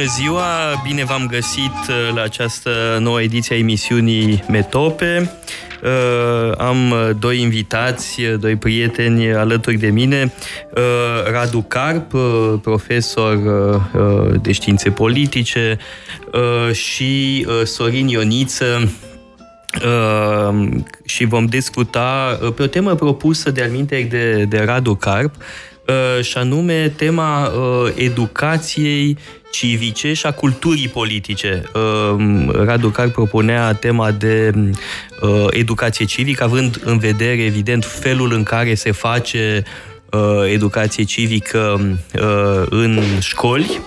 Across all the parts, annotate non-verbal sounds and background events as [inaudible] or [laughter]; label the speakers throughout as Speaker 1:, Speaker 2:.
Speaker 1: Bună ziua, bine v-am găsit uh, la această nouă ediție a emisiunii Metope. Uh, am doi invitați, doi prieteni alături de mine, uh, Radu Carp, profesor de științe politice și Sorin Ioniță, și vom discuta pe o temă propusă de alminte de, de Radu Carp, și anume tema educației civice și a culturii politice. Ehm, Radu Car propunea tema de uh, educație civică, având în vedere, evident, felul în care se face uh, educație civică uh, în școli,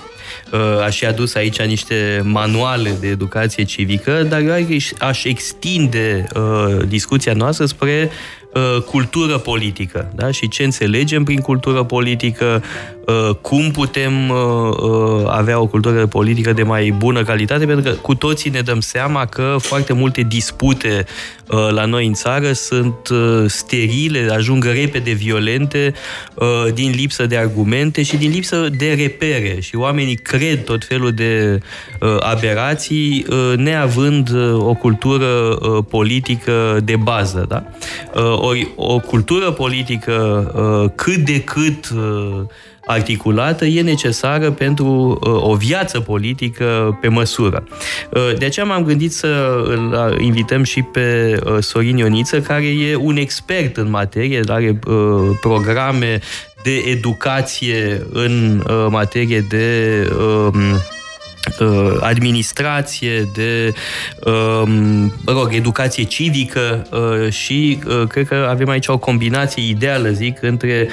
Speaker 1: aș fi adus aici niște manuale de educație civică, dar eu aș extinde uh, discuția noastră spre uh, cultură politică. Da? Și ce înțelegem prin cultură politică, uh, cum putem uh, uh, avea o cultură politică de mai bună calitate, pentru că cu toții ne dăm seama că foarte multe dispute uh, la noi în țară sunt uh, sterile, ajung repede violente uh, din lipsă de argumente și din lipsă de repere. Și oamenii cred tot felul de uh, aberații uh, neavând uh, o cultură uh, politică de bază. Da? Uh, ori o cultură politică uh, cât de cât uh, articulată e necesară pentru uh, o viață politică pe măsură. De aceea m-am gândit să îl invităm și pe Sorin Ioniță, care e un expert în materie, are programe de educație în materie de Uh, administrație, de um, mă rog, educație civică uh, și uh, cred că avem aici o combinație ideală, zic, între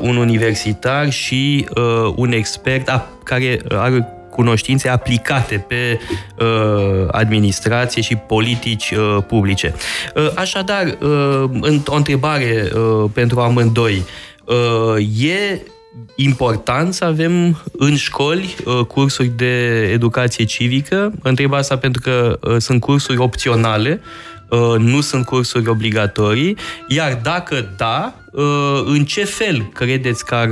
Speaker 1: un universitar și un expert care are cunoștințe aplicate pe uh, administrație și politici uh, publice. Uh, așadar, uh, o întrebare uh, pentru amândoi. Uh, e important să avem în școli uh, cursuri de educație civică. Întreb asta pentru că uh, sunt cursuri opționale, uh, nu sunt cursuri obligatorii, iar dacă da, în ce fel credeți că ar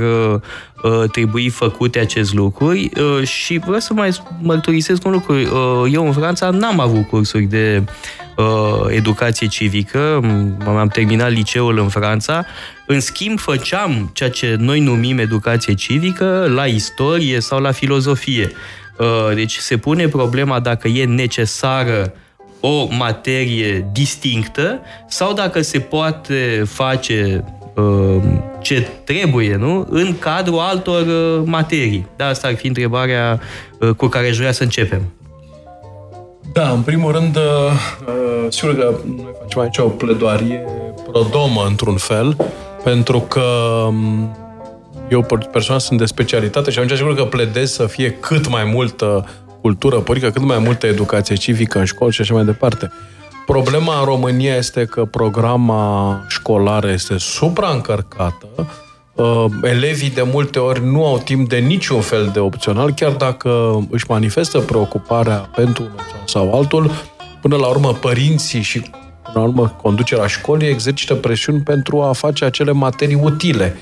Speaker 1: trebui făcute acest lucruri și vreau să mai mărturisesc un lucru. Eu în Franța n-am avut cursuri de educație civică, am terminat liceul în Franța în schimb, făceam ceea ce noi numim educație civică la istorie sau la filozofie. Uh, deci se pune problema dacă e necesară o materie distinctă sau dacă se poate face uh, ce trebuie, nu? În cadrul altor uh, materii. Da, asta ar fi întrebarea cu care aș vrea să începem.
Speaker 2: Da, în primul rând, sigur că noi facem aici o pledoarie prodomă, într-un fel, pentru că mm, eu personal sunt de specialitate și atunci sigur că pledez să fie cât mai multă cultură politică, cât mai multă educație civică în școli și așa mai departe. Problema în România este că programa școlară este supraîncărcată, uh, elevii de multe ori nu au timp de niciun fel de opțional, chiar dacă își manifestă preocuparea pentru unul sau altul, până la urmă părinții și la urmă, conducerea școlii exercită presiuni pentru a face acele materii utile.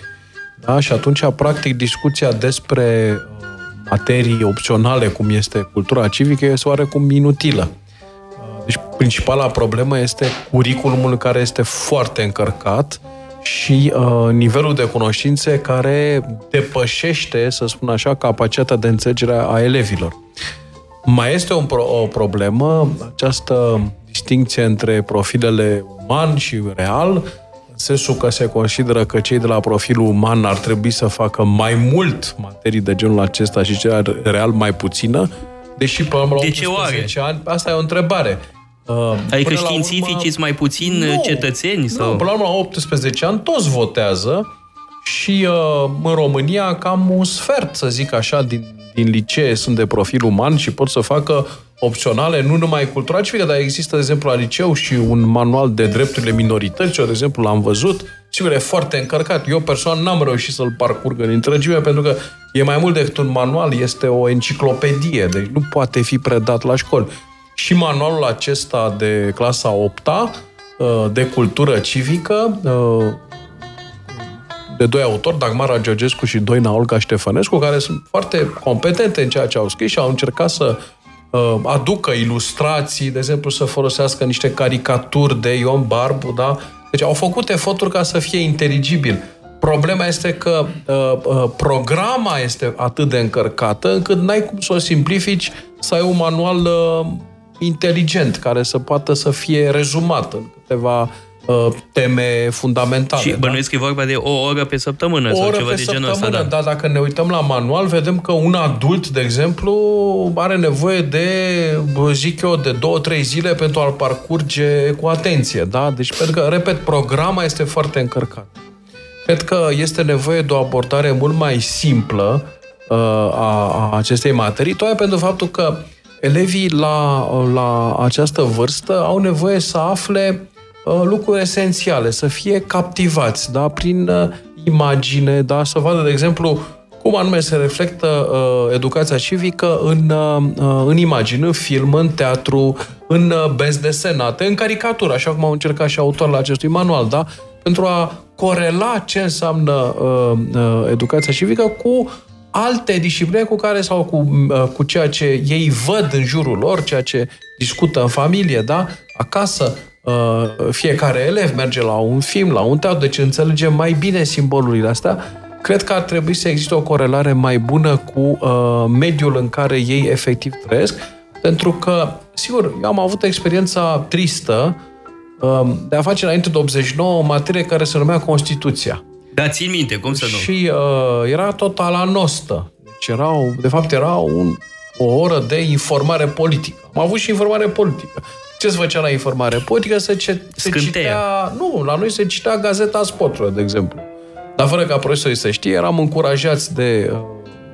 Speaker 2: Da? Și atunci, practic, discuția despre uh, materii opționale, cum este cultura civică, este oarecum inutilă. Uh, deci, principala problemă este curiculumul care este foarte încărcat și uh, nivelul de cunoștințe care depășește, să spun așa, capacitatea de înțelegere a elevilor. Mai este o, pro- o problemă, această distinție între profilele uman și real, în sensul că se consideră că cei de la profilul uman ar trebui să facă mai mult materii de genul acesta și cei real mai puțină, deși până la 18 ani, asta e o întrebare.
Speaker 1: Uh, adică științificii sunt mai puțin nu, cetățeni? Sau?
Speaker 2: Nu, până la urmă, la 18 ani toți votează și uh, în România cam un sfert, să zic așa, din, din licee sunt de profil uman și pot să facă opționale, nu numai cultura civică, dar există, de exemplu, la liceu și un manual de drepturile minorităților, de exemplu, l-am văzut. Sigur, e foarte încărcat. Eu personal n-am reușit să-l parcurg în întregime, pentru că e mai mult decât un manual, este o enciclopedie, deci nu poate fi predat la școli. Și manualul acesta de clasa 8 uh, de cultură civică, uh, de doi autori, Dagmara Georgescu și Doina Olga Ștefănescu, care sunt foarte competente în ceea ce au scris și au încercat să uh, aducă ilustrații, de exemplu, să folosească niște caricaturi de Ion Barbu, da? Deci au făcut eforturi ca să fie inteligibil. Problema este că uh, uh, programa este atât de încărcată încât n-ai cum să o simplifici să ai un manual uh, inteligent care să poată să fie rezumat în câteva uh, teme fundamentale.
Speaker 1: Și bănuiesc da? că e vorba de o oră pe săptămână o sau oră ceva pe de genul ăsta. Da.
Speaker 2: da, dacă ne uităm la manual, vedem că un adult, de exemplu, are nevoie de, zic eu, de două, trei zile pentru a-l parcurge cu atenție. Da? Deci, pentru că, repet, programa este foarte încărcată. Cred că este nevoie de o abordare mult mai simplă uh, a, a acestei materii, tocmai pentru faptul că elevii la, la această vârstă au nevoie să afle uh, lucruri esențiale, să fie captivați da? prin uh, imagine, da? să vadă, de exemplu, cum anume se reflectă uh, educația civică în, uh, în imagine, în film, în teatru, în uh, benzi desenate, în caricatură, așa cum au încercat și autorul acestui manual, da? pentru a corela ce înseamnă uh, uh, educația civică cu alte discipline cu care sau cu, uh, cu ceea ce ei văd în jurul lor, ceea ce discută în familie, da? Acasă, uh, fiecare elev merge la un film, la un teatru, deci înțelege mai bine simbolurile astea. Cred că ar trebui să existe o corelare mai bună cu uh, mediul în care ei efectiv trăiesc, pentru că, sigur, eu am avut experiența tristă Um, de a face înainte de 89 o materie care se numea Constituția.
Speaker 1: Da, țin minte, cum să nu?
Speaker 2: Și uh, era tot la nostă. Deci era, de fapt, era un, o oră de informare politică. Am avut și informare politică. Ce se făcea la informare politică? Se, ce, se citea... Nu, la noi se citea Gazeta Sportului, de exemplu. Dar fără ca profesorii să știe, eram încurajați de uh,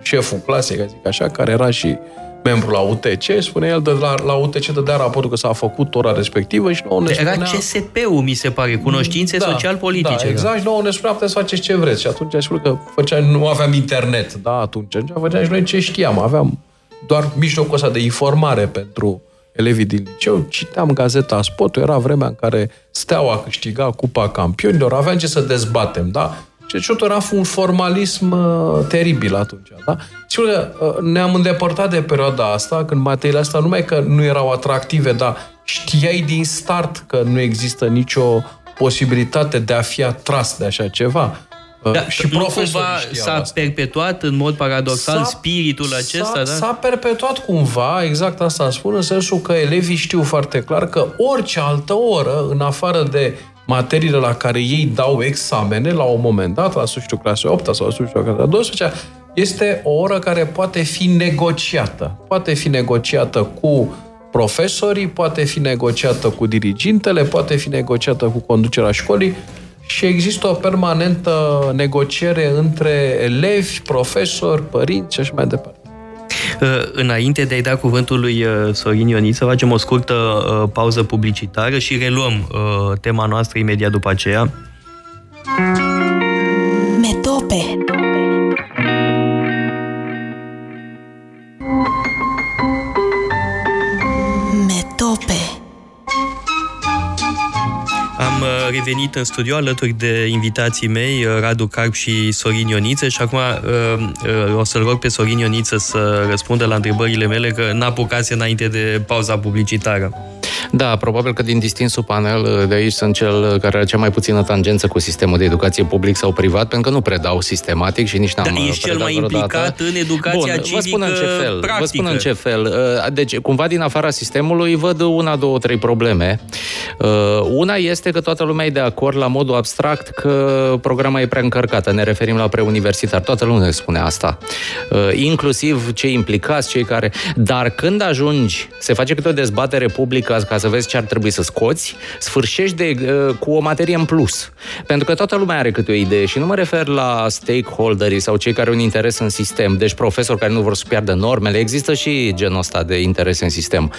Speaker 2: șeful clasei, ca zic așa, care era și membru la UTC, spune el de la, la UTC dădea raportul că s-a făcut ora respectivă și nouă ne
Speaker 1: spunea... Era CSP-ul, mi se pare, cunoștințe da, social-politice.
Speaker 2: Da, exact, și nouă ne spunea, puteți să faceți ce vreți. Și atunci spune că făcea, nu aveam internet, da, atunci, făceam și noi ce știam, aveam doar mijlocul ăsta de informare pentru elevii din liceu, citeam gazeta Spotul, era vremea în care Steaua câștiga Cupa Campionilor, aveam ce să dezbatem, da? Și totul era un formalism uh, teribil atunci. Da? Sigur că uh, ne-am îndepărtat de perioada asta, când materiile astea numai că nu erau atractive, dar știai din start că nu există nicio posibilitate de a fi atras de așa ceva.
Speaker 1: Uh, da, și profesorul s-a asta. perpetuat în mod paradoxal s-a, spiritul acesta, s-a, da?
Speaker 2: S-a perpetuat cumva, exact asta spun, în sensul că elevii știu foarte clar că orice altă oră, în afară de materiile la care ei dau examene la un moment dat, la sfârșitul clasei 8 sau la sfârșitul clasei 12, este o oră care poate fi negociată. Poate fi negociată cu profesorii, poate fi negociată cu dirigintele, poate fi negociată cu conducerea școlii și există o permanentă negociere între elevi, profesori, părinți și așa mai departe.
Speaker 1: Uh, înainte de a-i da cuvântul lui uh, Sorin Ioniță, să facem o scurtă uh, pauză publicitară și reluăm tema noastră imediat după aceea. Metope revenit în studio alături de invitații mei, uh, Radu Carp și Sorin Ioniță și acum uh, uh, o să-l rog pe Sorin Ioniță să răspundă la întrebările mele, că n-apucase înainte de pauza publicitară.
Speaker 3: Da, probabil că din distinsul panel de aici sunt cel care are cea mai puțină tangență cu sistemul de educație public sau privat, pentru că nu predau sistematic și nici n-am Dar
Speaker 1: ești cel mai implicat în educația Bun, civică vă spun în ce fel. Practică. Vă spun
Speaker 3: în ce fel. Deci, cumva din afara sistemului văd una, două, trei probleme. Una este că toată lumea e de acord la modul abstract că programa e prea încărcată. Ne referim la preuniversitar. Toată lumea spune asta. Inclusiv cei implicați, cei care... Dar când ajungi, se face câte o dezbatere publică ca să vezi ce ar trebui să scoți, sfârșești de, uh, cu o materie în plus. Pentru că toată lumea are câte o idee și nu mă refer la stakeholderii sau cei care au un interes în sistem, deci profesori care nu vor să piardă normele, există și genul ăsta de interes în sistem.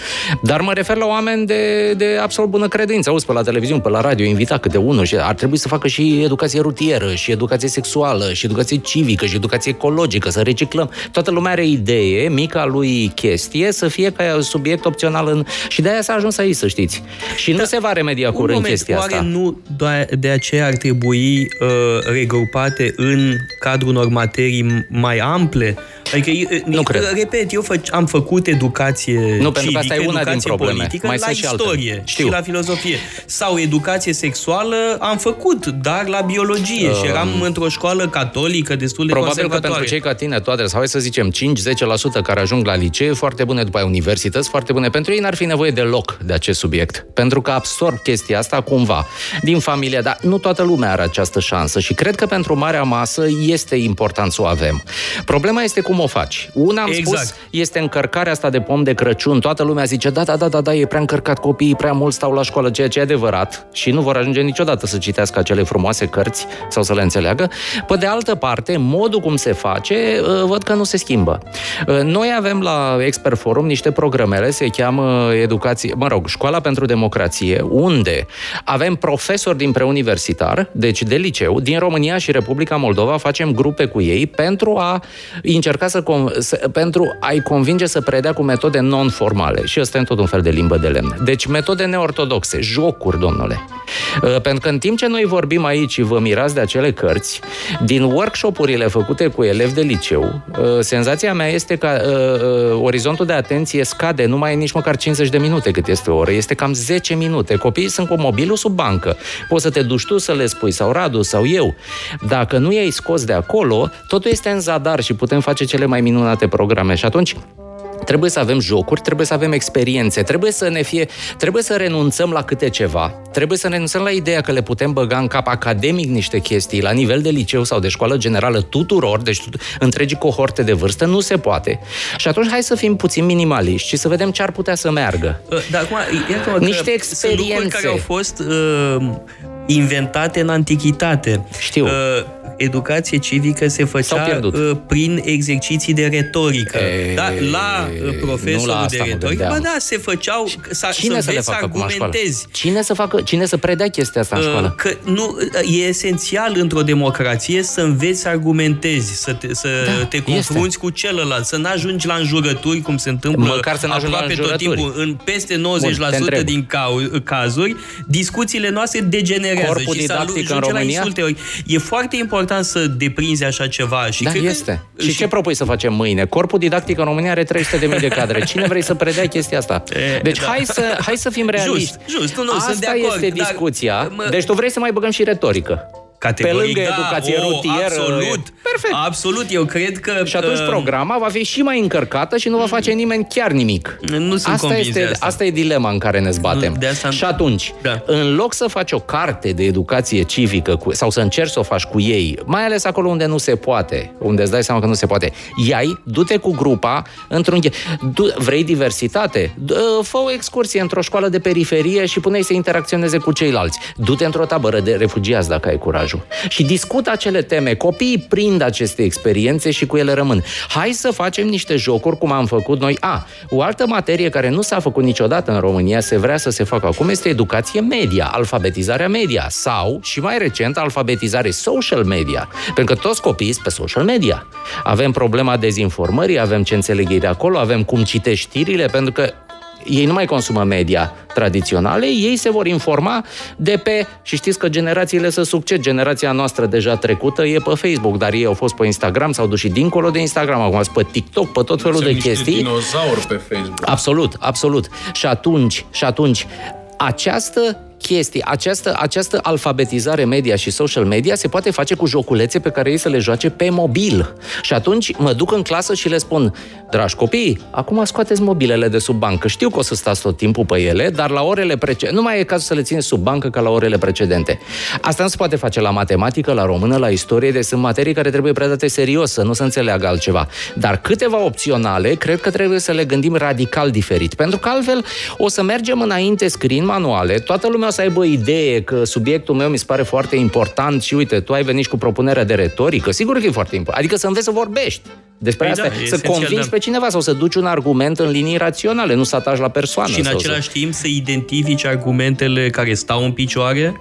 Speaker 3: Dar mă refer la oameni de, de absolut bună credință. Auzi pe la televiziune, pe la radio, invita câte unul și ar trebui să facă și educație rutieră, și educație sexuală, și educație civică, și educație ecologică, să reciclăm. Toată lumea are idee, mica lui chestie, să fie ca subiect opțional în... Și de aia s-a ajuns aici trăi, să știți. Și da, nu se va remedia curând moment, chestia
Speaker 1: oare
Speaker 3: asta.
Speaker 1: nu de aceea ar trebui uh, regrupate în cadrul unor materii mai ample? Adică,
Speaker 3: nu cred.
Speaker 1: repet, eu fă, am făcut educație Nu, civică,
Speaker 3: pentru că asta e una din probleme.
Speaker 1: politică
Speaker 3: mai
Speaker 1: la istorie și, și la filozofie. Sau educație sexuală am făcut, dar la biologie uh, și eram într-o școală catolică destul de
Speaker 3: Probabil că pentru cei ca tine toate, sau hai să zicem 5-10% care ajung la licee, foarte bune după aia universități, foarte bune. Pentru ei n-ar fi nevoie de loc de acest subiect. Pentru că absorb chestia asta cumva din familie, dar nu toată lumea are această șansă și cred că pentru marea masă este important să o avem. Problema este cum o faci. Una am exact. spus este încărcarea asta de pom de Crăciun. Toată lumea zice, da, da, da, da, da, e prea încărcat copiii, prea mult stau la școală, ceea ce e adevărat și nu vor ajunge niciodată să citească acele frumoase cărți sau să le înțeleagă. Pe de altă parte, modul cum se face, uh, văd că nu se schimbă. Uh, noi avem la Expert Forum niște programele, se cheamă educație, mă rog, Școala pentru Democrație, unde avem profesori din preuniversitar, deci de liceu, din România și Republica Moldova, facem grupe cu ei pentru a încerca să, să pentru a-i convinge să predea cu metode non-formale. Și ăsta e tot un fel de limbă de lemn. Deci metode neortodoxe, jocuri, domnule. Uh, pentru că în timp ce noi vorbim aici și vă mirați de acele cărți, din workshopurile făcute cu elevi de liceu, uh, senzația mea este că uh, orizontul de atenție scade, nu mai e nici măcar 50 de minute cât este o oră, este cam 10 minute. Copiii sunt cu mobilul sub bancă. Poți să te duci tu să le spui, sau Radu, sau eu. Dacă nu i-ai scos de acolo, totul este în zadar și putem face cele mai minunate programe. Și atunci, Trebuie să avem jocuri, trebuie să avem experiențe, trebuie să ne fie, trebuie să renunțăm la câte ceva, trebuie să renunțăm la ideea că le putem băga în cap academic niște chestii la nivel de liceu sau de școală generală tuturor, deci întregii cohorte de vârstă, nu se poate. Și atunci hai să fim puțin minimaliști și să vedem ce ar putea să meargă.
Speaker 1: Dar acum, niște experiențe care au fost uh, inventate în antichitate.
Speaker 3: Știu. Uh,
Speaker 1: educație civică se făcea uh, prin exerciții de retorică. E, da, la uh, profesorul la de retorică, ba da, se făceau să,
Speaker 3: cine
Speaker 1: să,
Speaker 3: să,
Speaker 1: să argumentezi.
Speaker 3: Cine să facă, cine să predea chestia asta în uh, școală?
Speaker 1: Că nu, e esențial într-o democrație să înveți să argumentezi, să te, să da, te confrunți este. cu celălalt, să n-ajungi la înjurături, cum se întâmplă
Speaker 3: Măcar să aproape
Speaker 1: tot timpul. În peste 90% Bun, din cazuri, discuțiile noastre degenerează
Speaker 3: Corpul
Speaker 1: și
Speaker 3: să în România?
Speaker 1: E foarte important important să deprinzi așa ceva. Și
Speaker 3: da,
Speaker 1: cred
Speaker 3: este. Că... Și ce propui să facem mâine? Corpul didactic în România are 300.000 de cadre. [laughs] Cine vrei să predea chestia asta? E, deci da. hai, să, hai să fim realiști.
Speaker 1: Just, just. Nu, nu,
Speaker 3: Asta
Speaker 1: sunt de acord,
Speaker 3: este discuția. Dar, mă... Deci tu vrei să mai băgăm și retorică.
Speaker 1: Categoric,
Speaker 3: pe lângă
Speaker 1: da,
Speaker 3: educație
Speaker 1: o,
Speaker 3: rutieră.
Speaker 1: Absolut. Perfect. Absolut, eu cred că...
Speaker 3: Și atunci uh, programa va fi și mai încărcată și nu va face nimeni chiar nimic.
Speaker 1: Nu sunt
Speaker 3: asta este,
Speaker 1: asta.
Speaker 3: asta e dilema în care ne zbatem. De asta... Și atunci, da. în loc să faci o carte de educație civică cu, sau să încerci să o faci cu ei, mai ales acolo unde nu se poate, unde îți dai seama că nu se poate, iai, du-te cu grupa într-un... Du, vrei diversitate? Fă o excursie într-o școală de periferie și pune-i să interacționeze cu ceilalți. Du-te într-o tabără de refugiați dacă ai curajul. Și discută acele teme. Copiii prind aceste experiențe și cu ele rămân. Hai să facem niște jocuri cum am făcut noi. A, o altă materie care nu s-a făcut niciodată în România, se vrea să se facă acum, este educație media, alfabetizarea media sau, și mai recent, alfabetizare social media. Pentru că toți copiii sunt pe social media. Avem problema dezinformării, avem ce înțeleg ei de acolo, avem cum citești știrile, pentru că ei nu mai consumă media tradiționale, ei se vor informa de pe, și știți că generațiile să succed, generația noastră deja trecută e pe Facebook, dar ei au fost pe Instagram, s-au dus și dincolo de Instagram, acum sunt pe TikTok, pe tot felul de chestii.
Speaker 2: dinozauri pe Facebook.
Speaker 3: Absolut, absolut. Și atunci, și atunci, această chestii, această, această alfabetizare media și social media se poate face cu joculețe pe care ei să le joace pe mobil. Și atunci mă duc în clasă și le spun, dragi copii, acum scoateți mobilele de sub bancă. Știu că o să stați tot timpul pe ele, dar la orele precedente, nu mai e cazul să le țineți sub bancă ca la orele precedente. Asta nu se poate face la matematică, la română, la istorie, deci sunt materii care trebuie predate serios, să nu se înțeleagă altceva. Dar câteva opționale, cred că trebuie să le gândim radical diferit, pentru că altfel o să mergem înainte scriind manuale, toată lumea o să aibă idee că subiectul meu mi se pare foarte important și uite, tu ai venit cu propunerea de retorică, sigur că e foarte important. Adică să înveți să vorbești despre păi asta, da, să convingi da. pe cineva sau să duci un argument în linii raționale, nu să ataci la persoană.
Speaker 1: Și în același
Speaker 3: să...
Speaker 1: timp să identifici argumentele care stau în picioare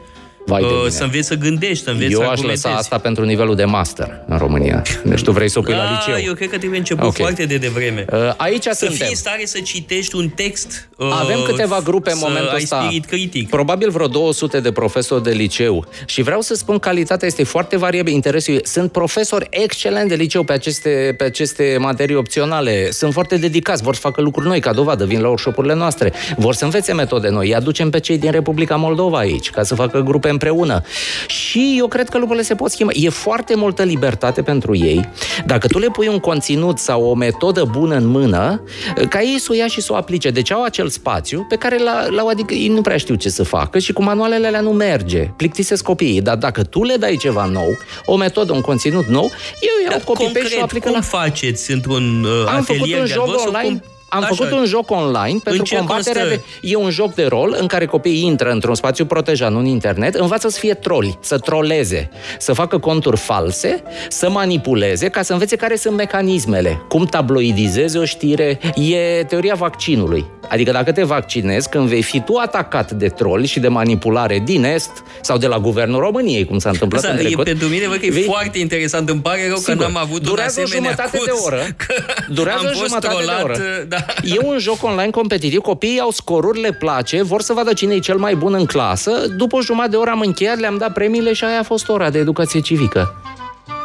Speaker 3: Vai de
Speaker 1: uh,
Speaker 3: mine.
Speaker 1: să înveți să gândești, să înveți
Speaker 3: Eu
Speaker 1: să
Speaker 3: aș
Speaker 1: argumentezi.
Speaker 3: lăsa asta pentru nivelul de master în România. Deci tu vrei să o pui la
Speaker 1: Ah,
Speaker 3: liceu.
Speaker 1: Eu cred că trebuie început
Speaker 3: Ok.
Speaker 1: foarte de devreme.
Speaker 3: Uh, Aici
Speaker 1: să
Speaker 3: suntem.
Speaker 1: fii în stare să citești un text uh,
Speaker 3: Avem câteva grupe în
Speaker 1: să
Speaker 3: momentul
Speaker 1: ai
Speaker 3: ăsta.
Speaker 1: spirit critic.
Speaker 3: Probabil vreo 200 de profesori de liceu. Și vreau să spun, calitatea este foarte variabilă. Interesul e- Sunt profesori excelent de liceu pe aceste, pe aceste materii opționale. Sunt foarte dedicați, vor să facă lucruri noi, ca dovadă, vin la workshop-urile noastre. Vor să învețe metode noi. Îi aducem pe cei din Republica Moldova aici, ca să facă grupe împreună. Și eu cred că lucrurile se pot schimba. E foarte multă libertate pentru ei. Dacă tu le pui un conținut sau o metodă bună în mână, ca ei să o ia și să o aplice. Deci au acel spațiu pe care la, la adică ei nu prea știu ce să facă și cu manualele alea nu merge. Plictisesc copiii. Dar dacă tu le dai ceva nou, o metodă, un conținut nou, eu iau copii pe și o aplică
Speaker 1: cum
Speaker 3: la
Speaker 1: faceți într-un uh,
Speaker 3: am făcut
Speaker 1: atelier
Speaker 3: un
Speaker 1: de
Speaker 3: joc
Speaker 1: advăț sau
Speaker 3: online.
Speaker 1: cum?
Speaker 3: Am
Speaker 1: Așa.
Speaker 3: făcut un joc online pentru
Speaker 1: ce
Speaker 3: combaterea
Speaker 1: constă?
Speaker 3: de... E un joc de rol în care copiii intră într-un spațiu protejat, nu în internet, învață să fie troli, să troleze, să facă conturi false, să manipuleze, ca să învețe care sunt mecanismele, cum tabloidizezi o știre. E teoria vaccinului. Adică dacă te vaccinezi, când vei fi tu atacat de troli și de manipulare din Est sau de la Guvernul României, cum s-a întâmplat
Speaker 1: Asta
Speaker 3: în
Speaker 1: e
Speaker 3: trecut,
Speaker 1: pentru mine, văd că e
Speaker 3: vei-
Speaker 1: foarte interesant. Îmi pare rău
Speaker 3: Sigur.
Speaker 1: că n-am avut
Speaker 3: Durează
Speaker 1: un
Speaker 3: o
Speaker 1: asemenea
Speaker 3: jumătate
Speaker 1: curs,
Speaker 3: de oră. [laughs]
Speaker 1: că
Speaker 3: Durează
Speaker 1: am
Speaker 3: o
Speaker 1: fost
Speaker 3: jumătate de
Speaker 1: trolat,
Speaker 3: oră.
Speaker 1: Da. [laughs]
Speaker 3: E un joc online competitiv, copiii au scoruri, le place, vor să vadă cine e cel mai bun în clasă. După o jumătate de oră am încheiat, le-am dat premiile și aia a fost ora de educație civică.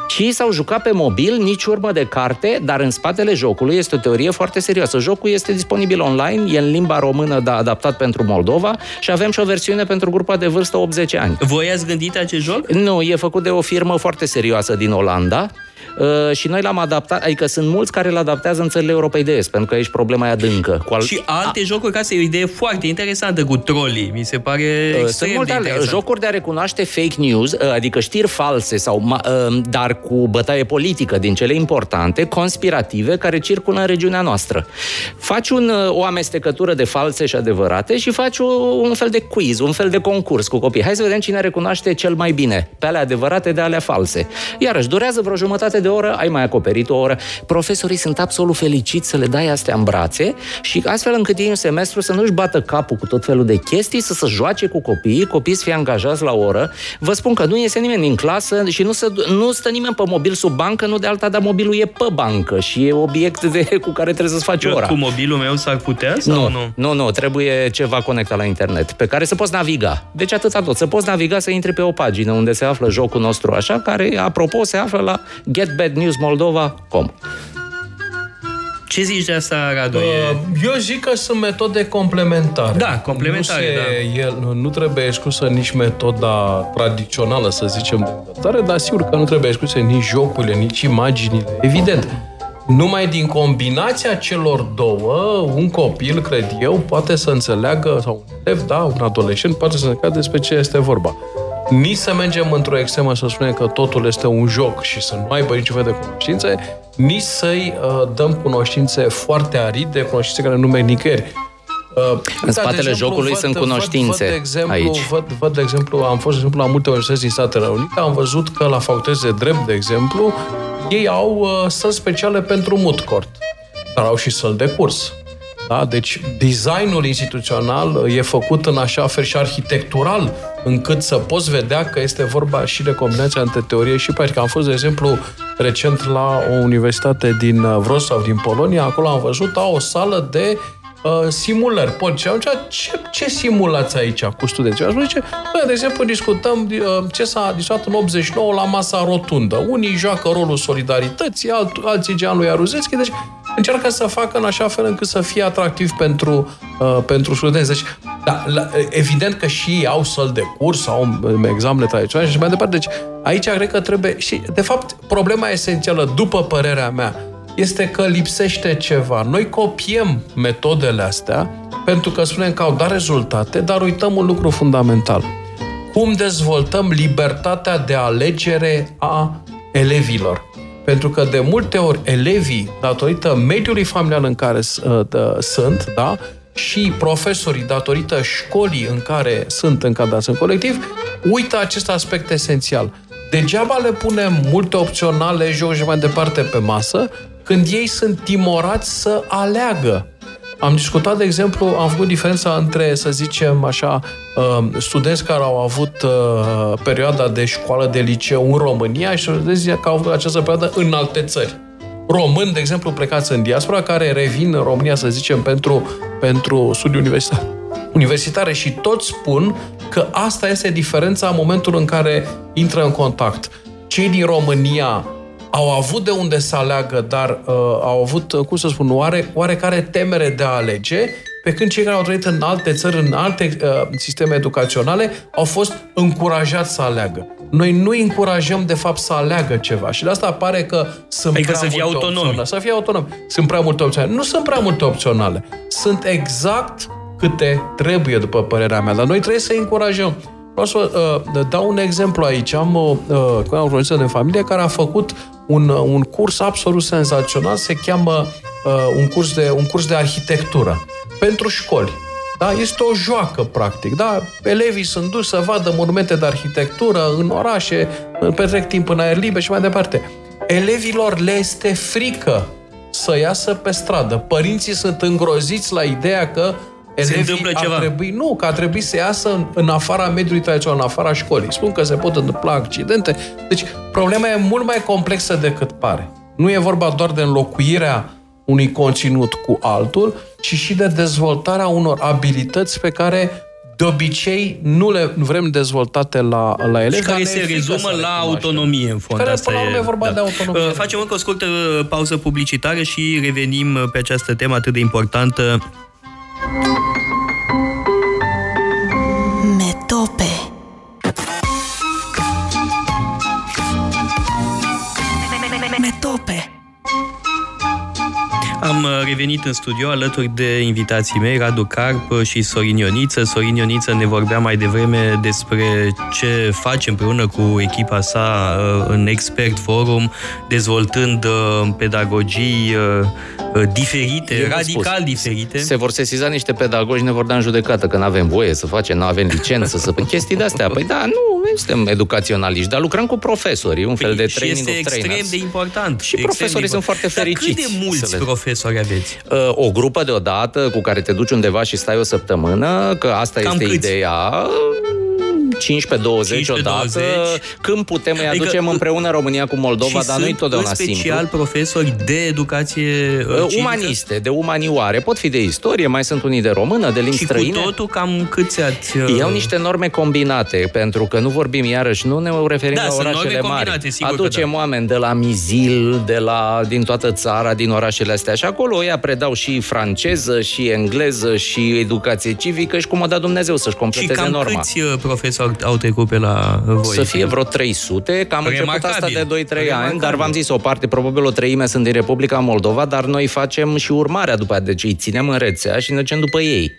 Speaker 3: Și ei s-au jucat pe mobil, nici urmă de carte, dar în spatele jocului este o teorie foarte serioasă. Jocul este disponibil online, e în limba română, dar adaptat pentru Moldova și avem și o versiune pentru grupa de vârstă 80 ani.
Speaker 1: Voi ați gândit acest joc?
Speaker 3: Nu, e făcut de o firmă foarte serioasă din Olanda uh, și noi l-am adaptat, adică sunt mulți care îl adaptează în țările Europei de Est, pentru că aici problema e adâncă. Cu al...
Speaker 1: Și alte jocuri, ca să e o idee foarte interesantă cu trolii. Mi se pare
Speaker 3: Uh,
Speaker 1: extrem
Speaker 3: Sunt
Speaker 1: de
Speaker 3: multe ale,
Speaker 1: interesant.
Speaker 3: jocuri de a recunoaște fake news, uh, adică știri false, sau, ma- uh, dar cu bătaie politică din cele importante, conspirative, care circulă în regiunea noastră. Faci un, uh, o amestecătură de false și adevărate și faci o, un fel de quiz, un fel de concurs cu copii. Hai să vedem cine recunoaște cel mai bine pe alea adevărate de alea false. Iarăși, durează vreo jumătate de oră, ai mai acoperit o oră. Profesorii sunt absolut fericiți să le dai astea în brațe și astfel încât ei în semestru să nu-și bată capul cu tot felul de chestii, să se joace cu copiii, copiii să fie angajați la oră. Vă spun că nu iese nimeni din clasă și nu, se, nu stă nimeni pe mobil sub bancă, nu de alta, dar mobilul e pe bancă și e obiect de, cu care trebuie să-ți faci
Speaker 1: Eu
Speaker 3: ora.
Speaker 1: cu mobilul meu s-ar putea sau
Speaker 3: Nu,
Speaker 1: nu?
Speaker 3: nu, nu, trebuie ceva conectat la internet, pe care să poți naviga. Deci atâta tot, să poți naviga să intri pe o pagină unde se află jocul nostru așa, care, apropo, se află la getbadnewsmoldova.com.
Speaker 1: Ce zici de asta, Radu? E...
Speaker 2: Uh, Eu zic că sunt metode complementare.
Speaker 1: Da, complementare,
Speaker 2: nu se, el, nu, nu trebuie exclusă nici metoda tradițională, să zicem, de învățare, dar sigur că nu trebuie excluse nici jocurile, nici imaginile. Evident, numai din combinația celor două, un copil, cred eu, poate să înțeleagă, sau un elev, da, un adolescent, poate să înțeleagă despre ce este vorba. Nici să mergem într-o extremă să spunem că totul este un joc și să nu aibă niciun fel de cunoștințe, nici să-i uh, dăm cunoștințe foarte aride, cunoștințe care nu merg nicăieri. Uh,
Speaker 3: În spatele jocului sunt cunoștințe
Speaker 2: Văd, de exemplu,
Speaker 3: aici.
Speaker 2: Văd, văd, de exemplu, am fost, de exemplu, la multe universități din Statele Unite, am văzut că la facultăți de drept, de exemplu, ei au uh, săli speciale pentru moot court, dar au și săli de curs. Da? Deci designul instituțional uh, e făcut în așa fel și arhitectural încât să poți vedea că este vorba și de combinația între teorie și practică. Am fost, de exemplu, recent la o universitate din uh, Wrocław, din Polonia, acolo am văzut, au o sală de uh, simulări. Pot și atunci, ce, ce simulați aici cu studenții? Aș zice, bă, de exemplu, discutăm uh, ce s-a discutat în 89 la masa rotundă. Unii joacă rolul solidarității, alt, alții genul lui Aruzețchi, deci încearcă să facă în așa fel încât să fie atractiv pentru, uh, pentru studenți. Deci, da, la, evident că și ei au săl de curs, au um, examene tradiționale și mai departe. Deci, aici cred că trebuie... Și, de fapt, problema esențială, după părerea mea, este că lipsește ceva. Noi copiem metodele astea pentru că spunem că au dat rezultate, dar uităm un lucru fundamental. Cum dezvoltăm libertatea de alegere a elevilor? Pentru că de multe ori elevii, datorită mediului familial în care uh, uh, sunt, da, și profesorii, datorită școlii în care sunt încadrați în colectiv, uită acest aspect esențial. Degeaba le punem multe opționale, jocuri și mai departe pe masă, când ei sunt timorați să aleagă. Am discutat, de exemplu, am făcut diferența între, să zicem așa, uh, studenți care au avut uh, perioada de școală de liceu în România și studenți care au avut această perioadă în alte țări. Români, de exemplu, plecați în diaspora, care revin în România, să zicem, pentru, pentru studii universitare universitare și toți spun că asta este diferența în momentul în care intră în contact. Cei din România au avut de unde să aleagă, dar uh, au avut, uh, cum să spun, oare, oarecare temere de a alege, pe când cei care au trăit în alte țări, în alte uh, sisteme educaționale, au fost încurajați să aleagă. Noi nu încurajăm, de fapt, să aleagă ceva. Și de asta pare că sunt
Speaker 1: adică
Speaker 2: prea
Speaker 1: să fie autonomi.
Speaker 2: Opționale. Să fie autonom. Sunt prea multe opționale. Nu sunt prea multe opționale. Sunt exact câte trebuie, după părerea mea. Dar noi trebuie să încurajăm. Vreau să uh, dau un exemplu aici. Am uh, o organizație de familie care a făcut un, uh, un curs absolut senzațional, se cheamă uh, un, curs de, un curs de arhitectură pentru școli. Da? Este o joacă, practic. Da? Elevii sunt duși să vadă monumente de arhitectură în orașe, petrec timp în aer liber și mai departe. Elevilor le este frică să iasă pe stradă. Părinții sunt îngroziți la ideea că
Speaker 1: se întâmplă
Speaker 2: ar
Speaker 1: ceva.
Speaker 2: Trebui, nu, că ar trebui să iasă în, în afara mediului tradițional, în afara școlii. Spun că se pot întâmpla accidente. Deci, problema e mult mai complexă decât pare. Nu e vorba doar de înlocuirea unui conținut cu altul, ci și de dezvoltarea unor abilități pe care de obicei nu le vrem dezvoltate la, la elevi.
Speaker 1: Și care se rezumă la autonomie, în fond.
Speaker 2: Care,
Speaker 1: Asta
Speaker 2: până la urmă,
Speaker 1: e,
Speaker 2: e vorba
Speaker 1: da.
Speaker 2: de autonomie.
Speaker 1: Uh, Facem încă o scurtă uh, pauză publicitară și revenim uh, pe această temă atât de importantă
Speaker 4: Metope
Speaker 1: Am uh, revenit în studio alături de invitații mei, Radu Carp și Sorin Ioniță. Sorin Ioniță ne vorbea mai devreme despre ce face împreună cu echipa sa uh, în Expert Forum, dezvoltând uh, pedagogii diferite,
Speaker 3: Eu v-am
Speaker 1: radical
Speaker 3: spus,
Speaker 1: diferite.
Speaker 3: Se vor sesiza niște pedagogi, ne vor da în judecată că nu avem voie să facem, nu avem licență, să chestii de-astea. Păi da, nu, nu suntem educaționaliști, dar lucrăm cu profesorii, un fel de
Speaker 1: Păi, și
Speaker 3: training
Speaker 1: este
Speaker 3: of
Speaker 1: extrem
Speaker 3: trainers.
Speaker 1: de important.
Speaker 3: Și
Speaker 1: extrem
Speaker 3: profesorii
Speaker 1: de
Speaker 3: sunt
Speaker 1: important.
Speaker 3: foarte
Speaker 1: Dar cât
Speaker 3: fericiți
Speaker 1: de mulți
Speaker 3: să le-
Speaker 1: profesori aveți?
Speaker 3: Uh, O grupă deodată cu care te duci undeva și stai o săptămână, că asta
Speaker 1: Cam
Speaker 3: este
Speaker 1: câți?
Speaker 3: ideea. 15-20 odată.
Speaker 1: 15-20.
Speaker 3: Când putem, îi
Speaker 1: Adică,
Speaker 3: aducem împreună România cu Moldova,
Speaker 1: și
Speaker 3: dar nu-i
Speaker 1: sunt
Speaker 3: totdeauna
Speaker 1: în special
Speaker 3: simplu.
Speaker 1: profesori de educație uh,
Speaker 3: Uh,
Speaker 1: civică?
Speaker 3: Umaniste, de umanioare. Pot fi de istorie, mai sunt unii de română, de limbi
Speaker 1: Și
Speaker 3: străine.
Speaker 1: cu totul cam câți ați... uh,
Speaker 3: Iau niște norme combinate, pentru că nu vorbim iarăși, nu ne referim
Speaker 1: Da,
Speaker 3: la
Speaker 1: sunt
Speaker 3: orașele
Speaker 1: norme
Speaker 3: mari.
Speaker 1: combinate, sigur că
Speaker 3: Aducem
Speaker 1: da.
Speaker 3: oameni de la Mizil, de la, din toată țara, din orașele astea și acolo ea predau și franceză, și engleză, și educație civică și cum o da Dumnezeu să-și
Speaker 1: Și
Speaker 3: completeze
Speaker 1: cam
Speaker 3: norma.
Speaker 1: câți uh, profesori au trecut pe la voi?
Speaker 3: Să fie vreo 300, că am început asta
Speaker 1: Remarcabil.
Speaker 3: de 2-3 ani,
Speaker 1: Remarcabil.
Speaker 3: dar v-am zis, o parte, probabil o treime sunt din Republica Moldova, dar noi facem și urmarea după aia, deci îi ținem în rețea și ne ducem după ei.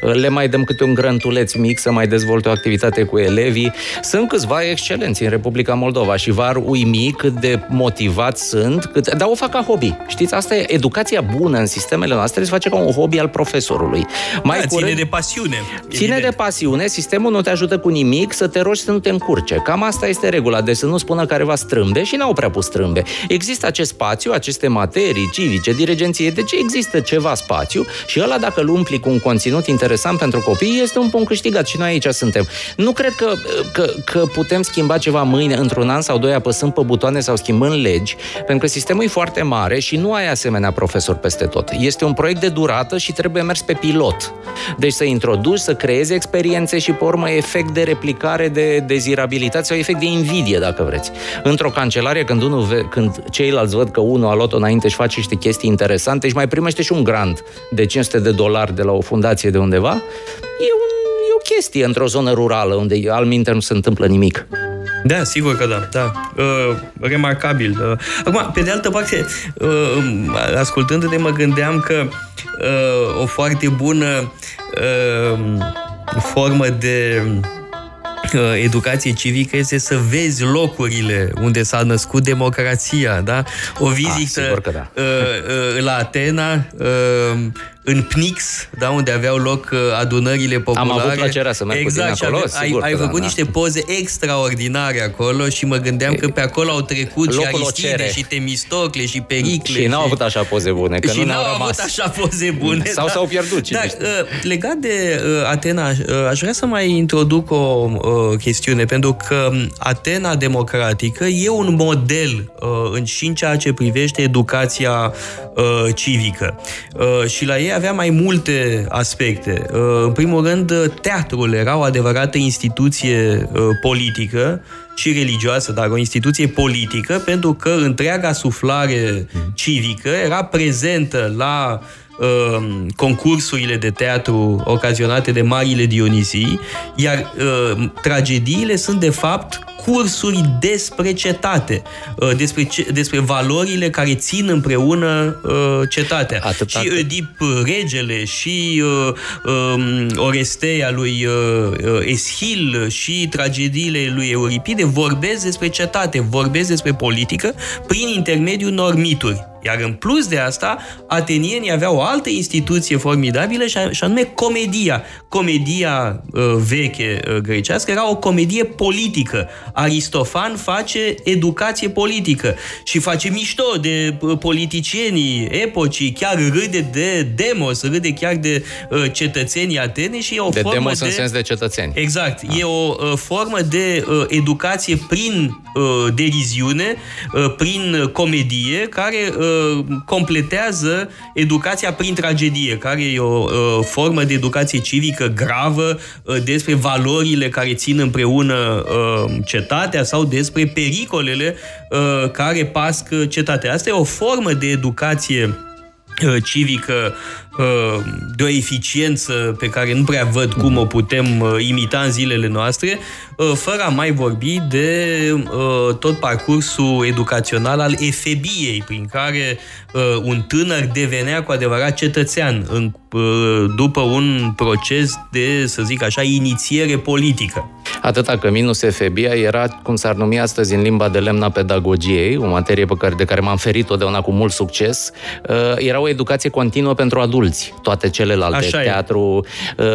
Speaker 3: Le mai dăm câte un grântuleț mic să mai dezvolte o activitate cu elevii. Sunt câțiva excelenți în Republica Moldova și v-ar uimi cât de motivați sunt, cât... dar o fac ca hobby. Știți, asta e educația bună în sistemele noastre, se face ca un hobby al profesorului. Mai
Speaker 1: da, ține
Speaker 3: curând-
Speaker 1: de pasiune.
Speaker 3: Ține
Speaker 1: evident.
Speaker 3: de pasiune, sistemul nu te ajută cu nimic să te rogi să nu te încurce. Cam asta este regula, de să nu spună careva strâmbe și n-au prea pus strâmbe. Există acest spațiu, aceste materii civice, dirigenție, deci există ceva spațiu și ăla dacă îl umpli cu un conținut interesant pentru copii, este un punct câștigat și noi aici suntem. Nu cred că, că, că putem schimba ceva mâine, într-un an sau doi, apăsând pe butoane sau schimbând legi, pentru că sistemul e foarte mare și nu ai asemenea profesor peste tot. Este un proiect de durată și trebuie mers pe pilot. Deci să introduci, să creezi experiențe și, pe urmă, efect de replicare, de dezirabilitate sau efect de invidie, dacă vreți. Într-o cancelarie, când, unul ve- când ceilalți văd că unul a luat-o înainte și face niște chestii interesante și mai primește și un grant de 500 de dolari de la o fundație de undeva, e, un, e o chestie într-o zonă rurală unde al minte nu se întâmplă nimic.
Speaker 1: Da, sigur că da. da. Uh, remarcabil. Uh, acum, pe de altă parte, uh, ascultându-te, mă gândeam că uh, o foarte bună uh, formă de uh, educație civică este să vezi locurile unde s-a născut democrația, da? O vizită
Speaker 3: sigur că da.
Speaker 1: uh, uh, la Atena, uh, în Pnix, da, unde aveau loc uh, adunările populare.
Speaker 3: Am avut plăcerea să merg
Speaker 1: exact,
Speaker 3: puțin acolo,
Speaker 1: ai, ai
Speaker 3: da,
Speaker 1: făcut
Speaker 3: da.
Speaker 1: niște poze extraordinare acolo și mă gândeam că pe acolo au trecut și Aristide și Temistocle și Pericle.
Speaker 3: Și n-au avut așa poze bune, că
Speaker 1: și
Speaker 3: nu
Speaker 1: n-au
Speaker 3: ne-au
Speaker 1: avut
Speaker 3: rămas.
Speaker 1: așa poze bune.
Speaker 3: Sau
Speaker 1: da.
Speaker 3: s-au pierdut, cine
Speaker 1: Dar
Speaker 3: știe.
Speaker 1: uh, legat de uh, Atena, uh, aș vrea să mai introduc o uh, chestiune, pentru că Atena democratică e un model uh, în și în ceea ce privește educația uh, civică. Uh, și la ei avea mai multe aspecte. Uh, în primul rând, uh, teatrul era o adevărată instituție uh, politică și religioasă, dar o instituție politică, pentru că întreaga suflare civică era prezentă la uh, concursurile de teatru ocazionate de marile Dionisii, iar uh, tragediile sunt de fapt cursuri despre cetate, uh, despre, ce, despre valorile care țin împreună uh, cetatea.
Speaker 3: Atâta
Speaker 1: și
Speaker 3: că-
Speaker 1: Oedip Regele și uh, um, Oresteia lui uh, uh, Eschil și tragediile lui Euripide vorbesc despre cetate, vorbesc despre politică prin intermediul unor mituri. Iar în plus de asta, atenienii aveau o altă instituție formidabilă și a- și anume comedia. Comedia uh, veche uh, grecească era o comedie politică. Aristofan face educație politică și face mișto de uh, politicienii epocii, chiar râde de demos, râde chiar de uh, cetățenii Atene și e o
Speaker 3: De
Speaker 1: formă
Speaker 3: demos
Speaker 1: de...
Speaker 3: în sens de cetățeni.
Speaker 1: Exact. E o uh, formă de uh, educație prin uh, deriziune, uh, prin comedie, care uh, completează educația prin tragedie, care e o uh, formă de educație civică gravă uh, despre valorile care țin împreună uh, cetatea sau despre pericolele uh, care pasc uh, cetatea. Asta e o formă de educație uh, civică uh, de o eficiență pe care nu prea văd cum o putem uh, imita în zilele noastre, uh, fără a mai vorbi de uh, tot parcursul educațional al efebiei, prin care uh, un tânăr devenea cu adevărat cetățean în, uh, după un proces de, să zic așa, inițiere politică.
Speaker 3: Atâta că minus efebia era, cum s-ar numi astăzi în limba de lemn a pedagogiei, o materie pe care, de care m-am ferit totdeauna cu mult succes, uh, era o educație continuă pentru adulți, toate celelalte,
Speaker 1: Așa e.
Speaker 3: teatru, uh,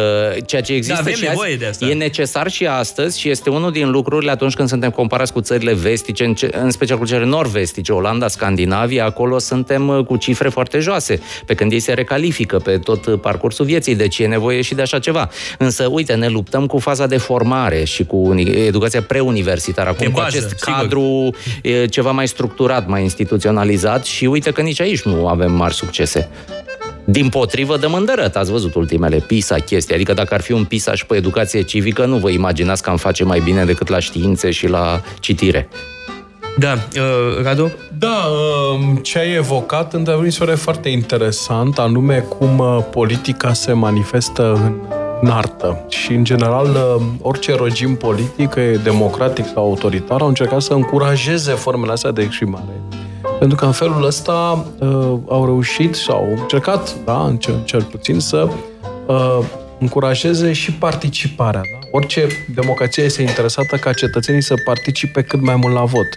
Speaker 3: ceea ce există
Speaker 1: avem
Speaker 3: și
Speaker 1: nevoie
Speaker 3: azi,
Speaker 1: de asta.
Speaker 3: e necesar și astăzi și este unul din lucrurile atunci când suntem comparați cu țările vestice, în, ce, în special cu cele nord-vestice, Olanda, Scandinavia, acolo suntem uh, cu cifre foarte joase, pe când ei se recalifică pe tot uh, parcursul vieții, deci e nevoie și de așa ceva. Însă, uite, ne luptăm cu faza de formare și cu uni- educația preuniversitară, acum
Speaker 1: De
Speaker 3: cu
Speaker 1: bază,
Speaker 3: acest
Speaker 1: sigur.
Speaker 3: cadru e, ceva mai structurat, mai instituționalizat și uite că nici aici nu avem mari succese. Din potrivă, de mândărăt, ați văzut ultimele PISA chestii. Adică dacă ar fi un PISA și pe educație civică, nu vă imaginați că am face mai bine decât la științe și la citire.
Speaker 1: Da, uh, Radu?
Speaker 2: Da, um, ce ai evocat, într-adevăr, mi se pare foarte interesant, anume cum uh, politica se manifestă în, în artă. Și, în general, uh, orice regim politic, că e democratic sau autoritar, au încercat să încurajeze formele astea de exprimare. Pentru că în felul ăsta uh, au reușit sau au încercat, da, în cel, cel puțin, să uh, încurajeze și participarea. Da? Orice democrație este interesată ca cetățenii să participe cât mai mult la vot.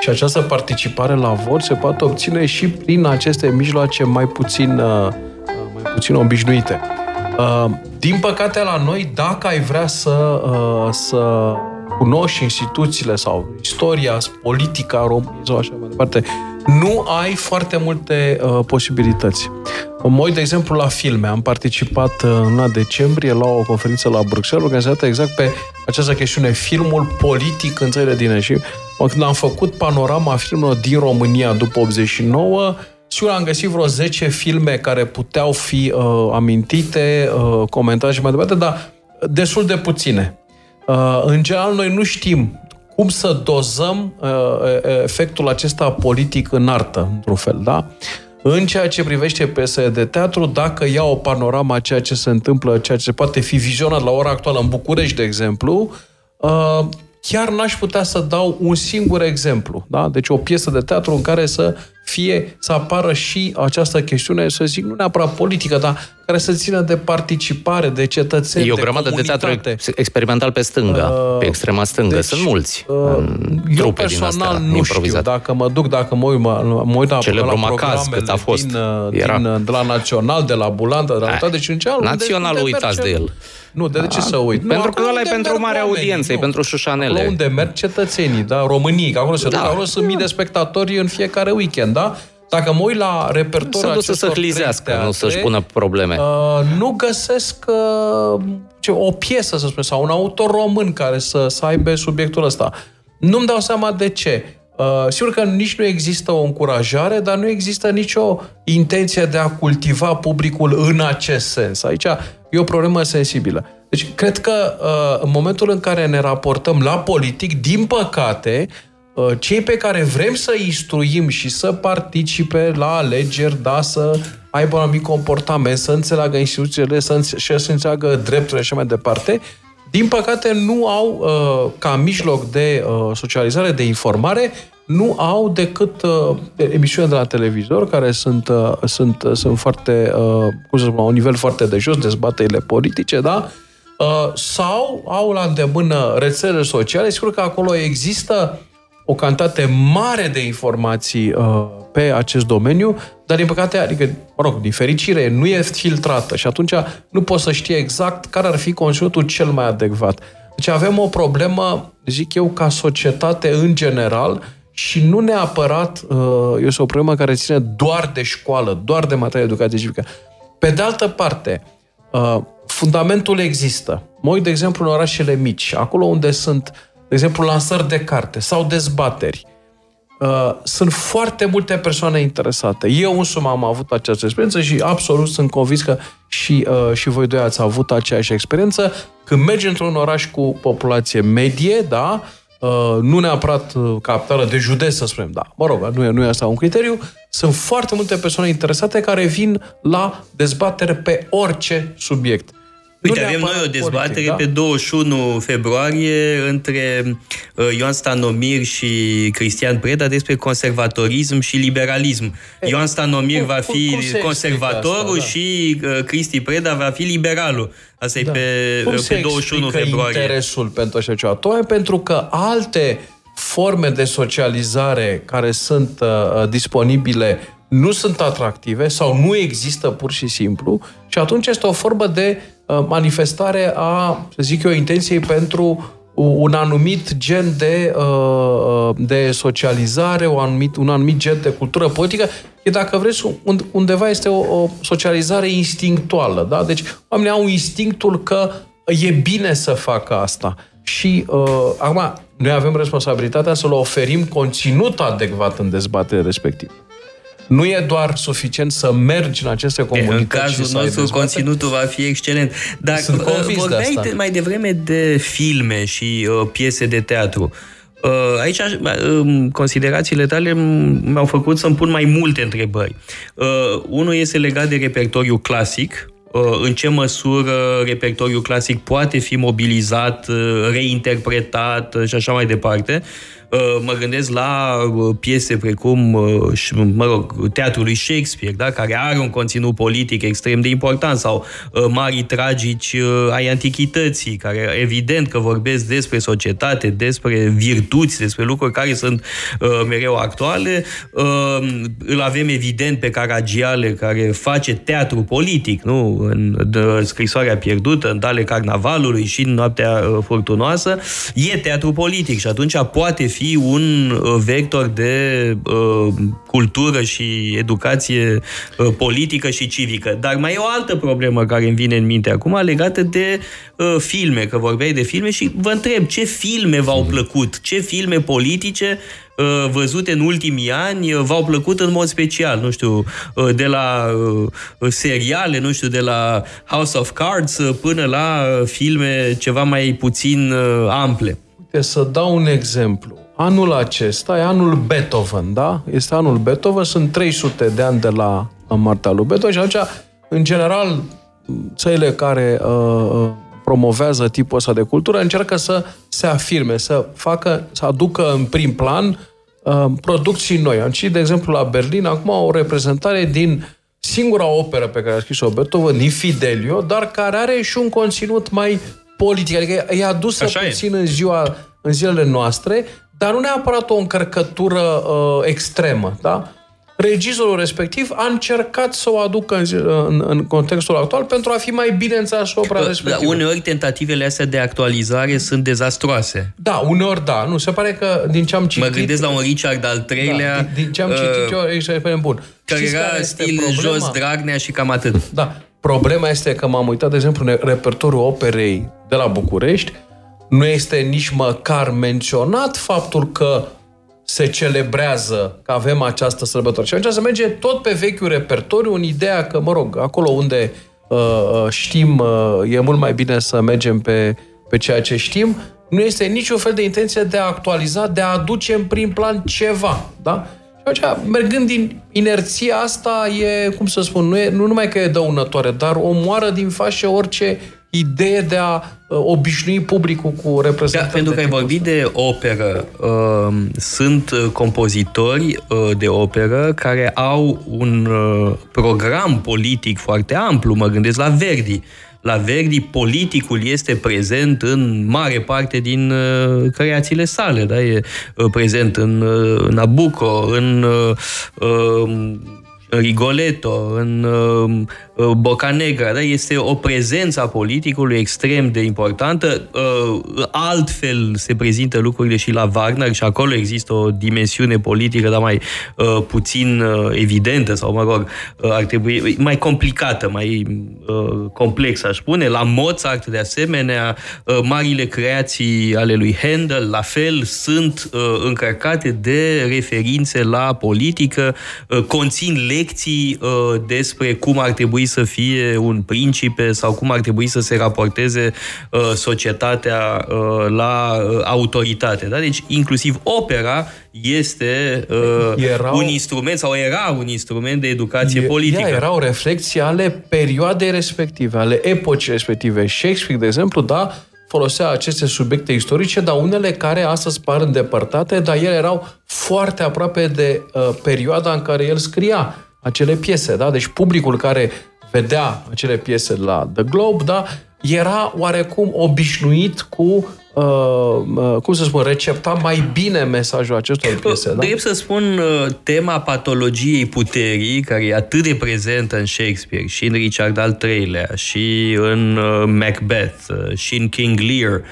Speaker 2: Și această participare la vot se poate obține și prin aceste mijloace mai puțin, uh, mai puțin obișnuite. Uh, Din păcate la noi, dacă ai vrea să, uh, să cunoști instituțiile sau istoria, politica României sau așa mai departe, nu ai foarte multe uh, posibilități. Mă uit, de exemplu, la filme. Am participat uh, în luna decembrie la o conferință la Bruxelles organizată exact pe această chestiune, filmul politic în țările din Est. Și când am făcut panorama filmelor din România după 89, Sigur, am găsit vreo 10 filme care puteau fi uh, amintite, uh, comentate și mai departe, dar destul de puține. Uh, în general, noi nu știm cum să dozăm uh, efectul acesta politic în artă, într-un fel, da? În ceea ce privește piesele de teatru, dacă ia o panoramă a ceea ce se întâmplă, ceea ce poate fi vizionat la ora actuală în București, de exemplu, uh, chiar n-aș putea să dau un singur exemplu. Da? Deci o piesă de teatru în care să fie să apară și această chestiune, să zic, nu neapărat politică, dar care să țină de participare, de cetățeni,
Speaker 3: E o grămadă de, de teatru experimental pe stânga, uh, pe extrema stângă. Deci, Sunt mulți uh,
Speaker 2: Eu personal din astea, nu știu, dacă mă duc, dacă mă uit, mă, mă uit la,
Speaker 3: Celebru la Macaz, cât a fost. Din,
Speaker 2: Era. din, de la Național, de la Bulan, de la toate, deci în cealaltă.
Speaker 3: Național uitați de el.
Speaker 2: Nu, de, de ce să uit?
Speaker 3: Pentru că ăla e pentru mare audiență, pentru șușanele.
Speaker 2: Acolo unde merg cetățenii, da? Românii, că acolo se da. duc, acolo sunt mii de spectatori în fiecare weekend, da? Dacă mă uit la repertoriul
Speaker 3: Să să hlizească, nu să-și pună probleme. Uh,
Speaker 2: nu găsesc uh, ce, o piesă, să spun, sau un autor român care să, să aibă subiectul ăsta. Nu-mi dau seama de ce. Uh, sigur că nici nu există o încurajare, dar nu există nicio intenție de a cultiva publicul în acest sens. Aici e o problemă sensibilă. Deci, cred că uh, în momentul în care ne raportăm la politic, din păcate, uh, cei pe care vrem să instruim și să participe la alegeri, da, să aibă un anumit comportament, să înțeleagă instituțiile, să, înțe- și să înțeleagă drepturile și mai departe, din păcate nu au, uh, ca mijloc de uh, socializare, de informare, nu au decât uh, emisiuni de la televizor, care sunt, uh, sunt, uh, sunt foarte, uh, cum să spun, la un nivel foarte de jos, dezbaterile politice, da? Uh, sau au la îndemână rețelele sociale. Sigur că acolo există o cantitate mare de informații uh, pe acest domeniu, dar din păcate, adică, mă rog, din fericire, nu e filtrată și atunci nu poți să știi exact care ar fi conținutul cel mai adecvat. Deci avem o problemă, zic eu, ca societate în general și nu neapărat uh, este o problemă care ține doar de școală, doar de materie educație civică. Pe de altă parte, uh, fundamentul există. Mă uit, de exemplu, în orașele mici, acolo unde sunt, de exemplu, lansări de carte sau dezbateri. Uh, sunt foarte multe persoane interesate. Eu însumi am avut această experiență și absolut sunt convins că și, uh, și voi doi ați avut aceeași experiență. Când mergi într-un oraș cu populație medie, da, Uh, nu neapărat uh, capitală de județ, să spunem, da, mă rog, nu e, nu e asta un criteriu, sunt foarte multe persoane interesate care vin la dezbatere pe orice subiect.
Speaker 1: Uite, avem noi o dezbatere politic, da? pe 21 februarie între uh, Ioan Stanomir și Cristian Preda despre conservatorism și liberalism. E, Ioan Stanomir cum, va fi cum conservatorul asta, da. și uh, Cristi Preda va fi liberalul. Asta da. e pe, cum pe 21 februarie.
Speaker 2: interesul pentru așa ceva? Tocmai pentru că alte forme de socializare care sunt uh, disponibile nu sunt atractive sau nu există pur și simplu și atunci este o formă de uh, manifestare a, să zic eu, intenției pentru un anumit gen de, uh, uh, de socializare, un anumit, un anumit gen de cultură politică, e, dacă vreți, undeva este o, o socializare instinctuală. Da? Deci oamenii au instinctul că e bine să facă asta. Și uh, acum, noi avem responsabilitatea să le oferim conținut adecvat în dezbatere respectiv. Nu e doar suficient să mergi în aceste comunități.
Speaker 1: În cazul nostru, conținutul va fi excelent. Dar Sunt uh, vorbeai de mai devreme de filme și uh, piese de teatru. Uh, aici uh, considerațiile tale m-au făcut să-mi pun mai multe întrebări. Uh, unul este legat de repertoriu clasic, uh, în ce măsură repertoriul clasic poate fi mobilizat, reinterpretat și așa mai departe. Uh, mă gândesc la uh, piese precum, uh, mă rog, teatrul lui Shakespeare, da? care are un conținut politic extrem de important, sau mari tragici ai antichității, care evident că vorbesc despre societate, despre virtuți, despre lucruri care sunt mereu actuale. Îl avem evident pe Caragiale, care face teatru politic, nu? În scrisoarea pierdută, în Dale Carnavalului și în Noaptea Furtunoasă. E teatru politic și atunci poate fi un uh, vector de uh, cultură și educație uh, politică și civică. Dar mai e o altă problemă care îmi vine în minte acum legată de uh, filme, că vorbeai de filme și vă întreb ce filme v-au plăcut, ce filme politice uh, văzute în ultimii ani uh, v-au plăcut în mod special, nu știu, de la seriale, nu știu, de la House of Cards până la filme ceva mai puțin ample.
Speaker 2: Uite, să dau un exemplu. Anul acesta e anul Beethoven, da? Este anul Beethoven, sunt 300 de ani de la moartea lui Beethoven și atunci, în general, țările care uh, uh, promovează tipul ăsta de cultură încearcă să se afirme, să facă, să aducă în prim plan uh, producții noi. Am citit, de exemplu, la Berlin, acum o reprezentare din singura operă pe care a scris-o Beethoven, din Fidelio, dar care are și un conținut mai politic, adică e adusă Așa puțin e. în, ziua, în zilele noastre, dar nu neapărat o încărcătură uh, extremă, da? regizorul respectiv a încercat să o aducă în, în, în contextul actual pentru a fi mai bine înțeles opera da, respectivă.
Speaker 1: Uneori tentativele astea de actualizare sunt dezastroase.
Speaker 2: Da, uneori da. Nu, se pare că din ce am citit...
Speaker 1: Mă gândesc la un Richard al treilea... Da,
Speaker 2: din, din ce am citit uh, eu, e excelent bun.
Speaker 1: Care Știți era care stil jos, Dragnea și cam atât.
Speaker 2: Da. Problema este că m-am uitat, de exemplu, în repertoriul operei de la București, nu este nici măcar menționat faptul că se celebrează că avem această sărbătoare. Și atunci se merge tot pe vechiul repertoriu în ideea că, mă rog, acolo unde uh, uh, știm, uh, e mult mai bine să mergem pe, pe ceea ce știm, nu este niciun fel de intenție de a actualiza, de a aduce în prim plan ceva. Da? Și atunci, mergând din inerția asta, e, cum să spun, nu, e, nu numai că e dăunătoare, dar omoară din fașă orice idee de a uh, obișnui publicul cu reprezentanți.
Speaker 1: Da, pentru că ai vorbit de operă. Uh, sunt uh, compozitori uh, de operă care au un uh, program politic foarte amplu. Mă gândesc la Verdi. La Verdi, politicul este prezent în mare parte din uh, creațiile sale. Da? E uh, prezent în uh, Nabucco, în uh, Rigoletto, în uh, Uh, Bocanegra, da? este o prezență a politicului extrem de importantă. Uh, altfel se prezintă lucrurile și la Wagner și acolo există o dimensiune politică, dar mai uh, puțin evidentă sau, mă rog, ar trebui mai complicată, mai complexă, aș spune. La Mozart, de asemenea, marile creații ale lui Handel, la fel, sunt încărcate de referințe la politică, conțin lecții despre cum ar trebui să fie un principe sau cum ar trebui să se raporteze uh, societatea uh, la uh, autoritate. Da? Deci, inclusiv opera este uh, erau, un instrument sau era un instrument de educație e, politică. Ea
Speaker 2: era o reflexie ale perioadei respective, ale epocii respective. Shakespeare, de exemplu, da, folosea aceste subiecte istorice, dar unele care astăzi par îndepărtate, dar ele erau foarte aproape de uh, perioada în care el scria acele piese. Da? Deci publicul care vedea acele piese la The Globe, da, era oarecum obișnuit cu uh, uh, cum să spun, recepta mai bine mesajul acestor piese. Da?
Speaker 1: Trebuie să spun uh, tema patologiei puterii, care e atât de prezentă în Shakespeare și în Richard al III-lea și în uh, Macbeth uh, și în King Lear,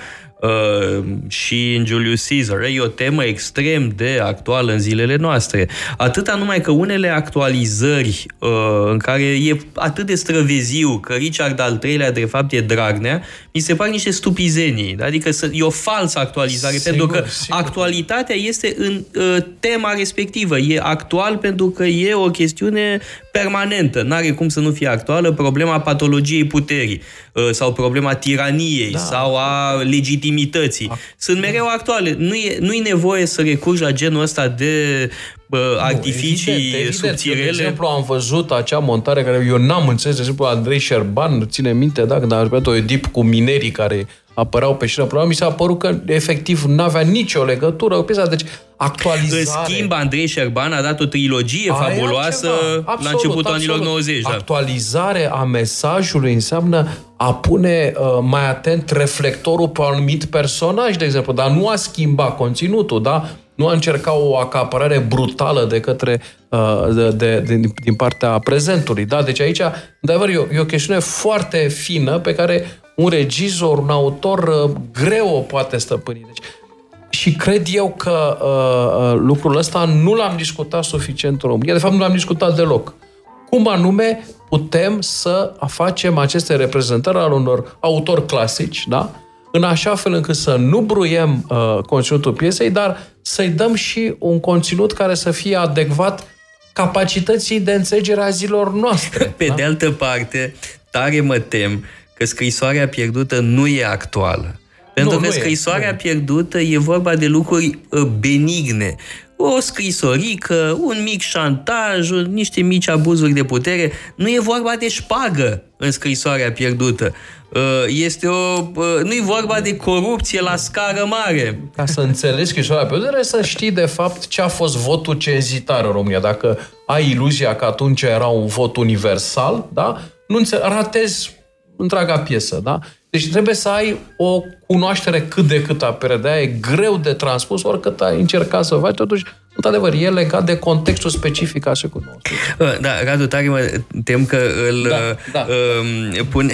Speaker 1: Uh, și în Julius Caesar. E o temă extrem de actuală în zilele noastre. Atâta numai că unele actualizări uh, în care e atât de străveziu că Richard al III-lea de fapt e Dragnea, mi se par niște stupizenii. Adică e o falsă actualizare, sigur, pentru că sigur. actualitatea este în uh, tema respectivă. E actual pentru că e o chestiune permanentă. N-are cum să nu fie actuală problema patologiei puterii uh, sau problema tiraniei da. sau a legitimității. Sunt mereu actuale. Nu e, nu e nevoie să recurgi la genul ăsta de bă, artificii nu, evident, evident. subțirele. de
Speaker 2: exemplu, am văzut acea montare care eu n-am înțeles, de exemplu, Andrei Șerban, ține minte, da, când a arătat o Edip cu minerii care apăreau pe șirea programului, mi s-a părut că efectiv n-avea nicio legătură cu piesa, deci actualizare.
Speaker 1: În schimb, Andrei Șerban a dat o trilogie Aia fabuloasă absolut, la începutul absolut. anilor 90. Da.
Speaker 2: Actualizare a mesajului înseamnă a pune uh, mai atent reflectorul pe un anumit personaj, de exemplu, dar nu a schimba conținutul, da? Nu a încerca o acapărare brutală de către uh, de, de, de, din partea prezentului. Da? Deci aici, de adevăr, e o, e o chestiune foarte fină pe care un regizor, un autor uh, greu o poate stăpâni. Deci, și cred eu că uh, uh, lucrul ăsta nu l-am discutat suficient în România. De fapt, nu l-am discutat deloc. Cum anume putem să facem aceste reprezentări al unor autori clasici, da? în așa fel încât să nu bruiem uh, conținutul piesei, dar să-i dăm și un conținut care să fie adecvat capacității de înțelegere a zilor noastre.
Speaker 1: Pe
Speaker 2: da?
Speaker 1: de altă parte, tare mă tem că scrisoarea pierdută nu e actuală. Pentru nu, că nu scrisoarea e. pierdută e vorba de lucruri uh, benigne. o scrisorică, un mic șantaj, niște mici abuzuri de putere. Nu e vorba de șpagă în scrisoarea pierdută. Uh, este o, uh, nu e vorba de corupție la scară mare.
Speaker 2: Ca să înțelegi scrisoarea pierdută, să știi de fapt ce a fost votul cenzitar în România. Dacă ai iluzia că atunci era un vot universal, da? nu înțe- ratezi întreaga piesă. Da? Deci trebuie să ai o cunoaștere cât de cât a PRD, e greu de transpus, oricât ai încercat să faci, totuși Într-adevăr, e legat de contextul specific al secolului
Speaker 1: nostru. Da, Radu, tare mă tem că îl da, da. Uh, pune,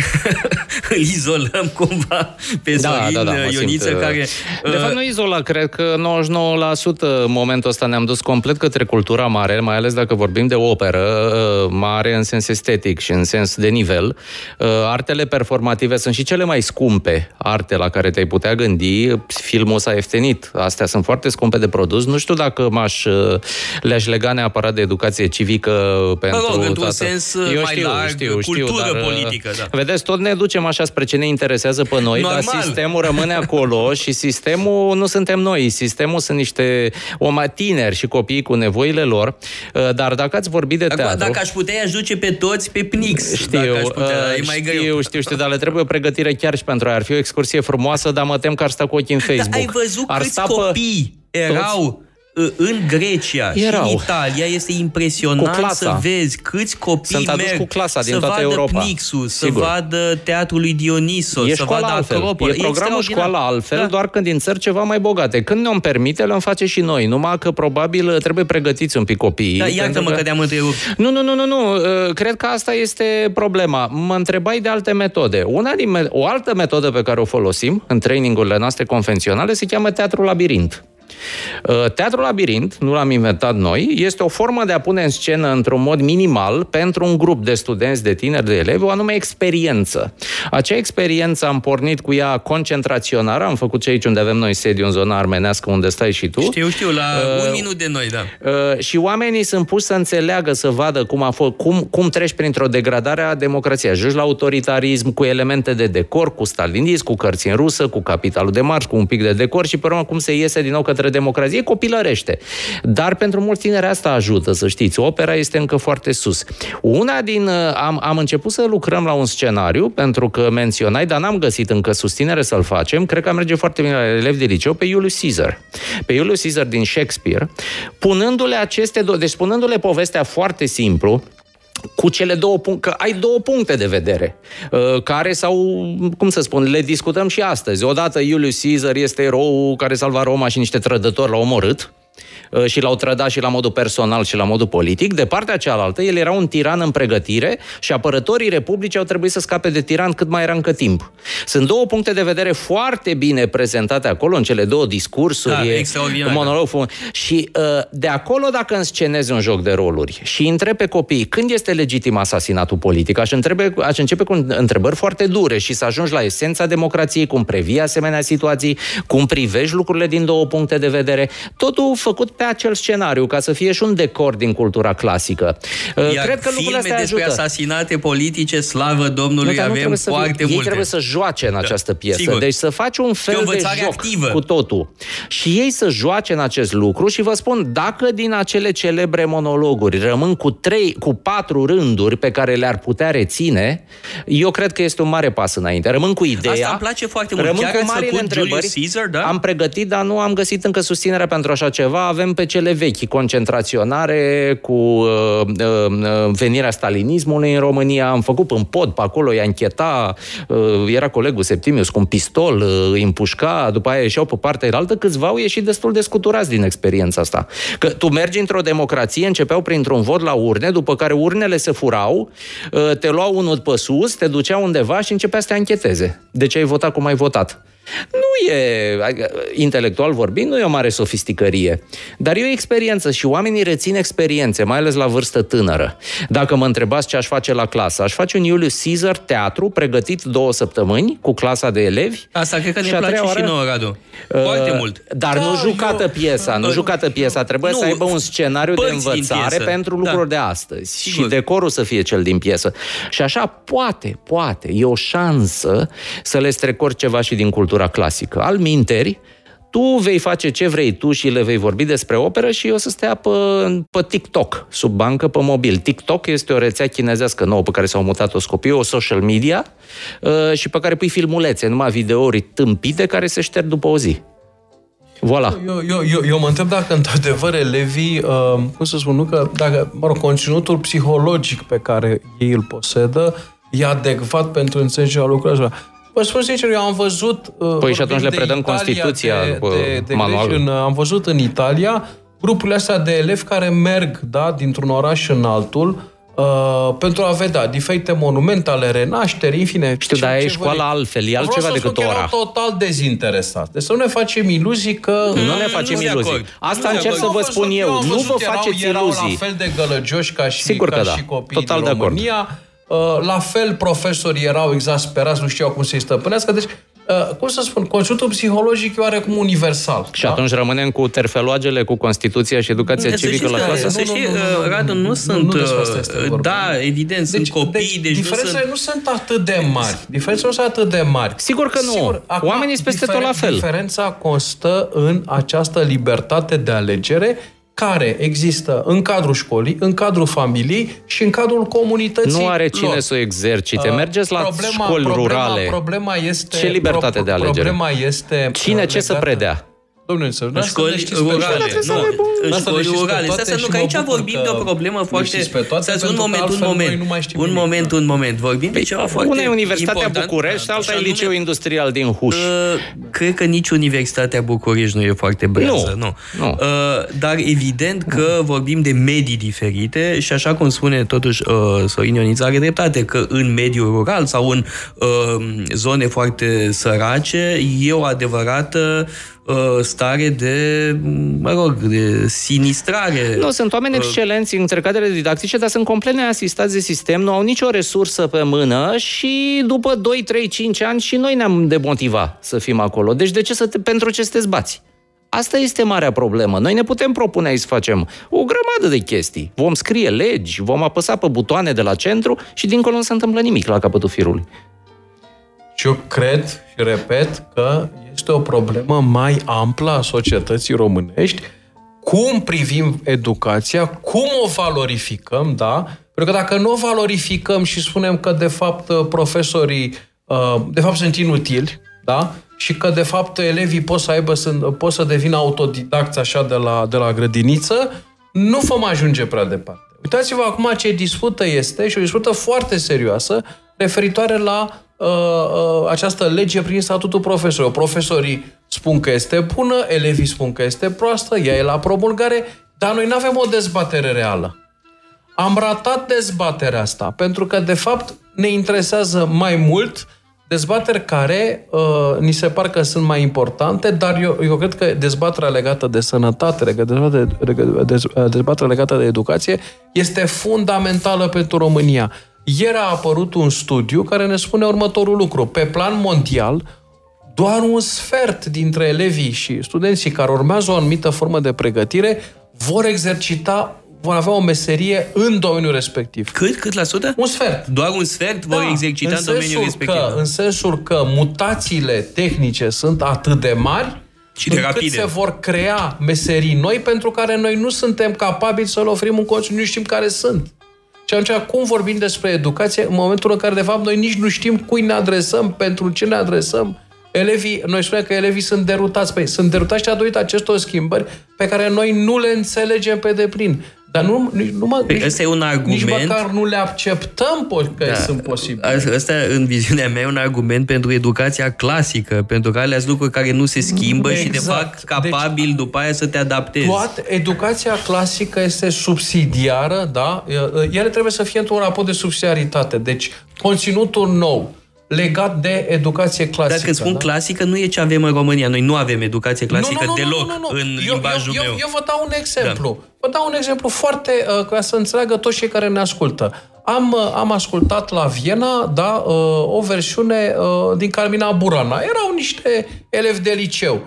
Speaker 1: [laughs] îl izolăm cumva pe da, Zorin da, da, Ioniță, simt, uh, care...
Speaker 3: Uh, de fapt, nu izola, cred că 99% în momentul ăsta ne-am dus complet către cultura mare, mai ales dacă vorbim de operă uh, mare în sens estetic și în sens de nivel. Uh, artele performative sunt și cele mai scumpe arte la care te-ai putea gândi. Filmul s-a ieftenit. Astea sunt foarte scumpe de produs. Nu știu dacă m le-aș, uh, le-aș lega neapărat de educație civică pentru
Speaker 1: mă rog, într-un sens uh, Eu mai știu, larg, știu, știu, cultură dar, uh, politică. Da.
Speaker 3: Vedeți, tot ne ducem așa spre ce ne interesează pe noi, Normal. dar sistemul rămâne acolo [laughs] și sistemul nu suntem noi. Sistemul sunt niște oma tineri și copii cu nevoile lor. Dar dacă ați vorbit de teatru...
Speaker 1: Dacă aș putea, aș duce pe toți pe Pnix. Știu, aș putea, e mai
Speaker 3: știu, greu. știu, știu, dar le trebuie o pregătire chiar și pentru aia. Ar fi o excursie frumoasă, dar mă tem că ar sta cu ochii în Facebook. Dar
Speaker 1: ai văzut ar câți copii pe... erau... Toți? În Grecia Erau. și în Italia este impresionant să vezi câți copii Sunt merg cu clasa din să toată vadă Europa. Pnixul, Sigur. să vadă teatrul lui Dionisos, e să vadă altfel. Acropol.
Speaker 3: E programul școală altfel, da. doar când din țări ceva mai bogate. Când ne-o permite, le-am face și noi, numai că probabil trebuie pregătiți un pic copiii.
Speaker 1: Da, iartă-mă că, că te-am întrerupt.
Speaker 3: Nu, nu, nu, nu, nu. Uh, cred că asta este problema. Mă întrebai de alte metode. Una din me- o altă metodă pe care o folosim în trainingurile noastre convenționale se cheamă teatru labirint. Uh, Teatrul Labirint, nu l-am inventat noi, este o formă de a pune în scenă într-un mod minimal pentru un grup de studenți, de tineri, de elevi, o anume experiență. Acea experiență am pornit cu ea concentraționară, am făcut ce aici unde avem noi sediu în zona armenească, unde stai și tu.
Speaker 1: Știu, știu, la uh, un minut de noi, da.
Speaker 3: Uh, și oamenii sunt puși să înțeleagă, să vadă cum a fost, cum, cum treci printr-o degradare a democrației. Ajungi la autoritarism cu elemente de decor, cu stalinism, cu cărți în rusă, cu capitalul de marș, cu un pic de decor și pe urmă cum se iese din nou către democrație, copilărește. Dar pentru mulți tineri asta ajută, să știți. Opera este încă foarte sus. Una din... Uh, am, am început să lucrăm la un scenariu, pentru că menționai, dar n-am găsit încă susținere să-l facem. Cred că merge foarte bine la elevi de liceu pe Julius Caesar. Pe Julius Caesar din Shakespeare, punându-le aceste două... Deci punându-le povestea foarte simplu, cu cele două puncte, că ai două puncte de vedere, uh, care sau, cum să spun, le discutăm și astăzi. Odată Iulius Caesar este erou care salva Roma și niște trădători l-au omorât, Uh, și l-au trădat și la modul personal și la modul politic. De partea cealaltă, el era un tiran în pregătire și apărătorii Republicii au trebuit să scape de tiran cât mai era încă timp. Sunt două puncte de vedere foarte bine prezentate acolo, în cele două discursuri. Da,
Speaker 1: e un
Speaker 3: monolog. Și uh, de acolo, dacă înscenezi un joc de roluri și întrebi pe copii când este legitim asasinatul politic, aș, întrebe, aș începe cu întrebări foarte dure și să ajungi la esența democrației, cum previi asemenea situații, cum privești lucrurile din două puncte de vedere, totul făcut pe acel scenariu, ca să fie și un decor din cultura clasică.
Speaker 1: Uh, Iar Cred că filme astea despre ajută. asasinate politice, slavă Domnului, nu, avem foarte
Speaker 3: fie,
Speaker 1: multe.
Speaker 3: Ei trebuie să joace în da. această piesă. Sigur. Deci să faci un fel de joc activă. cu totul. Și ei să joace în acest lucru și vă spun, dacă din acele celebre monologuri rămân cu trei, cu patru rânduri pe care le-ar putea reține, eu cred că este un mare pas înainte. Rămân cu ideea. Asta
Speaker 1: îmi place foarte mult.
Speaker 3: Rămân Chiar cu mari întrebări. Caesar, da? Am pregătit, dar nu am găsit încă susținerea pentru așa ceva. Avem avem pe cele vechi, concentraționare cu uh, uh, venirea stalinismului în România. Am făcut în pod pe acolo, i-a încheta, uh, era colegul Septimius cu un pistol, uh, îi împușca, după aia ieșeau pe partea altă, câțiva au ieșit destul de scuturați din experiența asta. Că tu mergi într-o democrație, începeau printr-un vot la urne, după care urnele se furau, uh, te luau unul pe sus, te ducea undeva și începea să te ancheteze. De ce ai votat cum ai votat? Nu e, intelectual vorbind, nu e o mare sofisticărie, dar e o experiență și oamenii rețin experiențe, mai ales la vârstă tânără. Dacă mă întrebați ce aș face la clasă, aș face un Julius Caesar teatru pregătit două săptămâni cu clasa de elevi.
Speaker 1: Asta cred că ne place oară, și nouă, Radu. Uh, Foarte mult.
Speaker 3: Dar da, nu jucată eu, piesa, nu uh, jucată piesa. Trebuie nu, să aibă un scenariu de învățare pentru da. lucruri da. de astăzi. Sigur. Și decorul să fie cel din piesă. Și așa poate, poate, e o șansă să le strecori ceva și din cultura cultura clasică. Al minteri, tu vei face ce vrei tu și le vei vorbi despre operă și o să stea pe, pe TikTok, sub bancă, pe mobil. TikTok este o rețea chinezească nouă pe care s-au mutat-o scopii, o social media uh, și pe care pui filmulețe, numai videouri tâmpite care se șterg după o zi. Voilà.
Speaker 2: Eu, eu, eu, eu mă întreb dacă, într-adevăr, elevii, uh, cum să spun, nu că, dacă, mă rog, conținutul psihologic pe care ei îl posedă e adecvat pentru înțelegerea lucrurilor Vă spun sincer, eu am văzut...
Speaker 3: Uh, păi și atunci le predăm Italia Constituția
Speaker 2: de, de, de manual. În, am văzut în Italia grupurile astea de elevi care merg da, dintr-un oraș în altul Uh, pentru a vedea diferite monumente ale renașterii, în fine...
Speaker 3: Știu, dar e școala altfel, e altceva decât ora. Vreau
Speaker 2: total dezinteresat. Deci să nu ne facem iluzii că...
Speaker 3: Nu ne facem nu iluzii. Asta nu încerc să vă spun eu. Nu vă faceți
Speaker 2: erau,
Speaker 3: iluzii.
Speaker 2: Erau la fel de gălăgioși ca și,
Speaker 3: Sigur
Speaker 2: ca
Speaker 3: că da.
Speaker 2: și copiii
Speaker 3: Total
Speaker 2: din România. De acord. Uh, la fel, profesorii erau exasperați, nu știau cum să-i stăpânească. Deci, uh, cum să spun, consultul psihologic e oarecum universal.
Speaker 3: Și da? atunci rămânem cu terfeloagele, cu Constituția și educația civică la clasă?
Speaker 1: Să știi, Radu, nu, nu sunt... Nu, da, evident, sunt deci, copii, deci, deci
Speaker 2: diferențele nu sunt... nu sunt atât de mari. Diferențele nu sunt atât de mari.
Speaker 3: Sigur că nu. Sigur, Oamenii sunt peste tot la fel.
Speaker 2: Diferența constă în această libertate de alegere care există în cadrul școlii, în cadrul familiei și în cadrul comunității
Speaker 3: Nu are cine lor. să o exercite. Uh, Mergeți la problema, școli
Speaker 2: problema,
Speaker 3: rurale.
Speaker 2: Problema este...
Speaker 3: Ce libertate pro, de alegere?
Speaker 2: Problema este...
Speaker 3: Cine ce să predea?
Speaker 2: Domnule, să
Speaker 1: în școli rurale. Nu, în școli rurale. Să nu, că aici vorbim de o problemă foarte... Să un moment, un moment. Un moment, un moment. Vorbim de ceva foarte
Speaker 3: Una e Universitatea București, alta e Liceu Industrial din Huș. Uh,
Speaker 1: cred că nici Universitatea București nu e foarte brează. Nu. nu. Uh, dar evident că vorbim de medii diferite și așa cum spune totuși uh, Sorin Ioniță are dreptate că în mediul rural sau în zone foarte sărace e o adevărată Uh, stare de, mă rog, de sinistrare.
Speaker 3: Nu, sunt oameni uh, excelenți în cadrele didactice, dar sunt complet neasistați de sistem, nu au nicio resursă pe mână și după 2, 3, 5 ani și noi ne-am demotiva să fim acolo. Deci de ce să te, pentru ce să te zbați? Asta este marea problemă. Noi ne putem propune aici să facem o grămadă de chestii. Vom scrie legi, vom apăsa pe butoane de la centru și dincolo nu se întâmplă nimic la capătul firului.
Speaker 2: Și eu cred și repet că este o problemă mai amplă a societății românești, cum privim educația, cum o valorificăm, da? Pentru că dacă nu o valorificăm și spunem că, de fapt, profesorii, uh, de fapt, sunt inutili, da? Și că, de fapt, elevii pot să aibă, pot să devină autodidacți așa de la, de la grădiniță, nu vom ajunge prea departe. Uitați-vă acum ce dispută este și o dispută foarte serioasă referitoare la uh, uh, această lege prin statutul profesorilor. Profesorii spun că este bună, elevii spun că este proastă, ea e la promulgare, dar noi nu avem o dezbatere reală. Am ratat dezbaterea asta, pentru că, de fapt, ne interesează mai mult dezbateri care uh, ni se par că sunt mai importante, dar eu, eu cred că dezbaterea legată de sănătate, dezbaterea, dezbaterea legată de educație, este fundamentală pentru România. Ieri a apărut un studiu care ne spune următorul lucru. Pe plan mondial, doar un sfert dintre elevii și studenții care urmează o anumită formă de pregătire vor exercita vor avea o meserie în domeniul respectiv.
Speaker 1: Cât? Cât la sută?
Speaker 2: Un sfert.
Speaker 1: Doar un sfert da, vor exercita în, în domeniul respectiv.
Speaker 2: Că, în sensul că mutațiile tehnice sunt atât de mari
Speaker 1: și de rapide.
Speaker 2: se vor crea meserii noi pentru care noi nu suntem capabili să le oferim un conținut, nu știm care sunt. Și atunci, cum vorbim despre educație în momentul în care, de fapt, noi nici nu știm cui ne adresăm, pentru ce ne adresăm? Elevii, noi spunem că elevii sunt derutați. Păi, sunt derutați datorită acestor schimbări pe care noi nu le înțelegem pe deplin. Dar nu, nu, nu mă,
Speaker 1: păi nici,
Speaker 2: ăsta
Speaker 1: e un argument.
Speaker 2: Nici măcar nu le acceptăm că da, sunt posibile.
Speaker 1: Ăsta, în viziunea mea, e un argument pentru educația clasică, pentru că alea sunt lucruri care nu se schimbă exact. și te fac deci, capabil deci, după aia să te adaptezi.
Speaker 2: Toată educația clasică este subsidiară, da? Ele trebuie să fie într-un raport de subsidiaritate. Deci, conținutul nou, legat de educație clasică.
Speaker 1: Dacă spun da? clasică, nu e ce avem în România. Noi nu avem educație clasică nu, nu, nu, deloc nu, nu, nu. în eu, limbajul
Speaker 2: eu,
Speaker 1: meu.
Speaker 2: Eu, eu vă dau un exemplu. Da. Vă dau un exemplu foarte, uh, ca să înțeleagă toți cei care ne ascultă. Am, uh, am ascultat la Viena, da, uh, o versiune uh, din Carmina Burana. Erau niște elevi de liceu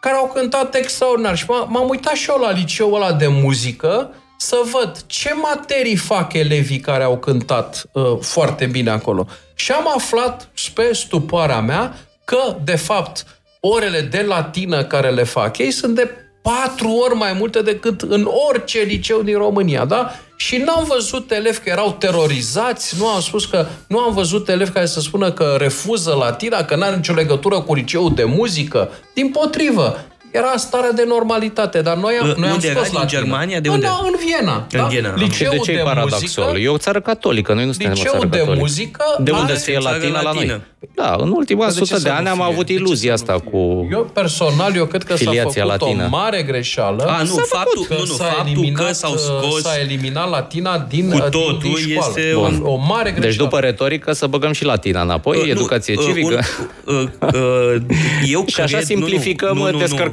Speaker 2: care au cântat extraordinar și m-am uitat și eu la liceul ăla de muzică să văd ce materii fac elevii care au cântat uh, foarte bine acolo. Și am aflat, spre stupoarea mea, că, de fapt, orele de latină care le fac ei sunt de patru ori mai multe decât în orice liceu din România, da? Și n-am văzut elevi că erau terorizați, nu am spus că nu am văzut elevi care să spună că refuză latina, că n-are nicio legătură cu liceul de muzică. Din potrivă, era starea de normalitate, dar noi am, noi am
Speaker 1: unde
Speaker 2: scos
Speaker 1: era? În Germania? De unde?
Speaker 2: În, în Viena.
Speaker 1: În
Speaker 2: da?
Speaker 1: Viena.
Speaker 2: Liceul
Speaker 3: de ce
Speaker 2: de
Speaker 3: e paradoxul?
Speaker 2: muzică,
Speaker 3: E o țară catolică, noi nu suntem o țară
Speaker 2: liceul de
Speaker 3: catolică.
Speaker 2: muzică
Speaker 3: De unde
Speaker 2: are-
Speaker 3: să fie
Speaker 1: țară
Speaker 3: latina la
Speaker 1: latină.
Speaker 3: noi? Da, în ultima
Speaker 2: Dar de ce
Speaker 3: sută
Speaker 2: să
Speaker 3: de
Speaker 2: nu
Speaker 3: ani am
Speaker 2: fie?
Speaker 3: avut
Speaker 2: De ce
Speaker 3: iluzia
Speaker 2: să nu
Speaker 3: asta
Speaker 2: fie?
Speaker 3: cu...
Speaker 2: Eu personal, eu cred că s-a
Speaker 3: filiația
Speaker 2: făcut
Speaker 3: latină.
Speaker 2: o mare greșeală.
Speaker 1: A, nu,
Speaker 2: S-a
Speaker 1: faptul-
Speaker 2: făcut
Speaker 1: nu, nu,
Speaker 2: s-a
Speaker 1: faptul
Speaker 2: eliminat,
Speaker 1: că s-au scos-
Speaker 2: S-a eliminat latina din,
Speaker 1: Cu
Speaker 2: din,
Speaker 1: totul
Speaker 2: din școală.
Speaker 1: este
Speaker 2: o,
Speaker 1: un-
Speaker 2: o mare greșeală.
Speaker 3: Deci după retorică să băgăm și latina înapoi,
Speaker 1: Uh, nu,
Speaker 3: educație
Speaker 1: uh,
Speaker 3: civică.
Speaker 1: un- uh, uh, [laughs] eu
Speaker 3: Și așa
Speaker 1: cred,
Speaker 3: simplificăm,
Speaker 1: nu,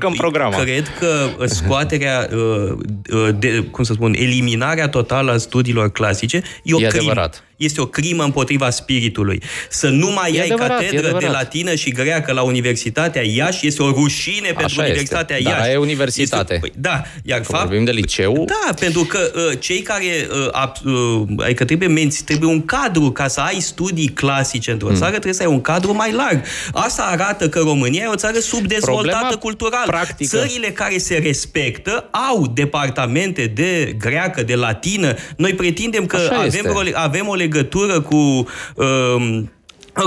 Speaker 1: nu, nu,
Speaker 3: descărcăm
Speaker 1: nu,
Speaker 3: programa.
Speaker 1: Cred că scoaterea, uh, uh, de, cum să spun, eliminarea totală a studiilor clasice e o
Speaker 3: E
Speaker 1: crimă.
Speaker 3: adevărat.
Speaker 1: Este o crimă împotriva spiritului. Să nu mai
Speaker 3: E
Speaker 1: ai
Speaker 3: adevărat, e
Speaker 1: catedră de
Speaker 3: adevărat.
Speaker 1: latină și greacă la Universitatea Iași este o rușine pentru
Speaker 3: este.
Speaker 1: Universitatea
Speaker 3: Dar
Speaker 1: Iași.
Speaker 3: aia e universitate.
Speaker 1: Este, păi, da, iar
Speaker 3: Că
Speaker 1: fapt,
Speaker 3: vorbim de liceu.
Speaker 1: da, pentru că uh, cei care, uh, ab, uh, adică trebuie menți, trebuie un cadru ca să ai studii clasice într-o
Speaker 3: Hmm.
Speaker 1: țară, trebuie să ai un cadru mai larg. Asta arată că România e o țară subdezvoltată
Speaker 3: Problema
Speaker 1: cultural.
Speaker 3: practică-
Speaker 1: Țările care se respectă au departamente de greacă, de latină. Noi pretindem că
Speaker 3: Așa
Speaker 1: avem,
Speaker 3: este.
Speaker 1: o, avem o legătură cu um,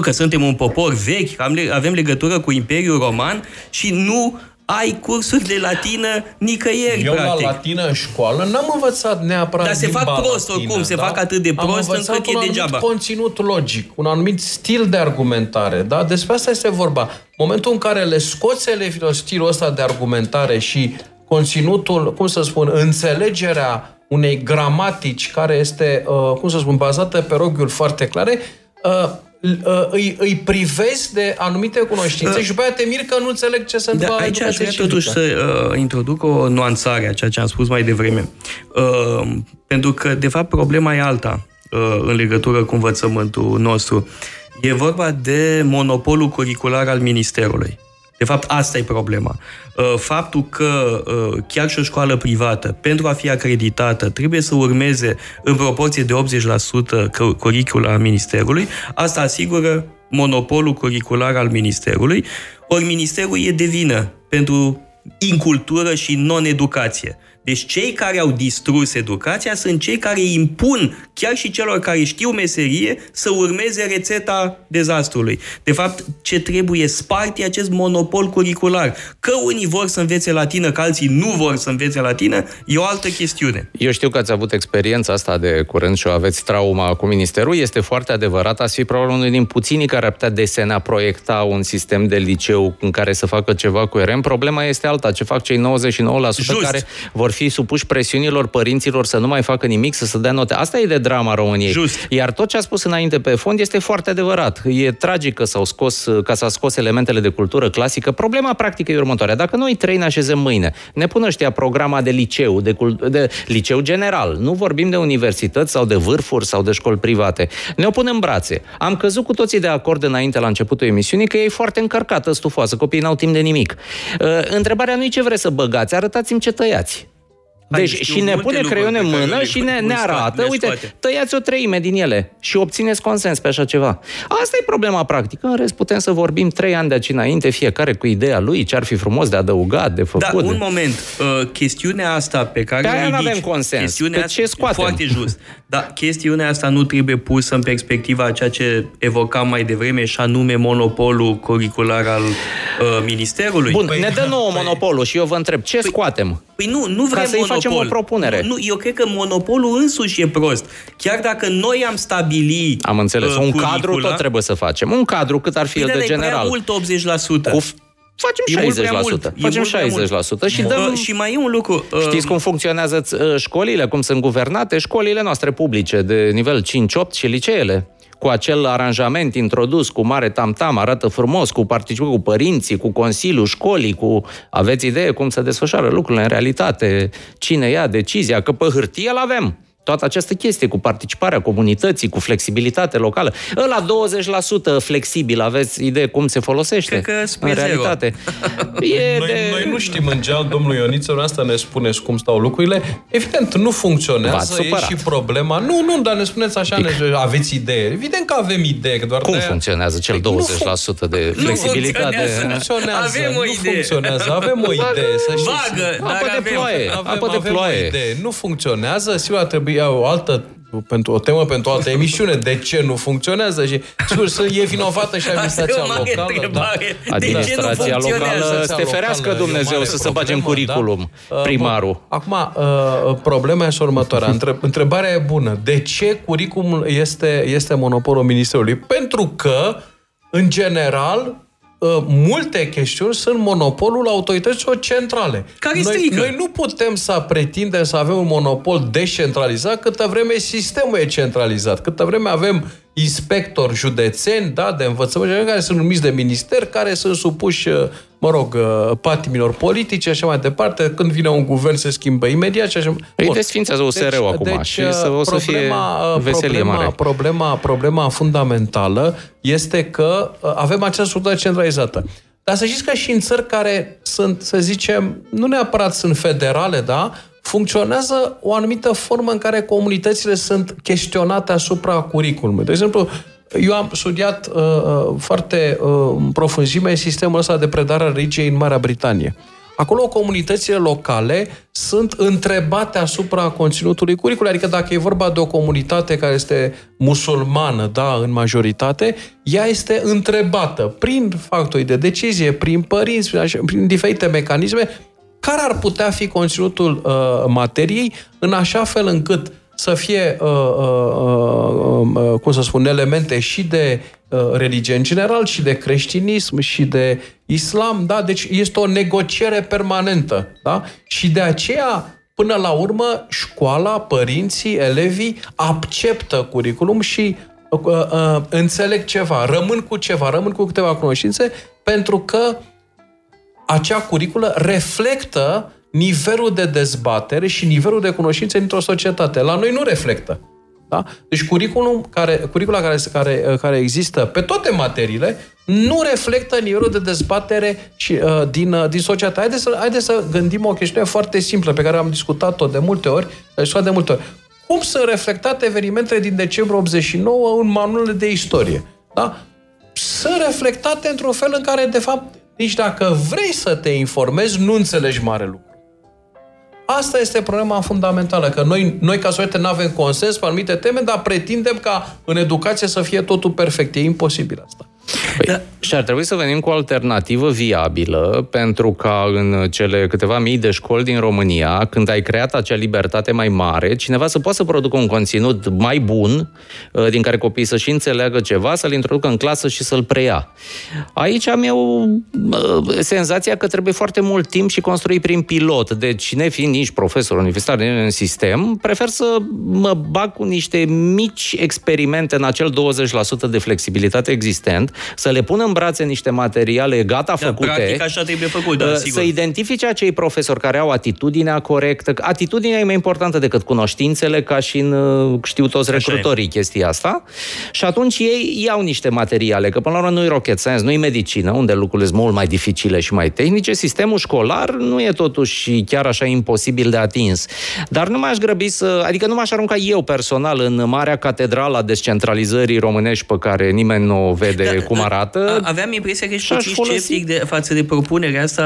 Speaker 1: că suntem un popor vechi, am le- avem legătură cu Imperiul Roman și nu ai cursuri de latină nicăieri,
Speaker 2: Eu
Speaker 1: practic.
Speaker 2: la latină în școală n-am învățat neapărat
Speaker 1: Dar se
Speaker 2: limba
Speaker 1: fac prost
Speaker 2: latină,
Speaker 1: oricum, se
Speaker 2: da?
Speaker 1: fac atât de
Speaker 2: Am
Speaker 1: prost
Speaker 2: învățat
Speaker 1: încât e
Speaker 2: un anumit
Speaker 1: degeaba.
Speaker 2: conținut logic, un anumit stil de argumentare, da? Despre asta este vorba. Momentul în care le scoți elevilor stilul ăsta de argumentare și conținutul, cum să spun, înțelegerea unei gramatici care este, uh, cum să spun, bazată pe roguri foarte clare, uh, uh, îi, îi privezi de anumite cunoștințe și după aia te miri că nu înțeleg ce se
Speaker 1: Da,
Speaker 2: întâmplă
Speaker 1: aici aș vrea
Speaker 2: educație
Speaker 1: totuși
Speaker 2: civică.
Speaker 1: să uh, introduc o nuanțare a ceea ce am spus mai devreme. Uh, pentru că, de fapt, problema e alta uh, în legătură cu învățământul nostru. E vorba de monopolul curricular al Ministerului. De fapt, asta e problema. Uh, Faptul că uh, chiar și o școală privată, pentru a fi acreditată, trebuie să urmeze în proporție de 80% cu- curricula a Ministerului, asta asigură monopolul curricular al Ministerului, ori Ministerul e de vină pentru incultură și non-educație. Deci cei care au distrus educația sunt cei care impun chiar și celor care știu meserie să urmeze rețeta dezastrului. De fapt, ce trebuie spart e acest monopol curricular. Că unii vor să învețe latină, că alții nu vor să învețe latină, e o altă chestiune.
Speaker 3: Eu știu că ați avut experiența asta de curând și o aveți trauma cu ministerul. Este foarte adevărat. Ați fi probabil unul din puținii care ar putea desena, proiecta un sistem de liceu în care să facă ceva coerent. Problema este alta. Ce fac cei 99%
Speaker 1: Just.
Speaker 3: care vor fi supuși presiunilor părinților să nu mai facă nimic, să se dea note. Asta e de drama României.
Speaker 1: Just.
Speaker 3: Iar tot ce a spus înainte pe fond este foarte adevărat. E tragic că s-au scos, că s-a scos elementele de cultură clasică. Problema practică e următoarea. Dacă noi trei ne așezăm mâine, ne pun ăștia programa de liceu, de, cult- de liceu general, nu vorbim de universități sau de vârfuri sau de școli private, ne o punem în brațe. Am căzut cu toții de acord înainte la începutul emisiunii că e foarte încărcată, stufoasă, copiii n-au timp de nimic. Uh, întrebarea nu e ce vreți să băgați, arătați-mi ce tăiați.
Speaker 1: Hai,
Speaker 3: Deci,
Speaker 1: știu
Speaker 3: și ne
Speaker 1: multe
Speaker 3: pune
Speaker 1: lucruri
Speaker 3: creionul în
Speaker 1: pe care
Speaker 3: mână
Speaker 1: le-
Speaker 3: și ne,
Speaker 1: le
Speaker 3: ne
Speaker 1: scoate,
Speaker 3: arată,
Speaker 1: le
Speaker 3: uite,
Speaker 1: scoate.
Speaker 3: tăiați o treime din ele și obțineți consens pe așa ceva. Asta e problema practică. În rest, putem să vorbim trei ani de aici înainte, fiecare cu ideea lui, ce ar fi frumos de adăugat, de
Speaker 1: Da,
Speaker 3: făcut.
Speaker 1: un moment. Uh, chestiunea asta pe care
Speaker 3: Pe
Speaker 1: o
Speaker 3: aia
Speaker 1: ridici,
Speaker 3: n-avem consens.
Speaker 1: Chestiunea
Speaker 3: Pe
Speaker 1: asta,
Speaker 3: ce scoatem?
Speaker 1: Foarte just. Dar chestiunea asta nu trebuie pusă în perspectiva a ceea ce evocam mai devreme, și anume monopolul curricular al uh, Ministerului.
Speaker 3: Bun, ne dă nouă monopolul și eu vă întreb, ce scoatem?
Speaker 1: Păi nu, nu vrem
Speaker 3: să-i
Speaker 1: monopol.
Speaker 3: Facem o propunere.
Speaker 1: Nu, eu cred că monopolul însuși e prost. Chiar dacă noi am stabili
Speaker 3: Am înțeles.
Speaker 1: uh,
Speaker 3: un
Speaker 1: curricula,
Speaker 3: cadru tot trebuie să facem. Un cadru cât ar fi el
Speaker 1: Păi,
Speaker 3: de
Speaker 1: dar e prea
Speaker 3: general.
Speaker 1: mult 80%.
Speaker 3: Cu Facem
Speaker 1: E mult prea
Speaker 3: 60%.
Speaker 1: mult. E
Speaker 3: Facem
Speaker 1: mult prea mult.
Speaker 3: 60% și dăm...
Speaker 1: Uh, și mai e un lucru. Uh,
Speaker 3: Știți cum funcționează uh, școlile, cum sunt guvernate? Școlile noastre publice de nivel 5-8 și liceele cu acel aranjament introdus cu mare tam-tam, arată frumos, cu participă cu părinții, cu consiliul școlii, cu... Aveți idee cum se desfășoară lucrurile în realitate? Cine ia decizia? Că pe hârtie îl avem. Toată această chestie cu participarea comunității, cu flexibilitate locală. Ăla 20% flexibil, aveți idee cum se folosește?
Speaker 1: Cred că
Speaker 3: în realitate. [laughs]
Speaker 2: E noi, de... noi nu știm în geal, domnul Ioniță, asta ne spuneți cum stau lucrurile. Evident, nu funcționează, e și problema. Nu, nu, dar ne spuneți așa, ne, aveți idee. Evident că avem idee. Doar
Speaker 3: cum
Speaker 2: de...
Speaker 3: funcționează cel 20% fun... de flexibilitate?
Speaker 2: Nu funcționează. Avem o idee. Nu funcționează. Avem o idee, să știți.
Speaker 1: Vagă, dar
Speaker 3: apă de ploaie.
Speaker 2: Avem, apă de ploaie. O idee. Nu funcționează. Sigur, ar trebui o altă pentru o temă pentru o altă emisiune. De ce nu funcționează? Și, sigur, să e vinovată și administrația locală. Da?
Speaker 3: Administrația locală, să te ferească Dumnezeu să se bagem curriculum, da? primarul.
Speaker 2: Acum, uh, problema este următoarea. Întrebarea e bună. De ce curriculumul este, este monopolul Ministerului? Pentru că, în general, Uh, multe chestiuni sunt monopolul autorităților centrale.
Speaker 1: Care
Speaker 2: noi, noi nu putem să pretindem să avem un monopol descentralizat câtă vreme sistemul e centralizat, câtă vreme avem inspectori județeni da, de învățământ care sunt numiți de minister, care sunt supuși, uh, mă rog, uh, patimilor politice și așa mai departe. Când vine un guvern se schimbă imediat și așa mai
Speaker 3: Îi desfințează USR-ul deci, acum deci, și să, o să fie veselie
Speaker 2: problema,
Speaker 3: mare.
Speaker 2: Problema, problema fundamentală este că uh, avem această structură centralizată. Dar să știți că și în țări care sunt, să zicem, nu neapărat sunt federale, da, funcționează o anumită formă în care comunitățile sunt chestionate asupra curiculumului. De exemplu, eu am studiat uh, uh, foarte uh, în profunzime sistemul ăsta de predare a religiei în Marea Britanie. Acolo comunitățile locale sunt întrebate asupra conținutului curicului, adică dacă e vorba de o comunitate care este musulmană, da, în majoritate, ea este întrebată prin factorii de decizie, prin părinți, prin, așa, prin diferite mecanisme, care ar putea fi conținutul uh, materiei în așa fel încât să fie, uh, uh, uh, uh, cum să spun, elemente și de uh, religie în general, și de creștinism, și de islam, da? Deci este o negociere permanentă, da? Și de aceea, până la urmă, școala, părinții, elevii acceptă curriculum și uh, uh, înțeleg ceva, rămân cu ceva, rămân cu câteva cunoștințe, pentru că acea curiculă reflectă nivelul de dezbatere și nivelul de cunoștințe dintr-o societate. La noi nu reflectă. Da? Deci curriculum care, curicula care, care, care există pe toate materiile nu reflectă nivelul de dezbatere și, uh, din, uh, din societate. Haideți să, haideți să gândim o chestiune foarte simplă pe care am discutat-o de multe ori, discutat de multe ori. Cum sunt reflectate evenimentele din decembrie 89 în manualele de istorie? Da? Sunt reflectate într-un fel în care, de fapt, nici dacă vrei să te informezi, nu înțelegi mare lucru. Asta este problema fundamentală, că noi, noi ca societate nu avem consens pe anumite teme, dar pretindem ca în educație să fie totul perfect. E imposibil asta.
Speaker 3: Păi, da. Și ar trebui să venim cu o alternativă viabilă, pentru ca în cele câteva mii de școli din România, când ai creat acea libertate mai mare, cineva să poată să producă un conținut mai bun, uh, din care copiii să și înțeleagă ceva, să-l introducă în clasă și să-l preia. Aici am eu uh, senzația că trebuie foarte mult timp și construi prin pilot. Deci, nefiind nici profesor universitar în sistem, prefer să mă bag cu niște mici experimente în acel 20% de flexibilitate existent, să le pună în brațe niște materiale gata da, făcute.
Speaker 1: Practic așa trebuie făcut, da, uh,
Speaker 3: sigur. Să identifice acei profesori care au atitudinea corectă. Atitudinea e mai importantă decât cunoștințele, ca și în, uh, știu toți recrutorii chestia asta. Și atunci ei iau niște materiale, că până la urmă nu e rocket science, nu e medicină, unde lucrurile sunt mult mai dificile și mai tehnice. Sistemul școlar nu e totuși chiar așa imposibil de atins. Dar nu m-aș grăbi să... Adică nu m-aș arunca eu personal în marea catedrală a descentralizării românești pe care nimeni nu o vede da, cum arată.
Speaker 1: A, aveam impresia că ești puțin sceptic de, față de propunerea asta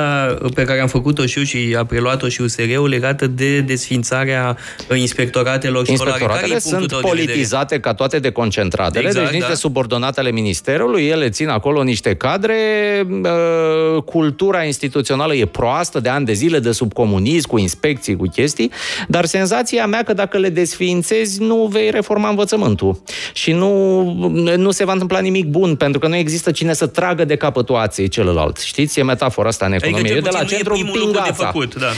Speaker 1: pe care am făcut-o și eu și a preluat-o și USR-ul legată de desfințarea inspectoratelor școlare.
Speaker 3: Inspectoratele sunt politizate ca toate deconcentratele, exact, deci niște da. subordonate ale ministerului, ele țin acolo niște cadre, cultura instituțională e proastă de ani de zile de sub comunism, cu inspecții, cu chestii, dar senzația mea că dacă le desființezi, nu vei reforma învățământul. Și nu, nu se va întâmpla nimic bun, pentru că nu există cine să tragă de capătul aței celălalt. Știți? E metafora asta în adică economie. Adică, e de la centru împing de făcut, da.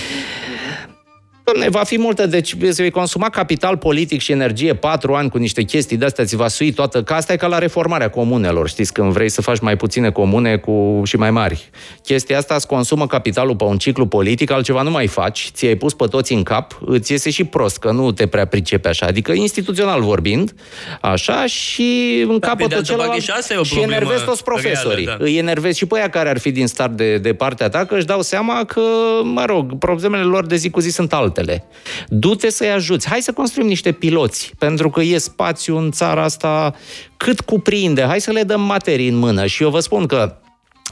Speaker 3: Dom'le, va fi multă, deci se vei consuma capital politic și energie patru ani cu niște chestii de astea, ți va sui toată, că asta e ca la reformarea comunelor, știți, când vrei să faci mai puține comune cu și mai mari. Chestia asta îți consumă capitalul pe un ciclu politic, altceva nu mai faci, ți-ai pus pe toți în cap, îți iese și prost, că nu te prea pricepe așa, adică instituțional vorbind, așa, și în da, capătul celălalt și, și enervezi toți profesorii. Reală, da. Îi enervezi și pe aia care ar fi din start de, de partea ta, că își dau seama că, mă rog, problemele lor de zi cu zi sunt altele. Du-te să-i ajuți. Hai să construim niște piloți, pentru că e spațiu în țara asta cât cuprinde. Hai să le dăm materii în mână. Și eu vă spun că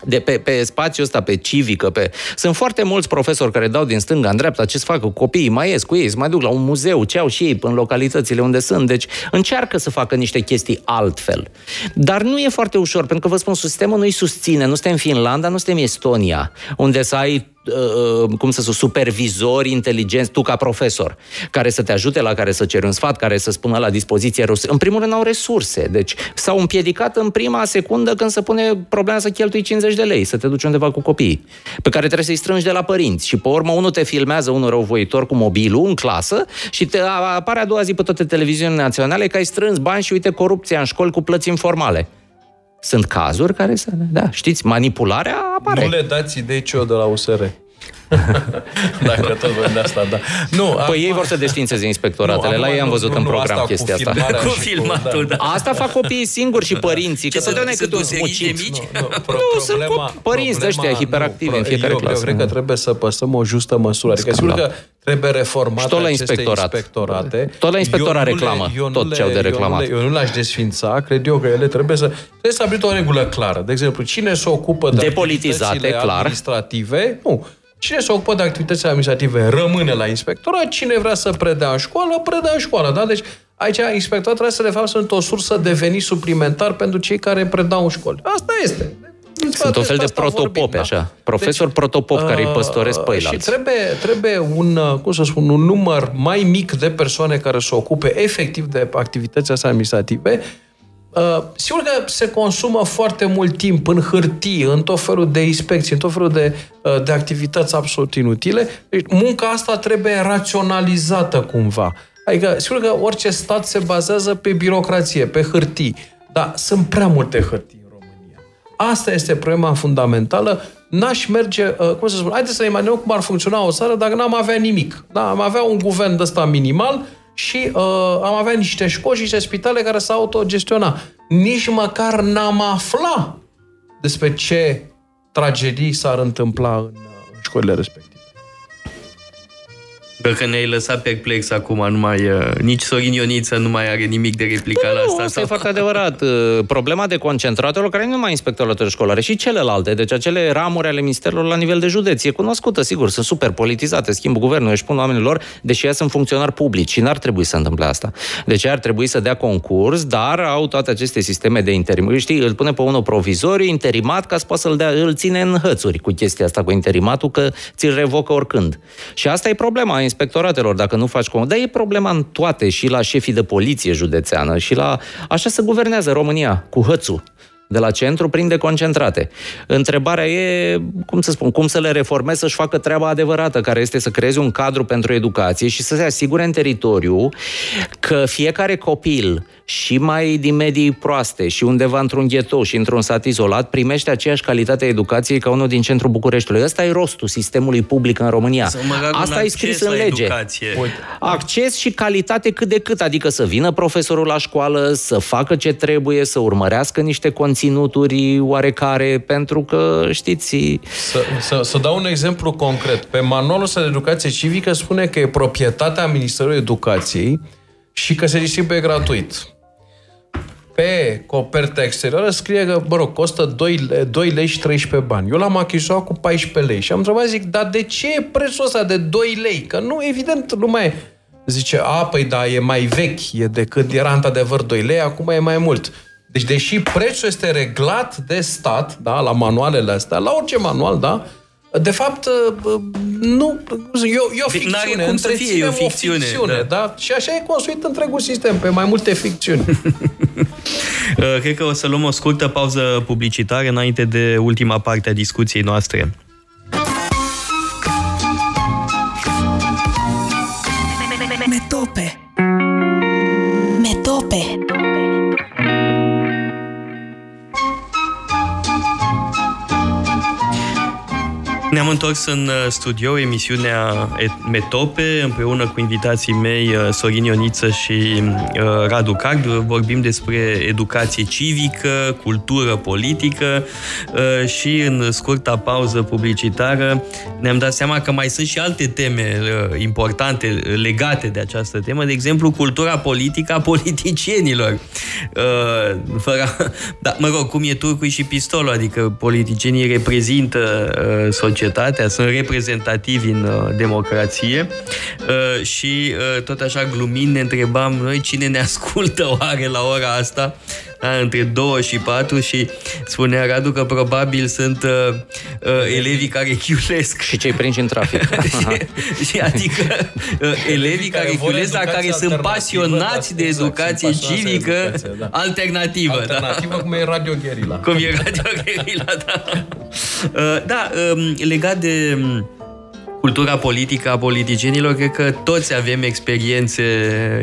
Speaker 3: de pe, pe spațiul ăsta, pe civică, pe... Sunt foarte mulți profesori care dau din stânga în dreapta ce să facă cu copiii, mai ies cu ei, să mai duc la un muzeu, ce au și ei în localitățile unde sunt. Deci încearcă să facă niște chestii altfel. Dar nu e foarte ușor, pentru că vă spun, sistemul nu-i susține. Nu suntem Finlanda, nu suntem Estonia, unde să ai Uh, uh, cum să spun, supervizori inteligenți, tu ca profesor, care să te ajute, la care să ceri un sfat, care să spună la dispoziție În primul rând au resurse, deci s-au împiedicat în prima secundă când se pune problema să cheltui 50 de lei, să te duci undeva cu copiii, pe care trebuie să-i strângi de la părinți. Și pe urmă unul te filmează, unul răuvoitor cu mobilul în clasă și te apare a doua zi pe toate televiziunile naționale că ai strâns bani și uite corupția în școli cu plăți informale. Sunt cazuri care să... Da, știți, manipularea apare.
Speaker 2: Nu le dați idei ce de la USR. [laughs] Dacă tot vorbim de asta, da.
Speaker 3: Nu, păi acum... ei vor să desfințeze inspectoratele. Nu, La ei am văzut nu, în program asta chestia asta.
Speaker 1: Cu filmatul, da.
Speaker 3: da. Asta fac copiii singuri și părinții. Ce că totdeauna cât un smucit.
Speaker 1: Mici?
Speaker 3: Nu, nu, pro, nu sunt părinți de ăștia hiperactivi în fiecare
Speaker 2: eu,
Speaker 3: clasă.
Speaker 2: Eu cred că trebuie să păsăm o justă măsură. Adică sigur că trebuie reformate tot la inspectorat. inspectorate.
Speaker 3: Tot la inspectorat reclamă tot ce au de reclamat.
Speaker 2: Eu nu l-aș desfința, cred eu că ele trebuie să trebuie să o regulă clară. De exemplu, cine se ocupă de
Speaker 3: Depolitizate, clar.
Speaker 2: administrative, nu, Cine se ocupă de activitățile administrative rămâne la inspectorat, cine vrea să predea în școală, predea în școală. Da? Deci aici inspectoratele, de fapt, sunt o sursă de venit suplimentar pentru cei care predau în școli. Asta este.
Speaker 3: Sunt un fel de protopope, vorbim, da? așa. Profesor deci, protopop care îi uh, păstoresc pe
Speaker 2: Și trebuie, trebuie un, uh, cum să spun, un număr mai mic de persoane care se ocupe efectiv de activitățile astea administrative Uh, sigur că se consumă foarte mult timp în hârtii, în tot felul de inspecții, în tot felul de, uh, de activități absolut inutile. Deci munca asta trebuie raționalizată cumva. Adică, sigur că orice stat se bazează pe birocrație, pe hârtii, dar sunt prea multe hârtii în România. Asta este problema fundamentală. N-aș merge, uh, cum să spun, haideți să ne imaginăm cum ar funcționa o țară dacă n-am avea nimic. Da, am avea un guvern de ăsta minimal, și uh, am avea niște școli și niște spitale care s-au autogestiona. Nici măcar n-am afla despre ce tragedii s-ar întâmpla în, uh, în școlile respective.
Speaker 1: Dacă ne-ai lăsat perplex acum, nu mai, uh, nici Sorin Ioniță nu mai are nimic de replicat la asta.
Speaker 3: Asta e foarte adevărat. Uh, problema de concentratelor, care nu mai inspectoratele școlare, și celelalte, deci acele ramuri ale ministerilor la nivel de județ, e cunoscută, sigur, sunt super politizate, schimbă guvernul, își pun oamenilor, deși ei sunt funcționari publici și n-ar trebui să întâmple asta. Deci ar trebui să dea concurs, dar au toate aceste sisteme de interim. Știi, îl pune pe unul provizoriu, interimat, ca să poată să-l dea, îl ține în hățuri cu chestia asta, cu interimatul, că ți-l revocă oricând. Și asta e problema inspectoratelor, dacă nu faci cum. Dar e problema în toate, și la șefii de poliție județeană, și la... Așa se guvernează România, cu hățul de la centru prinde concentrate. Întrebarea e, cum să spun, cum să le reformeze să-și facă treaba adevărată, care este să creeze un cadru pentru educație și să se asigure în teritoriu că fiecare copil și mai din medii proaste și undeva într-un ghetou și într-un sat izolat primește aceeași calitate a educației ca unul din centrul Bucureștiului. Ăsta e rostul sistemului public în România. Asta e scris în lege.
Speaker 1: Educație.
Speaker 3: Acces și calitate cât de cât, adică să vină profesorul la școală, să facă ce trebuie, să urmărească niște conținuturi oarecare, pentru că, știți...
Speaker 2: Să, să, să dau un exemplu concret. Pe manualul ăsta de educație civică spune că e proprietatea Ministerului Educației și că se distribuie gratuit pe coperta exterioară scrie că, mă rog, costă 2, 2 lei și 13 bani. Eu l-am achiziționat cu 14 lei și am întrebat, zic, dar de ce e prețul ăsta de 2 lei? Că nu, evident, nu mai Zice, a, păi da, e mai vechi, e decât era într-adevăr 2 lei, acum e mai mult. Deci, deși prețul este reglat de stat, da, la manualele astea, la orice manual, da, de fapt, uh, nu, e, e o ficțiune.
Speaker 1: cum să fie, e o ficțiune. O ficțiune da.
Speaker 2: da. Și așa e construit întregul sistem, pe mai multe ficțiuni. [laughs]
Speaker 1: Uh, cred că o să luăm o scurtă pauză publicitară înainte de ultima parte a discuției noastre. Ne-am întors în uh, studio, emisiunea Metope, împreună cu invitații mei uh, Sorin Ioniță și uh, Radu Card. Vorbim despre educație civică, cultură politică și în scurta pauză publicitară ne-am dat seama că mai sunt și alte teme importante legate de această temă, de exemplu cultura politică a [laughs] politicienilor. Fără, [laughs] da, mă rog, cum e turcul și pistolul, adică politicienii reprezintă societatea societatea, sunt reprezentativi în uh, democrație. Uh, și uh, tot așa glumind ne întrebam noi cine ne ascultă oare la ora asta? da, între 2 și 4 și spunea Radu că probabil sunt uh, uh, elevii care chiulesc.
Speaker 3: Și cei prinși în trafic. [laughs]
Speaker 1: și, adică uh, elevii care, care chiulesc, dar care sunt pasionați da, de exact, educație civică educație, da. alternativă.
Speaker 2: Alternativă
Speaker 1: da.
Speaker 2: cum e Radio Guerilla.
Speaker 1: Cum e Radio Guerilla, da. [laughs] Uh, da, um, legat de um, cultura politică a politicienilor, cred că toți avem experiențe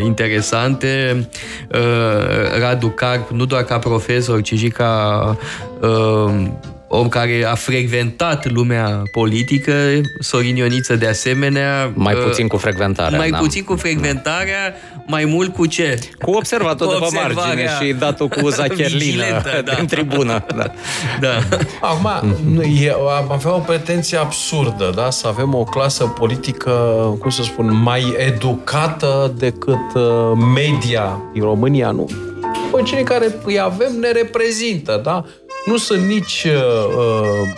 Speaker 1: interesante. Uh, Radu Carp, nu doar ca profesor, ci și ca uh, om care a frecventat lumea politică, Sorin Ioniță de asemenea.
Speaker 3: Mai uh, puțin cu frecventarea.
Speaker 1: Mai puțin cu frecventarea, mai mult cu ce?
Speaker 3: Cu observatul de pe margine și datul cu zacherlină [laughs] da. din tribună. Da.
Speaker 1: da.
Speaker 2: Acum, e, am avea o pretenție absurdă, da? Să avem o clasă politică, cum să spun, mai educată decât uh, media din România, nu? Păi cei care îi avem ne reprezintă, da? Nu sunt nici uh,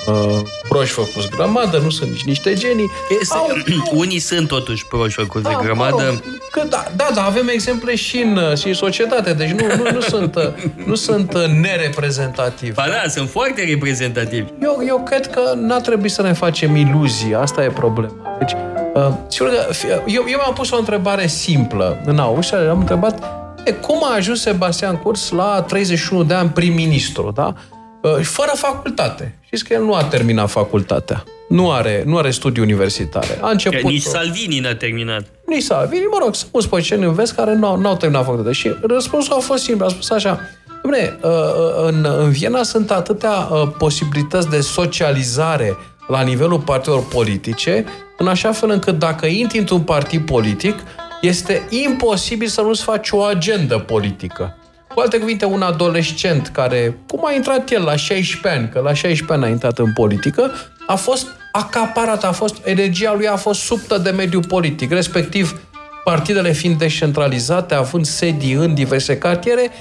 Speaker 2: uh, uh, proști făcuți grămadă, nu sunt nici niște genii.
Speaker 1: Este, Au, [clears throat] unii sunt totuși proști făcuți da, grămadă. Mă rog,
Speaker 2: că, da, da, da, avem exemple și în, și în societate, deci nu, nu, nu sunt, nu sunt nereprezentativi.
Speaker 1: Ba da, sunt foarte reprezentativi.
Speaker 2: Eu, eu cred că n-a trebuit să ne facem iluzii, asta e problema. Deci, uh, sigur că, eu, eu mi-am pus o întrebare simplă în auz și am întrebat e, cum a ajuns Sebastian Kurz la 31 de ani prim-ministru, da? Uh, fără facultate. Știți că el nu a terminat facultatea. Nu are, nu are studii universitare. A început...
Speaker 1: Nici Salvini n-a terminat.
Speaker 2: Nici Salvini, mă rog, sunt mulți pe în vest care nu au terminat facultate. Și răspunsul a fost simplu. A spus așa, Dom'le, uh, uh, în, în Viena sunt atâtea posibilități de socializare la nivelul partidelor politice, în așa fel încât dacă intri într-un partid politic, este imposibil să nu-ți faci o agendă politică. Cu alte cuvinte, un adolescent care, cum a intrat el la 16 ani, că la 16 ani a intrat în politică, a fost acaparat, a fost, energia lui a fost subtă de mediul politic, respectiv partidele fiind descentralizate, având sedii în diverse cartiere,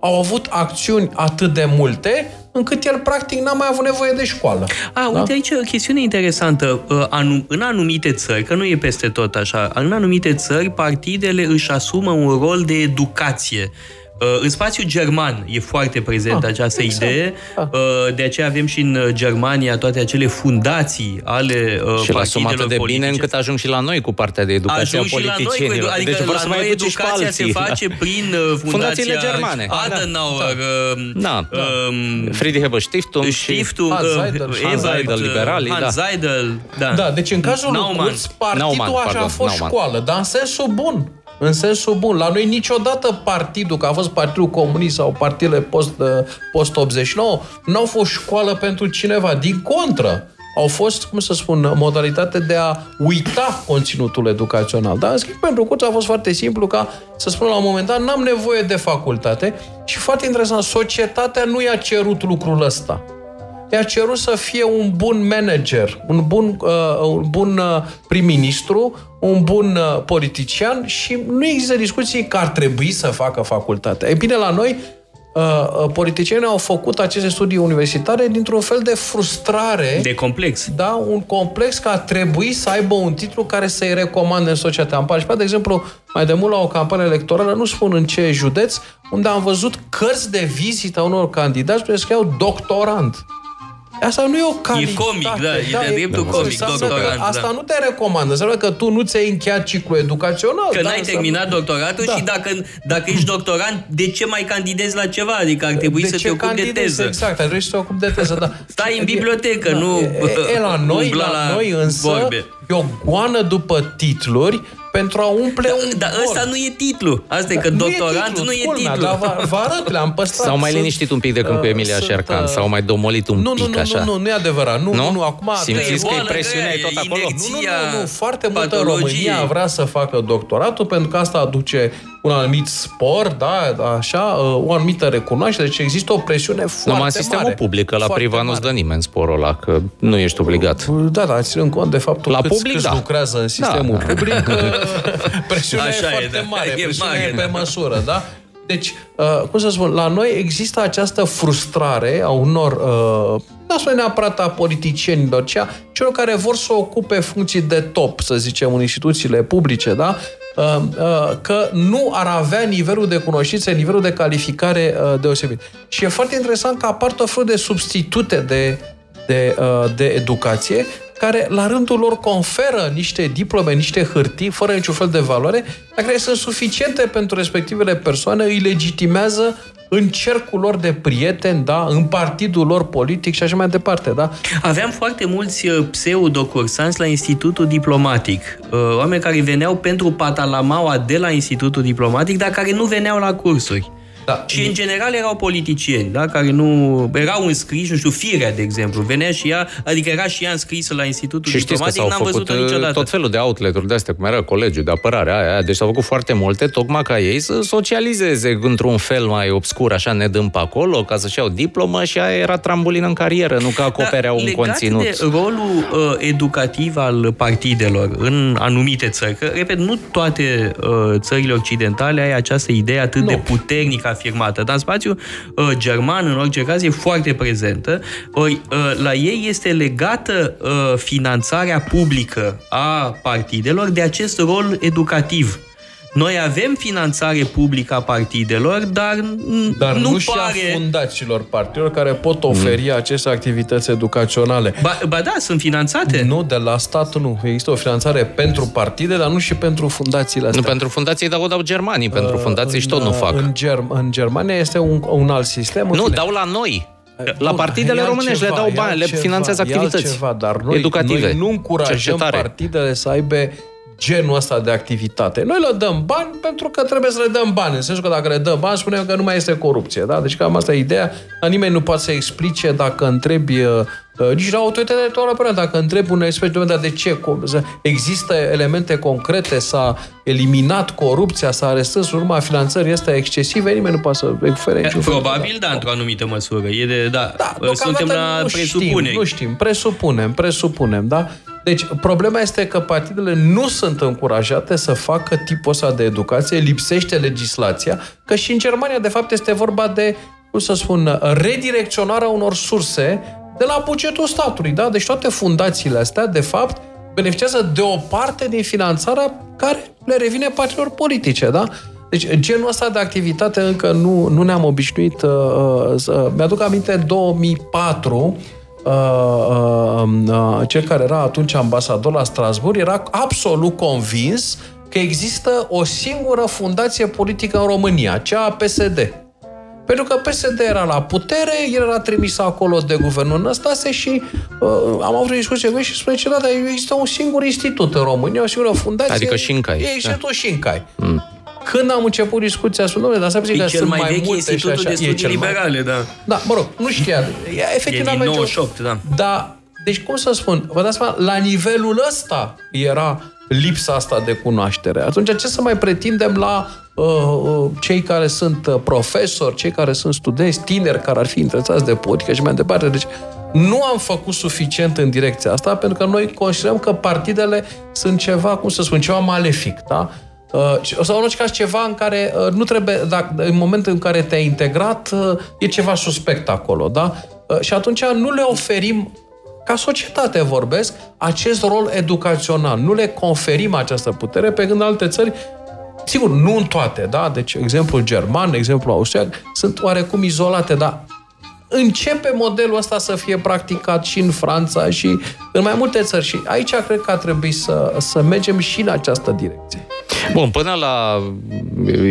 Speaker 2: au avut acțiuni atât de multe, încât el practic n-a mai avut nevoie de școală.
Speaker 1: A, da? uite aici o chestiune interesantă. Uh, în anumite țări, că nu e peste tot așa, în anumite țări partidele își asumă un rol de educație Uh, în spațiul german e foarte prezent ah, această exact. idee, ah. Uh, de aceea avem și în uh, Germania toate acele fundații ale
Speaker 3: și partidelor atât de politice. bine încât ajung și la noi cu partea de educație ajung a politicienilor.
Speaker 1: La noi, adică deci la să noi educația se face prin [laughs] fundațiile germane. Adenauer,
Speaker 3: da. da. Um, Friedrich Heber Stiftung,
Speaker 1: Stiftung
Speaker 3: Hans Seidel, liberali,
Speaker 1: Hans Seidel,
Speaker 2: da. da. deci în cazul lui partidul așa a fost școală, dar în sensul bun. În sensul bun. La noi niciodată partidul, că a fost Partidul Comunist sau partidele post, uh, post-89, nu au fost școală pentru cineva. Din contră, au fost, cum să spun, modalitate de a uita conținutul educațional. Dar, în schimb, pentru curți a fost foarte simplu ca să spun la un moment dat, n-am nevoie de facultate și foarte interesant, societatea nu i-a cerut lucrul ăsta i-a cerut să fie un bun manager, un bun, uh, un bun uh, prim-ministru, un bun uh, politician și nu există discuții că ar trebui să facă facultatea. E bine, la noi uh, uh, politicienii au făcut aceste studii universitare dintr-un fel de frustrare.
Speaker 1: De complex.
Speaker 2: Da, un complex că ar trebui să aibă un titlu care să-i recomande în societate. Am participat, de exemplu, mai de mult la o campanie electorală, nu spun în ce județ, unde am văzut cărți de vizită a unor candidați care scriau doctorant. Asta nu e o calitate.
Speaker 1: E comic, da, da e de dreptul da, comic, doctorant.
Speaker 2: Asta da. nu te recomandă, înseamnă că tu nu ți-ai încheiat ciclul educațional.
Speaker 1: Că da, n-ai terminat doctoratul da. și dacă, dacă ești doctorant, de ce mai candidezi la ceva? Adică ar trebui de să te ocupi de teză.
Speaker 2: Exact, ar trebui să te ocupi de teză, da.
Speaker 1: Stai în bibliotecă, da. nu
Speaker 2: e, e, la noi, la, la noi însă, vorbe. e o goană după titluri pentru a umple un
Speaker 1: Dar
Speaker 2: gol.
Speaker 1: ăsta nu e titlu. Asta e că doctorant nu e
Speaker 2: culmea,
Speaker 1: titlu.
Speaker 2: Dar vă, vă arăt, le-am păstrat.
Speaker 3: S-au mai
Speaker 2: Sunt-
Speaker 3: liniștit un pic de când cu
Speaker 2: uh,
Speaker 3: Emilia
Speaker 2: sunt,
Speaker 3: Șercan,
Speaker 2: uh,
Speaker 3: s-au mai domolit un
Speaker 2: nu,
Speaker 3: pic
Speaker 2: nu, nu,
Speaker 3: așa.
Speaker 2: Nu, nu, nu e adevărat. Nu,
Speaker 3: Nu?
Speaker 2: nu, nu, acum...
Speaker 3: Simțiți
Speaker 1: E
Speaker 3: că e
Speaker 1: boală
Speaker 3: presiunea
Speaker 1: grea,
Speaker 3: e tot
Speaker 1: e
Speaker 3: acolo?
Speaker 2: Nu,
Speaker 1: inecție.
Speaker 2: nu, nu, nu. Foarte multă
Speaker 1: patologie.
Speaker 2: România vrea să facă doctoratul pentru că asta aduce un anumit spor, da, așa, uh, o anumită recunoaștere. Deci există o presiune foarte
Speaker 3: Numai în sistemul
Speaker 2: mare.
Speaker 3: public, că la
Speaker 2: Foarte
Speaker 3: privat nu-ți
Speaker 2: mare.
Speaker 3: dă nimeni sporul ăla, că nu ești obligat.
Speaker 2: Da, dar ținând cont de faptul
Speaker 3: La
Speaker 2: câți,
Speaker 3: public,
Speaker 2: câți
Speaker 3: da.
Speaker 2: lucrează în sistemul
Speaker 3: Da.
Speaker 2: public, uh, [laughs] presiunea
Speaker 1: Așa
Speaker 2: e
Speaker 1: e,
Speaker 2: foarte
Speaker 1: da.
Speaker 2: mare,
Speaker 1: E
Speaker 2: presiunea
Speaker 1: mare,
Speaker 2: e pe
Speaker 1: da.
Speaker 2: măsură, da? Deci, uh, cum să spun, la noi există această frustrare a unor, uh, nu spune neapărat a politicienilor, ci a celor care vor să ocupe funcții de top, să zicem, în instituțiile publice, da? Uh, uh, că nu ar avea nivelul de cunoștințe, nivelul de calificare uh, deosebit. Și e foarte interesant că apar tot felul de substitute de, de, uh, de educație care la rândul lor conferă niște diplome, niște hârtii, fără niciun fel de valoare, dar care sunt suficiente pentru respectivele persoane, îi legitimează în cercul lor de prieteni, da, în partidul lor politic și așa mai departe, da?
Speaker 1: Aveam foarte mulți uh, pseudo-cursanți la Institutul Diplomatic. Uh, Oameni care veneau pentru patalamaua de la Institutul Diplomatic, dar care nu veneau la cursuri.
Speaker 2: Da.
Speaker 1: Și în general erau politicieni, da? care nu erau înscriși, nu știu, Firea, de exemplu, venea și ea, adică era și ea înscrisă la Institutul
Speaker 3: Și știți că
Speaker 1: Diplomatic,
Speaker 3: s-au
Speaker 1: n-am
Speaker 3: făcut
Speaker 1: văzut-o
Speaker 3: uh,
Speaker 1: niciodată.
Speaker 3: tot felul de outlet-uri de astea, cum era colegiul de apărare, aia, aia. Deci s-au făcut foarte multe, tocmai ca ei să socializeze într-un fel mai obscur, așa ne dăm pe acolo, ca să-și iau diplomă și aia era trambulină în carieră, nu că acoperea un
Speaker 1: Da, legat
Speaker 3: conținut.
Speaker 1: de rolul uh, educativ al partidelor în anumite țări, că, repet, nu toate uh, țările occidentale ai această idee atât de puternic afirmată, dar în spațiu uh, german, în orice caz, e foarte prezentă. Ori, uh, la ei este legată uh, finanțarea publică a partidelor de acest rol educativ. Noi avem finanțare publică a partidelor, dar,
Speaker 2: Dar nu,
Speaker 1: nu,
Speaker 2: nu și
Speaker 1: pare...
Speaker 2: a fundațiilor partidelor care pot oferi aceste activități educaționale.
Speaker 1: Ba, ba da, sunt finanțate.
Speaker 2: Nu, de la stat nu. Există o finanțare pentru partide, dar nu și pentru fundațiile astea.
Speaker 3: Nu pentru fundații, dar o dau germanii, pentru fundații și tot nu
Speaker 2: În,
Speaker 3: fac.
Speaker 2: În, Germ- în Germania este un, un alt sistem. în
Speaker 3: Nu,
Speaker 2: fine.
Speaker 3: dau la noi. La
Speaker 2: Bun,
Speaker 3: partidele
Speaker 2: e
Speaker 3: românești le
Speaker 2: altceva,
Speaker 3: dau
Speaker 2: e
Speaker 3: bani, le
Speaker 2: altceva,
Speaker 3: finanțează
Speaker 2: e
Speaker 3: activități
Speaker 2: altceva, dar noi,
Speaker 3: educative,
Speaker 2: Noi nu încurajăm
Speaker 3: cercetare.
Speaker 2: partidele să aibă genul ăsta de activitate. Noi le dăm bani pentru că trebuie să le dăm bani. În sensul că dacă le dăm bani, spunem că nu mai este corupție. Da? Deci cam asta e ideea. Dar nimeni nu poate să explice dacă întrebi uh, uh, nici la autoritatea electorală, dacă întrebi un expert, "Dom'le, dar de ce? Cum- să- Există elemente concrete, s-a eliminat corupția, s-a arestat în urma finanțării astea excesive, nimeni nu poate să ofere niciun fel de-
Speaker 1: Probabil, da, într-o anumită măsură. E de, da,
Speaker 2: da,
Speaker 1: suntem
Speaker 2: deocamdată
Speaker 1: la
Speaker 2: nu
Speaker 1: presupuneri.
Speaker 2: Știm, nu știm, presupunem, presupunem, da? Deci, problema este că partidele nu sunt încurajate să facă tipul ăsta de educație, lipsește legislația, că și în Germania, de fapt, este vorba de, cum să spun, redirecționarea unor surse de la bugetul statului, da? Deci toate fundațiile astea, de fapt, beneficiază de o parte din finanțarea care le revine partidelor politice, da? Deci genul ăsta de activitate încă nu, nu ne-am obișnuit. Uh, uh, să- mi-aduc aminte în 2004, uh, uh, uh, cel care era atunci ambasador la Strasburg era absolut convins că există o singură fundație politică în România, cea a PSD. Pentru că PSD era la putere, el era trimis acolo de guvernul Năstase și uh, am avut o discuție cu el și spune ce da, dar există un singur institut în România, o singură fundație.
Speaker 3: Adică Șincai.
Speaker 2: E institutul Șincai. Mm. Când am început discuția, spun, domnule, dar să
Speaker 1: E
Speaker 2: că
Speaker 1: cel
Speaker 2: sunt
Speaker 1: mai
Speaker 2: mai
Speaker 1: vechi
Speaker 2: multe și
Speaker 1: institutul
Speaker 2: așa.
Speaker 1: de
Speaker 2: E
Speaker 1: studii
Speaker 2: cel mai-
Speaker 1: liberale, da.
Speaker 2: Da, mă rog, nu știa. E, efectiv,
Speaker 1: E
Speaker 2: n-am
Speaker 1: din
Speaker 2: nicio-
Speaker 1: 98, da.
Speaker 2: Da, deci cum să spun, vă dați seama, la nivelul ăsta era lipsa asta de cunoaștere. Atunci ce să mai pretindem la uh, uh, cei care sunt uh, profesori, cei care sunt studenți, tineri care ar fi interesați de politică și mai departe. Deci nu am făcut suficient în direcția asta pentru că noi considerăm că partidele sunt ceva, cum să spun, ceva malefic, da? Uh, sau în orice caz ceva în care uh, nu trebuie, dacă, în momentul în care te-ai integrat, uh, e ceva suspect acolo, da? Uh, și atunci nu le oferim ca societate vorbesc, acest rol educațional. Nu le conferim această putere, pe când alte țări, sigur, nu în toate, da? Deci, exemplul german, exemplul austriac, sunt oarecum izolate, dar începe modelul ăsta să fie practicat și în Franța și în mai multe țări și aici cred că ar trebui să, să mergem și în această direcție.
Speaker 3: Bun, până la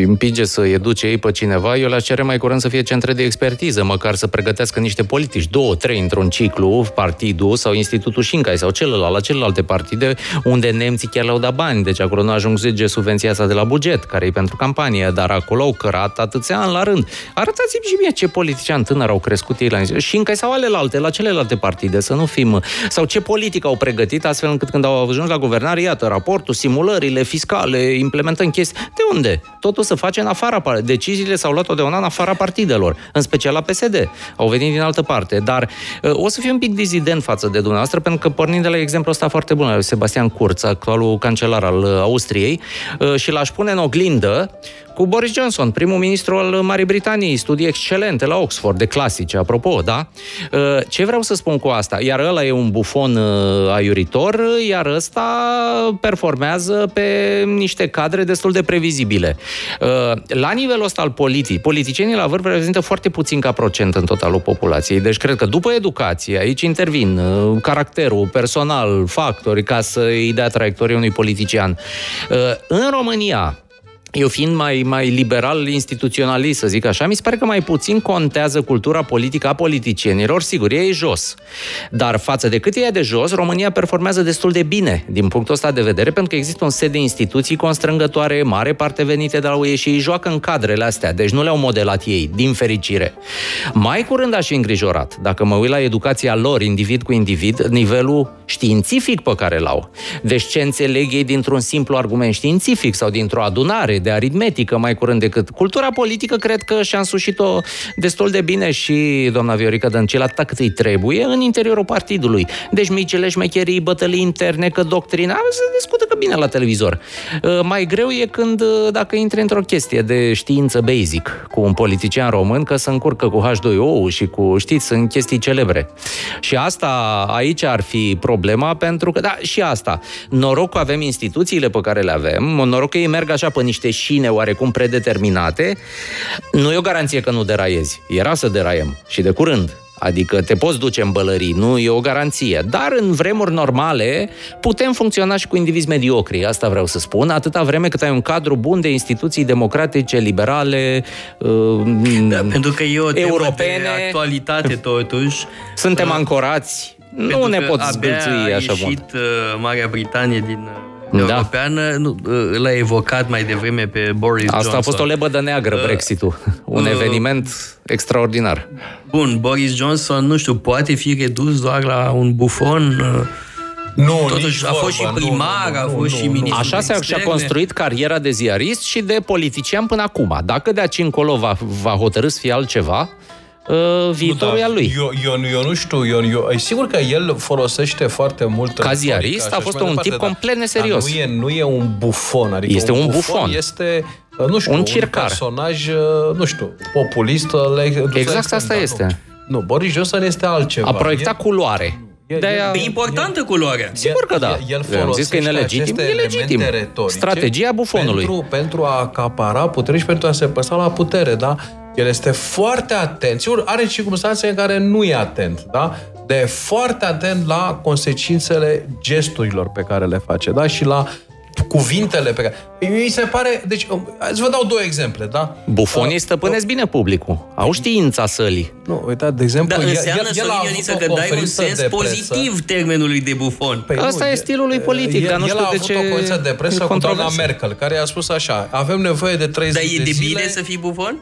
Speaker 3: împinge să educe ei pe cineva, eu le cere mai curând să fie centre de expertiză, măcar să pregătească niște politici, două, trei într-un ciclu, partidul sau Institutul Șincai sau celălalt, la celelalte partide, unde nemții chiar le-au dat bani, deci acolo nu ajunge subvenția asta de la buget, care e pentru campanie, dar acolo au cărat atâția ani la rând. Arătați-mi și mie ce politician tânăr au crescut ei la Șincai sau alelalte, la celelalte partide, să nu fim... Sau ce politică au pregătit astfel încât când au ajuns la guvernare, iată, raportul, simulările fiscale, implementăm chestii. De unde? Totul se face în afara Deciziile s-au luat totdeauna în afara partidelor, în special la PSD. Au venit din altă parte. Dar uh, o să fiu un pic dizident față de dumneavoastră, pentru că pornind de la exemplu ăsta foarte bun, Sebastian Kurz, actualul cancelar al uh, Austriei, uh, și l-aș pune în oglindă cu Boris Johnson, primul ministru al Marii Britanii, studii excelente la Oxford, de clasice, apropo, da? Uh, ce vreau să spun cu asta? Iar ăla e un bufon uh, aiuritor, iar ăsta performează pe niște cadre destul de previzibile. Uh, la nivelul ăsta al politic, politicienii la vârf reprezintă foarte puțin ca procent în totalul populației. Deci cred că după educație, aici intervin caracterul personal, factori ca să îi dea traiectorie unui politician. În România, eu fiind mai, mai liberal instituționalist, să zic așa, mi se pare că mai puțin contează cultura politică a politicienilor. Sigur, e jos. Dar față de cât e de jos, România performează destul de bine din punctul ăsta de vedere, pentru că există un set de instituții constrângătoare, mare parte venite de la UE și ei joacă în cadrele astea. Deci nu le-au modelat ei, din fericire. Mai curând aș fi îngrijorat, dacă mă uit la educația lor, individ cu individ, nivelul științific pe care l-au. Deci ce înțeleg ei dintr-un simplu argument științific sau dintr-o adunare de aritmetică mai curând decât cultura politică, cred că și-a însușit-o destul de bine și doamna Viorica Dăncilă, atât cât îi trebuie, în interiorul partidului. Deci micile șmecherii, bătălii interne, că doctrina, se discută că bine la televizor. Uh, mai greu e când, uh, dacă intri într-o chestie de știință basic cu un politician român, că se încurcă cu H2O și cu, știți, sunt chestii celebre. Și asta aici ar fi problema, pentru că, da, și asta. Noroc că avem instituțiile pe care le avem, noroc că ei merg așa pe niște șine oarecum predeterminate, nu e o garanție că nu deraiezi. Era să deraiem și de curând. Adică te poți duce în bălării, nu e o garanție. Dar în vremuri normale putem funcționa și cu indivizi mediocri, asta vreau să spun, atâta vreme cât ai un cadru bun de instituții democratice, liberale, uh,
Speaker 1: da, pentru că e o europene, de actualitate totuși.
Speaker 3: Suntem uh, ancorați, nu ne poți zbâlțui așa bun.
Speaker 1: Uh, Marea Britanie din uh, da. Europeană, nu, l-a evocat mai devreme pe Boris
Speaker 3: Asta
Speaker 1: Johnson.
Speaker 3: a fost o lebă de neagră, uh, Brexit-ul. Un uh, eveniment extraordinar.
Speaker 1: Bun, Boris Johnson, nu știu, poate fi redus doar la un bufon... Uh,
Speaker 2: nu,
Speaker 1: Totuși a fost vorba, și primar, nu, nu, a fost nu, și ministru
Speaker 3: Așa se și-a construit cariera de ziarist și de politician până acum. Dacă de aici încolo va, va hotărâ să fie altceva, uh, viitorul nu, da, lui.
Speaker 2: Eu, eu, eu nu știu, eu, eu, e sigur că el folosește foarte mult
Speaker 3: Ca ziarist a fost un tip dar, complet neserios.
Speaker 2: nu e, nu e un bufon, adică
Speaker 3: este un, un bufon, bufon.
Speaker 2: Este uh, nu știu, un, circar. un personaj, uh, nu știu, populist. Uh,
Speaker 3: exact asta este.
Speaker 2: Nu, Boris Johnson este altceva.
Speaker 3: A proiectat e... culoare.
Speaker 1: E, de-aia... e importantă culoarea.
Speaker 3: Sigur că da. El, el Am zis că e nelegitim, e legitim. Strategia bufonului.
Speaker 2: Pentru, pentru a acapara putere și pentru a se păsa la putere, da? El este foarte atent. Sigur, are circunstanțe în care nu e atent, da? De foarte atent la consecințele gesturilor pe care le face, da? Și la cuvintele pe care... Mi se pare... Deci, să vă dau două exemple, da?
Speaker 3: Bufonii uh, stăpânesc uh, bine publicul. Au știința sălii.
Speaker 2: Nu, uitați, de exemplu...
Speaker 1: Dar înseamnă, el, el, el că dai un sens pozitiv termenului de bufon.
Speaker 3: Păi Asta nu, e stilul lui politic, el, dar nu știu
Speaker 2: de
Speaker 3: ce...
Speaker 2: El a avut o conferință de presă cu doamna Merkel, care a spus așa, avem nevoie de 30
Speaker 1: Dar
Speaker 2: e
Speaker 1: de, de bine să fii bufon?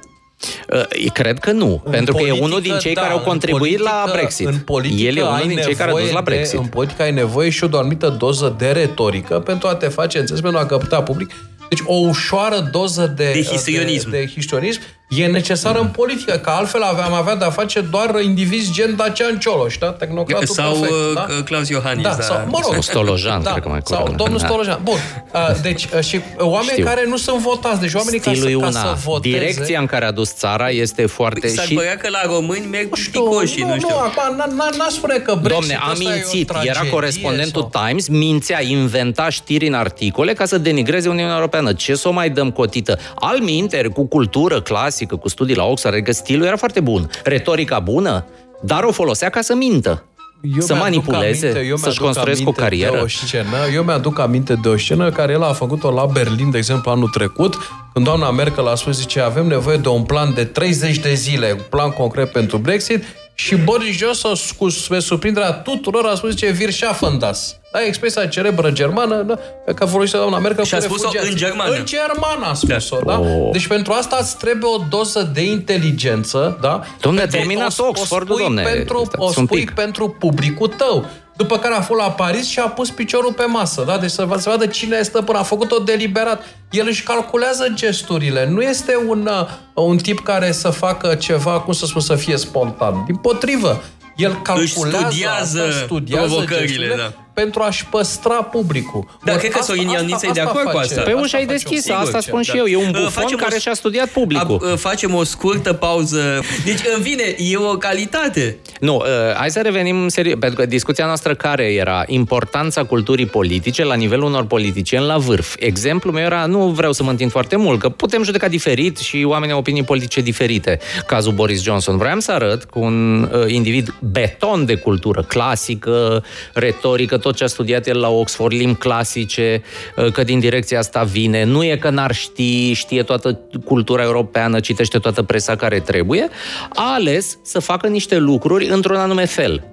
Speaker 3: Uh, cred că nu, în pentru politică, că e unul din cei da, care au contribuit politică, la Brexit. În politică El e unul din cei care a dus la Brexit.
Speaker 2: De, în politică ai nevoie și o anumită doză de retorică pentru a te face înțeles, pentru a căpta public. Deci o ușoară doză de,
Speaker 1: de histrionism.
Speaker 2: De, de histrionism e necesară mm. în politică, că altfel aveam avea de-a face doar indivizi gen Dacian Cioloș, da? Tehnocratul
Speaker 1: sau
Speaker 2: perfect,
Speaker 1: uh,
Speaker 2: da?
Speaker 1: Claus Iohannis.
Speaker 2: Da, da. Sau, mă rog,
Speaker 3: Stolojan, da, cred că mai
Speaker 2: Sau domnul da. Stolojan. Bun. Uh, deci, uh, și oameni Știu. care nu sunt votați, deci oamenii ca să, ca să voteze...
Speaker 3: Direcția în care a dus țara este foarte...
Speaker 1: S-ar și... părea că la români merg nu știu, nu, știu. Nu,
Speaker 2: nu, acum n-aș spune că Brexit
Speaker 3: Domne, a mințit. Era corespondentul sau... Times, mințea, inventa știri în articole ca să denigreze Uniunea Europeană. Ce să o mai dăm cotită? Al minter, cu cultură clasică, cu studii la Oxford, adică stilul era foarte bun. Retorica bună, dar o folosea ca să mintă.
Speaker 2: eu
Speaker 3: să manipuleze,
Speaker 2: aminte, eu
Speaker 3: să-și construiesc o carieră?
Speaker 2: De o scenă, eu mi-aduc aminte de o scenă care el a făcut-o la Berlin, de exemplu, anul trecut, când doamna Merkel a spus, zice, avem nevoie de un plan de 30 de zile, un plan concret pentru Brexit, și Boris Johnson, cu surprinderea tuturor, a spus, zice, Virschaffen das. Da, expresia celebră germană, da, pe care folosește doamna Merkel
Speaker 1: Și a spus-o în germană.
Speaker 2: În germană a spus-o, da? da? Oh. Deci pentru asta îți trebuie o doză de inteligență, da?
Speaker 3: Domne, a terminat Oxford, domne.
Speaker 2: Pentru, o spui pentru publicul tău. După care a fost la Paris și a pus piciorul pe masă, da? Deci să, să vadă cine este până. A făcut-o deliberat. El își calculează gesturile. Nu este un, uh, un tip care să facă ceva, cum să spun, să fie spontan. Din potrivă, el calculează,
Speaker 1: studiază, asta, studiază provocările, da
Speaker 2: pentru a-și păstra publicul.
Speaker 1: Da, Or, cred că Sorin Ioniță e de acord cu asta.
Speaker 3: Pe ușa ai deschis, asta spun și eu. E un bufon facem care o, și-a studiat publicul.
Speaker 1: A, facem o scurtă pauză. Deci, în vine, e o calitate.
Speaker 3: Nu, uh, hai să revenim serios, pentru că discuția noastră care era? Importanța culturii politice la nivelul unor politicieni la vârf. Exemplul meu era, nu vreau să mă întind foarte mult, că putem judeca diferit și oamenii au opinii politice diferite. Cazul Boris Johnson. Vreau să arăt cu un uh, individ beton de cultură clasică, retorică, tot ce a studiat el la Oxford, limbi clasice, uh, că din direcția asta vine. Nu e că n-ar ști, știe toată cultura europeană, citește toată presa care trebuie. A ales să facă niște lucruri într-un anume fel.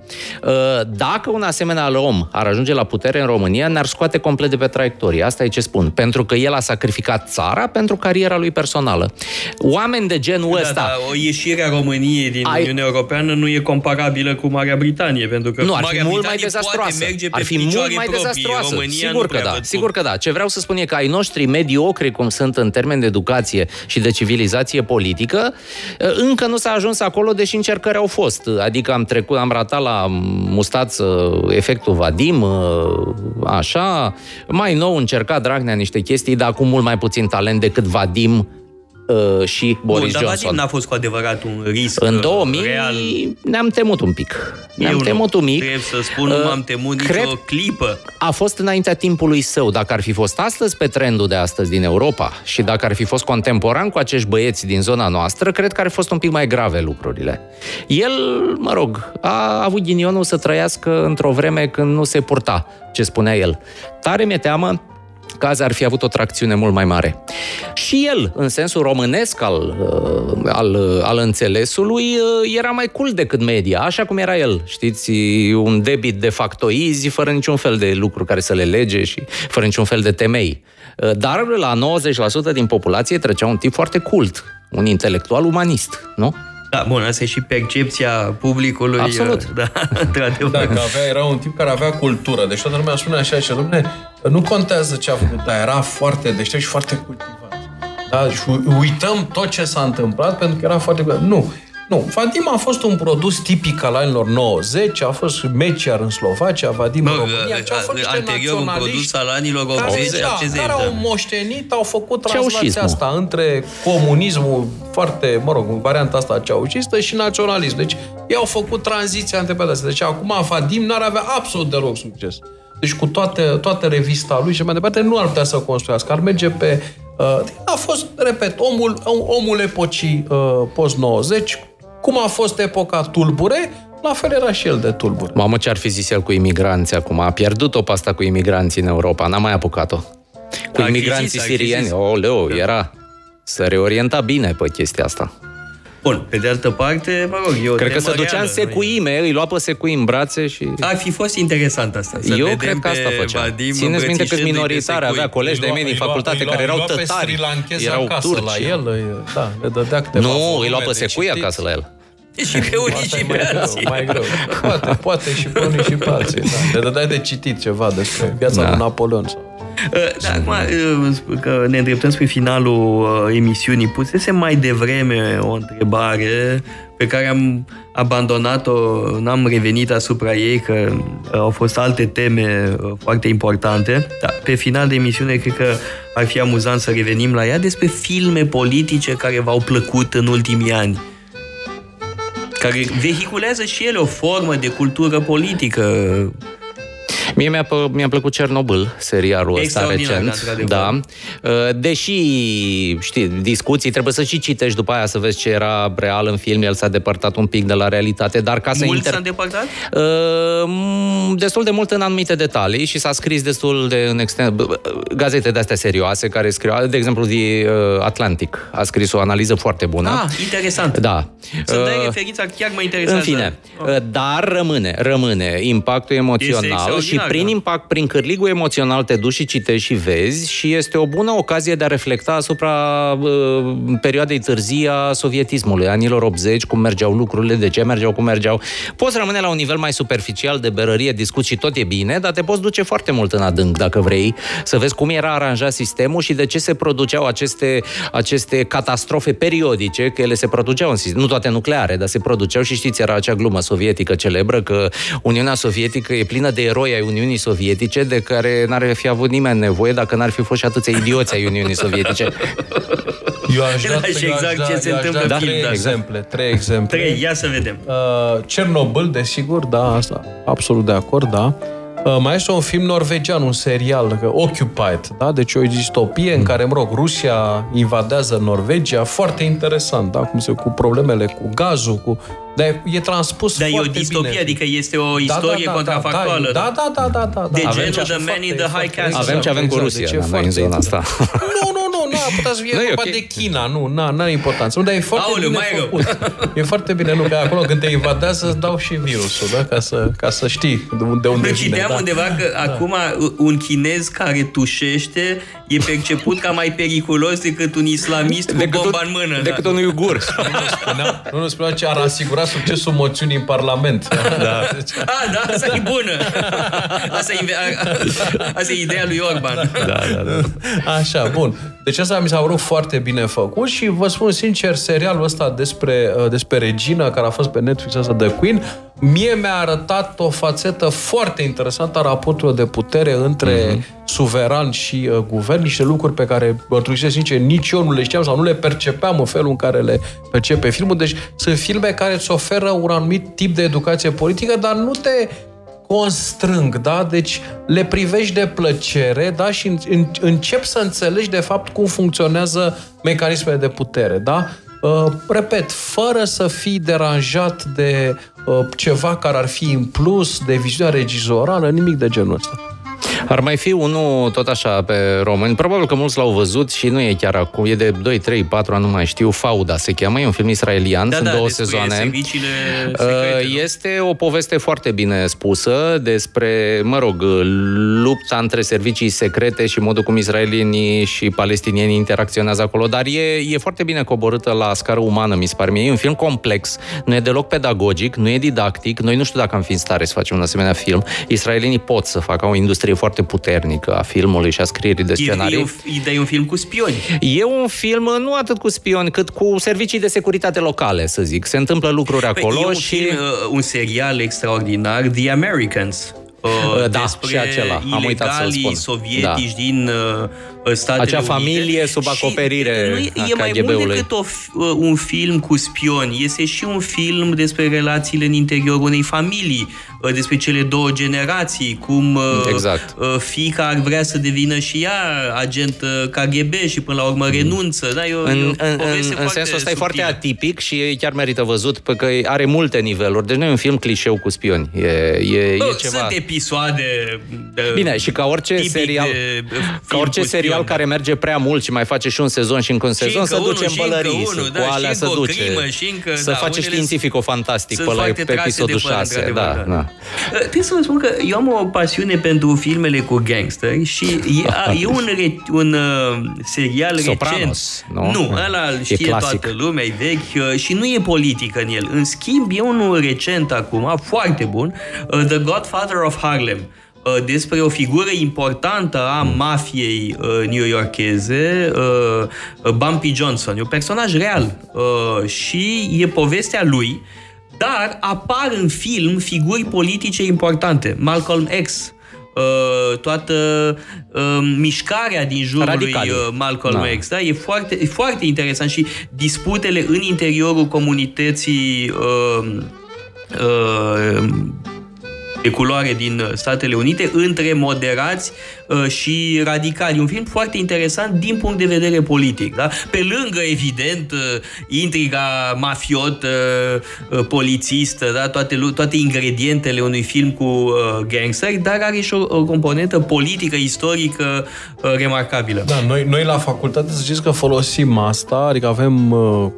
Speaker 3: Uh, dacă un asemenea om ar ajunge la putere în România, ne-ar scoate complet de pe traiectorie. Asta e ce spun. Pentru că el a sacrificat țara pentru cariera lui personală. Oameni de genul
Speaker 1: da,
Speaker 3: ăsta... Da,
Speaker 1: o ieșire a României din ai... Uniunea Europeană nu e comparabilă cu Marea Britanie, pentru că
Speaker 3: nu, ar
Speaker 1: fi
Speaker 3: Marea mult mai dezastroasă. merge pe ar fi mult mai dezastroasă. România sigur că da, sigur că da. Ce vreau să spun e că ai noștri mediocri, cum sunt în termen de educație și de civilizație politică, încă nu s-a ajuns acolo, deși încercări au fost. Adică am trecut, am ratat la mustață efectul Vadim, așa. Mai nou încerca Dragnea niște chestii, dar cu mult mai puțin talent decât Vadim uh, și Boris Bun, Johnson.
Speaker 1: n-a fost cu adevărat un risc
Speaker 3: În 2000 uh, real. ne-am temut un pic. Ne-am Eu temut un mic.
Speaker 1: Trebuie să spun, uh, nu m-am temut cred nicio clipă.
Speaker 3: A fost înaintea timpului său. Dacă ar fi fost astăzi pe trendul de astăzi din Europa și dacă ar fi fost contemporan cu acești băieți din zona noastră, cred că ar fi fost un pic mai grave lucrurile. El, mă rog, a avut ghinionul să trăiască într-o vreme când nu se purta, ce spunea el. Tare mi-e teamă caz ar fi avut o tracțiune mult mai mare. Și el, în sensul românesc al, uh, al, uh, al înțelesului, uh, era mai cool decât media, așa cum era el. Știți, un debit de factoizi, fără niciun fel de lucru care să le lege și fără niciun fel de temei. Dar la 90% din populație trecea un tip foarte cult, un intelectual umanist, nu?
Speaker 1: Da, bun, asta e și percepția publicului.
Speaker 3: Absolut.
Speaker 1: Da, [laughs] într-adevăr.
Speaker 2: Da, că avea, era un tip care avea cultură. Deci toată lumea spune așa, și domne, nu contează ce a făcut, dar era foarte deștept și foarte cultivat. Da? Și uităm tot ce s-a întâmplat pentru că era foarte... Nu. Nu, Vadim a fost un produs tipic al anilor 90, a fost Meciar în Slovacia, Vadim în România,
Speaker 1: deci, a fost anterior un produs al anilor 80, care, da,
Speaker 2: 80, care da. au moștenit, au făcut translația asta între comunismul foarte, mă rog, varianta asta ceaușistă și naționalism. Deci ei au făcut tranziția între pe Deci acum Vadim n-ar avea absolut deloc succes. Deci cu toate, toată revista lui și mai departe nu ar putea să construiască. Ar merge pe... Uh, a fost, repet, omul, omul epocii uh, post-90, cum a fost epoca tulbure, la fel era și el de tulbure.
Speaker 3: Mamă, ce ar fi zis el cu imigranții acum? A pierdut-o pe asta cu imigranții în Europa, n-a mai apucat-o. Cu a imigranții sirieni, o, leu, da. era... să reorienta bine pe chestia asta.
Speaker 1: Bun, pe de altă parte, mă rog, eu
Speaker 3: Cred că se ducea în secuime, îi lua pe secui în brațe și...
Speaker 1: Ar fi fost interesant asta.
Speaker 3: Să eu cred că asta făcea. Vadim Țineți minte că minoritar avea colegi de mei din facultate care erau tătari, erau turci.
Speaker 2: la el, da, le dădea câteva
Speaker 3: Nu, îi lua pe secui acasă la el.
Speaker 1: Și pe unii și pe alții.
Speaker 2: Mai greu. Poate, poate și pe unii și pe alții. Da. Le dădeai de citit ceva despre viața da. lui Napoleon sau
Speaker 1: da, acum uh, că ne îndreptăm spre finalul uh, emisiunii, pusese mai devreme o întrebare pe care am abandonat-o, n-am revenit asupra ei, că uh, au fost alte teme foarte importante. Dar pe final de emisiune cred că ar fi amuzant să revenim la ea despre filme politice care v-au plăcut în ultimii ani. Care vehiculează și ele o formă de cultură politică
Speaker 3: Mie mi-a, mi-a plăcut Cernobâl, serialul ăsta recent. Da. Uh, deși, știi, discuții, trebuie să și citești după aia să vezi ce era real în film, el s-a depărtat un pic de la realitate, dar ca să...
Speaker 1: Mult inter... s-a depărtat?
Speaker 3: Uh, destul de mult în anumite detalii și s-a scris destul de în extern... Gazete de-astea serioase care scriu, de exemplu, The uh, Atlantic a scris o analiză foarte bună.
Speaker 1: Ah, interesant.
Speaker 3: Da.
Speaker 1: Să dai uh, referința chiar mă interesează.
Speaker 3: În fine, oh. dar rămâne, rămâne impactul emoțional și prin da. impact, prin cârligul emoțional te duci și citești și vezi și este o bună ocazie de a reflecta asupra uh, perioadei târzii a sovietismului, anilor 80, cum mergeau lucrurile, de ce mergeau, cum mergeau. Poți rămâne la un nivel mai superficial de berărie, discuți și tot e bine, dar te poți duce foarte mult în adânc, dacă vrei, să vezi cum era aranjat sistemul și de ce se produceau aceste, aceste catastrofe periodice, că ele se produceau în sistem, nu toate nucleare, dar se produceau și știți, era acea glumă sovietică celebră că Uniunea Sovietică e plină de eroi ai Uniunii Sovietice de care n-ar fi avut nimeni nevoie dacă n-ar fi fost și atâția idioți ai Uniunii Sovietice.
Speaker 2: Eu aș da, și exact da, ce se întâmplă da, trei exemple, trei exemple.
Speaker 1: Trei, ia să vedem. Uh,
Speaker 2: Cernobâl, desigur, da, asta, absolut de acord, da. Uh, mai este un film norvegian, un serial, Occupied, da? Deci o distopie în care, mă rog, Rusia invadează Norvegia, foarte interesant, da? Cum se cu problemele cu gazul, cu dar e transpus
Speaker 1: Dar
Speaker 2: foarte
Speaker 1: e o distopie,
Speaker 2: bine.
Speaker 1: adică este o istorie da, da, da, contrafactuală.
Speaker 2: Da, da, da, da, da.
Speaker 1: De
Speaker 2: da.
Speaker 1: genul The Man in the High Castle.
Speaker 3: Avem ce avem cu Rusia,
Speaker 2: deci
Speaker 3: noi în zona asta.
Speaker 2: Nu, nu, nu, nu, putea să fie [laughs] vorba okay. de China, nu, nu are importanță. Nu, dar e foarte Aoleu, bine mai făcut. E foarte bine, nu, că acolo când te invadează îți dau și virusul, da, ca să, ca să știi de unde,
Speaker 1: de unde
Speaker 2: vine.
Speaker 1: Citeam da. undeva că da. acum un chinez care tușește e perceput ca mai periculos decât un islamist cu decât bomba
Speaker 3: un,
Speaker 1: în mână.
Speaker 3: Decât da. un uigur.
Speaker 2: Nu, nu spunea, nu, nu spunea ce ar asigura succesul moțiunii moțiuni în Parlament.
Speaker 1: Da. [laughs] A, da, asta e bună. Asta e, asta e ideea lui Orban.
Speaker 3: Da, da, da.
Speaker 2: Așa, bun. Deci asta mi s-a părut foarte bine făcut și vă spun sincer, serialul ăsta despre, uh, despre Regina, care a fost pe Netflix asta de Queen, mie mi-a arătat o fațetă foarte interesantă a raportului de putere între mm-hmm. suveran și uh, guvern, niște lucruri pe care, mărturisesc sincer, nici eu nu le știam sau nu le percepeam în felul în care le percepe filmul. Deci sunt filme care îți oferă un anumit tip de educație politică, dar nu te constrâng, da? Deci le privești de plăcere, da? Și în, încep să înțelegi de fapt cum funcționează mecanismele de putere, da? Uh, repet, fără să fii deranjat de uh, ceva care ar fi în plus, de viziunea regizorală, nimic de genul ăsta.
Speaker 3: Ar mai fi unul tot așa pe români, probabil că mulți l-au văzut și nu e chiar acum, e de 2, 3, 4 ani, nu mai știu, Fauda se cheamă, e un film israelian, da, sunt da, două sezoane. Uh, este o poveste foarte bine spusă despre, mă rog, lupta între servicii secrete și modul cum israelienii și palestinienii interacționează acolo, dar e, e foarte bine coborâtă la scară umană, mi se pare mie. E un film complex, nu e deloc pedagogic, nu e didactic, noi nu știu dacă am fi în stare să facem un asemenea film. Israelienii pot să facă o industrie foarte puternică a filmului și a scrierii de scenarii.
Speaker 1: E, e, e un film cu spioni.
Speaker 3: E un film nu atât cu spioni, cât cu servicii de securitate locale, să zic. Se întâmplă lucruri păi, acolo
Speaker 1: e un
Speaker 3: și...
Speaker 1: Film, uh, un serial extraordinar, The Americans. Uh,
Speaker 3: da, și acela. Am uitat să spun.
Speaker 1: sovietici da. din uh, Statele
Speaker 3: Acea familie Unite sub acoperire
Speaker 1: nu, e, e mai mult decât o, uh, un film cu spioni. Este și un film despre relațiile în interiorul unei familii, uh, despre cele două generații, cum uh,
Speaker 3: exact.
Speaker 1: fica ar vrea să devină și ea agent KGB și până la urmă mm. renunță. Da, e o,
Speaker 3: în, e o în, în, în sensul ăsta e foarte atipic și chiar merită văzut, pentru că are multe niveluri. Deci nu e un film clișeu cu spioni. E, e,
Speaker 1: Bă,
Speaker 3: e ceva...
Speaker 1: Sunt episoade
Speaker 3: de, Bine, și ca orice serial, ca orice serial serial care merge prea mult și mai face și un sezon și încă un sezon, să duce în bălării, unu, da, cu alea să duce. Crimă, și încă, să da, face științifico-fantastic pe, la, pe episodul 6. Da, da. Da.
Speaker 1: Trebuie să vă spun că eu am o pasiune pentru filmele cu gangsteri și e, [laughs] e un, re, un uh, serial
Speaker 3: Sopranos,
Speaker 1: recent. Nu, nu ăla știe toată lumea, e vechi uh, și nu e politică în el. În schimb, e unul recent acum, foarte bun, uh, The Godfather of Harlem. Uh, despre o figură importantă a mafiei uh, new-yorkeze, uh, Bumpy Johnson. E un personaj real și e povestea lui, dar apar în film figuri politice importante. Malcolm X, toată mișcarea din jurul Radicali. lui Malcolm da. X. Da? E, foarte, e foarte interesant și disputele în interiorul comunității de culoare din Statele Unite între moderați și radicali. Un film foarte interesant din punct de vedere politic. Da? Pe lângă, evident, intriga mafiotă, polițistă, da? toate, toate ingredientele unui film cu gangsteri, dar are și o, o componentă politică, istorică remarcabilă.
Speaker 2: Da, noi, noi la facultate să știți că folosim asta, adică avem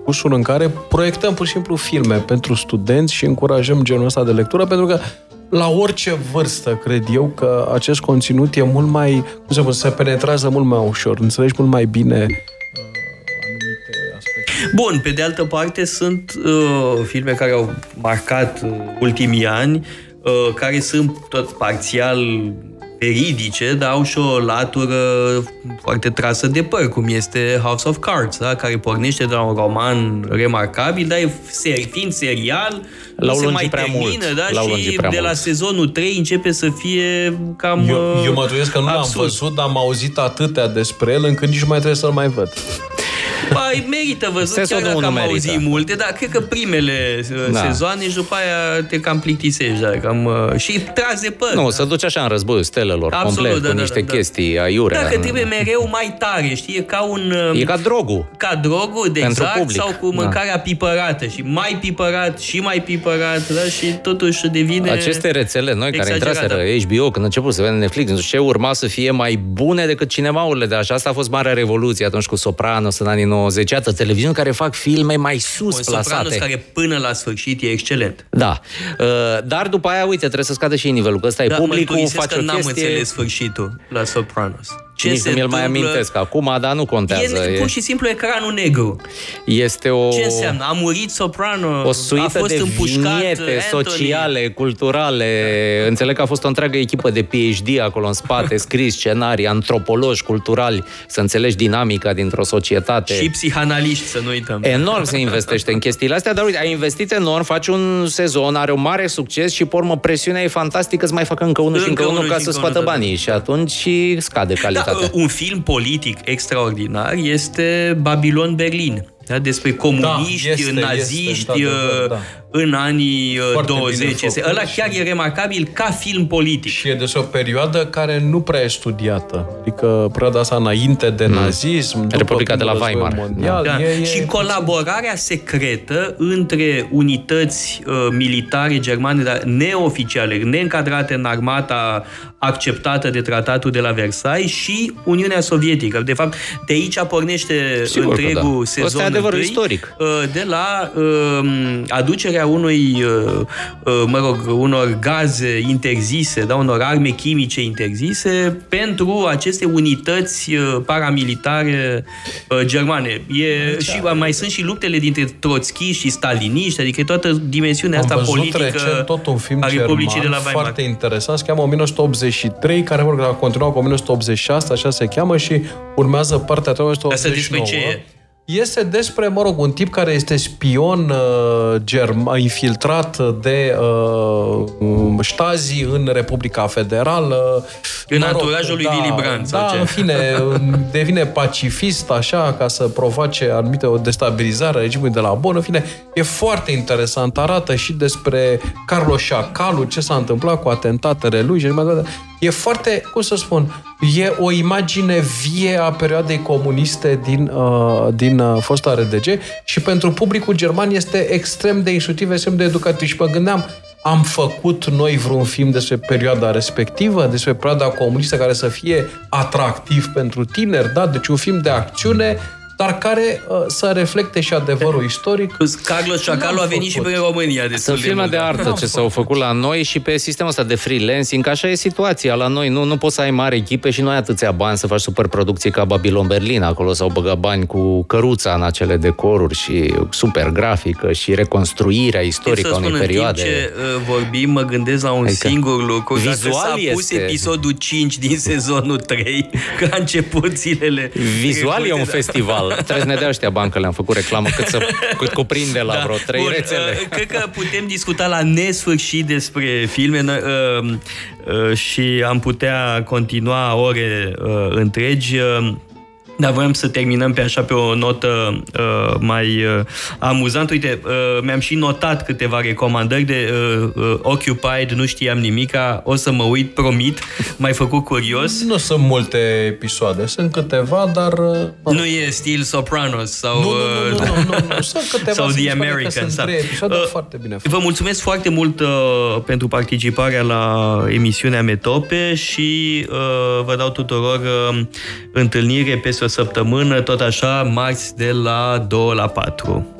Speaker 2: cursuri în care proiectăm pur și simplu filme pentru studenți și încurajăm genul ăsta de lectură, pentru că la orice vârstă, cred eu, că acest conținut e mult mai, cum să spun, se penetrează mult mai ușor, înțelegi mult mai bine
Speaker 1: uh, Bun, pe de altă parte sunt uh, filme care au marcat uh, ultimii ani, uh, care sunt tot parțial veridice, dar au și o latură foarte trasă de păr, cum este House of Cards, da? care pornește de la un roman remarcabil, dar seri, fiind serial,
Speaker 3: L-au
Speaker 1: se mai
Speaker 3: prea
Speaker 1: termină,
Speaker 3: mult.
Speaker 1: da?
Speaker 3: L-au
Speaker 1: și
Speaker 3: prea
Speaker 1: de la
Speaker 3: mult.
Speaker 1: sezonul 3 începe să fie cam
Speaker 2: Eu, eu mă
Speaker 1: uh,
Speaker 2: duiesc că nu l-am
Speaker 1: absurd.
Speaker 2: văzut, dar am auzit atâtea despre el încât nici nu mai trebuie să-l mai văd.
Speaker 1: Păi, merită văzut, chiar
Speaker 3: Sezonul
Speaker 1: dacă
Speaker 3: unu
Speaker 1: am
Speaker 3: merită.
Speaker 1: auzit multe, dar cred că primele uh,
Speaker 3: Da.
Speaker 1: sezoane și după aia te cam plictisești, da, cam, uh, și tras de păr.
Speaker 3: Nu,
Speaker 1: da.
Speaker 3: să duci așa în războiul stelelor,
Speaker 1: Absolut,
Speaker 3: complet,
Speaker 1: da,
Speaker 3: cu
Speaker 1: da,
Speaker 3: niște
Speaker 1: da, da.
Speaker 3: chestii aiurea.
Speaker 1: Dacă trebuie mereu mai tare, știi, e ca un... uh,
Speaker 3: E ca drogul.
Speaker 1: ca drogul, de
Speaker 3: Pentru
Speaker 1: exact,
Speaker 3: public.
Speaker 1: sau cu
Speaker 3: Da.
Speaker 1: mâncarea pipărată și mai pipărat și mai pipărat, da, și totuși devine...
Speaker 3: Aceste rețele noi care
Speaker 1: exagerat,
Speaker 3: intraseră HBO, când a început să vedem Netflix, nu știu ce, urma să fie mai bune decât cinemaurile de așa. Asta a fost marea revoluție atunci cu Sopranos în anii 90. Iată, televiziuni care fac filme mai sus
Speaker 1: Un Sopranos
Speaker 3: plasate.
Speaker 1: care până la sfârșit e excelent.
Speaker 3: Da. Uh, Dar după aia, uite, trebuie să scadă și nivelul, că ăsta e
Speaker 1: Dar
Speaker 3: publicul,
Speaker 1: mărturisesc
Speaker 3: face
Speaker 1: că
Speaker 3: o
Speaker 1: n-am
Speaker 3: chestie...
Speaker 1: înțeles sfârșitul la Sopranos. Ce
Speaker 3: Nici
Speaker 1: se
Speaker 3: nu mi-l mai
Speaker 1: întâmplă?
Speaker 3: amintesc acum, dar nu contează.
Speaker 1: E
Speaker 3: E,
Speaker 1: pur și simplu ecranul negru.
Speaker 3: este o...
Speaker 1: Ce înseamnă? A murit Soprano,
Speaker 3: O
Speaker 1: a
Speaker 3: suită
Speaker 1: fost
Speaker 3: de
Speaker 1: împușcat
Speaker 3: viniete
Speaker 1: Anthony.
Speaker 3: sociale, culturale. Înțeleg că a fost o întreagă echipă de PhD acolo în spate, scris scenarii, antropologi culturali, să înțelegi dinamica dintr-o societate.
Speaker 1: Și psihanaliști, să nu uităm.
Speaker 3: Enorm se investește în chestiile astea, dar uite, ai investit enorm, faci un sezon, are un mare succes și, pe urmă, presiunea e fantastică să mai facă încă unul și
Speaker 1: Încă
Speaker 3: încă unul
Speaker 1: unul
Speaker 3: ca
Speaker 1: și
Speaker 3: să
Speaker 1: încă
Speaker 3: scoată
Speaker 1: unul, da.
Speaker 3: banii și atunci și scade
Speaker 1: Da,
Speaker 3: calitatea.
Speaker 1: un film politic extraordinar este Babilon Berlin. Da, despre comuniști,
Speaker 2: Da, este,
Speaker 1: naziști
Speaker 2: este, într-adevăr,
Speaker 1: uh,
Speaker 2: da.
Speaker 1: În anii uh,
Speaker 2: Foarte bine
Speaker 1: 20. Este,
Speaker 2: făcut
Speaker 1: ăla
Speaker 2: și-
Speaker 1: chiar e remarcabil ca film politic.
Speaker 2: Și e despre o perioadă care nu prea e studiată. Adică perioada asta înainte de nazism, după
Speaker 3: Mm. Republica de la
Speaker 2: primul război
Speaker 3: Weimar.
Speaker 2: Mondial,
Speaker 1: Da.
Speaker 2: e, e,
Speaker 1: și colaborarea secretă între unități uh, militare germane, dar neoficiale, neîncadrate în armata acceptată de tratatul de la Versailles și Uniunea Sovietică. De fapt, de aici pornește
Speaker 3: Sigur că
Speaker 1: întregul
Speaker 3: da.
Speaker 1: sezon
Speaker 3: Ăsta e adevărul
Speaker 1: întâi,
Speaker 3: istoric.
Speaker 1: uh, de la uh, aducerea unui, uh, uh, mă rog, unor gaze interzise, da, unor arme chimice interzise pentru aceste unități uh, paramilitare uh, germane. E, și mai sunt și luptele dintre troțchiști și staliniști, adică e toată dimensiunea
Speaker 2: Am
Speaker 1: asta
Speaker 2: văzut
Speaker 1: politică
Speaker 2: recent tot un film
Speaker 1: a Republicii de la
Speaker 2: german
Speaker 1: Weimar.
Speaker 2: foarte interesant, se cheamă 1983, care mă rog, a continuat cu 1986, așa se cheamă, și urmează partea a
Speaker 1: Asta
Speaker 2: 1989.
Speaker 1: despre ce e?
Speaker 2: Este despre, mă rog, un tip care este spion uh, german, infiltrat de uh, ștazi în Republica Federală.
Speaker 1: În
Speaker 2: Mă rog,
Speaker 1: anturajul lui
Speaker 2: da,
Speaker 1: Willy Brandt, sau
Speaker 2: Da,
Speaker 1: ce?
Speaker 2: în fine, devine pacifist, așa, ca să provoace anumite o destabilizare a regimului de la Bonn. În fine, e foarte interesant. Arată și despre Carlos Șacalu, ce s-a întâmplat cu atentatele lui și așa mai departe. E foarte, cum să spun, e o imagine vie a perioadei comuniste din, uh, din uh, fosta RDG și pentru publicul german este extrem de instructiv, extrem de educativ. Și mă gândeam, am făcut noi vreun film despre perioada respectivă, despre perioada comunistă care să fie atractiv pentru tineri, da? Deci un film de acțiune, dar care uh, să reflecte și adevărul istoric.
Speaker 1: Carlos Șacalu a
Speaker 2: N-am
Speaker 1: venit și
Speaker 2: făcut.
Speaker 1: pe România destul
Speaker 3: Sunt
Speaker 1: de
Speaker 3: filme
Speaker 1: mult,
Speaker 3: de
Speaker 1: da.
Speaker 3: artă ce s-au făcut la noi și pe sistemul ăsta de freelancing, așa e situația la noi. Nu, nu poți să ai mari echipe și nu ai atâția bani să faci superproducții ca Babylon Berlin. Acolo s-au băgat bani cu căruța în acele decoruri și super grafică și reconstruirea istorică a
Speaker 1: să
Speaker 3: unei
Speaker 1: spun, în
Speaker 3: perioade.
Speaker 1: timp ce uh, vorbim, mă gândesc la un
Speaker 3: Adică,
Speaker 1: singur lucru. Dacă
Speaker 3: vizual
Speaker 1: s-a pus
Speaker 3: este-
Speaker 1: episodul 5 din sezonul 3, [laughs] că a început zilele...
Speaker 3: Vizual e un
Speaker 1: trecute, da.
Speaker 3: festival. Trebuie să ne dea ăștia bani că le-am făcut reclamă cât, să, cât cuprinde la vreo trei
Speaker 1: Bun,
Speaker 3: rețele.
Speaker 1: uh, Cred că putem discuta la nesfârșit despre filme noi, uh, uh, și am putea continua ore uh, întregi. Uh, Dar voiam să terminăm pe așa pe o notă uh, mai uh, amuzantă. Uite, uh, mi-am și notat câteva recomandări de uh, uh, Occupied, nu știam nimica, o să mă uit, promit, m-ai făcut curios.
Speaker 2: Nu sunt multe episoade, sunt câteva, dar... Uh,
Speaker 1: nu e stil Sopranos sau...
Speaker 2: Nu, nu, nu, nu, nu, nu, nu. Sunt [laughs] câteva,
Speaker 1: sau The American.
Speaker 2: Sunt trei episoade uh, foarte bine
Speaker 1: Vă mulțumesc foarte mult uh, pentru participarea la emisiunea Metope și uh, vă dau tuturor uh, întâlnire pe o săptămână, tot așa, marți de la 2 la 4.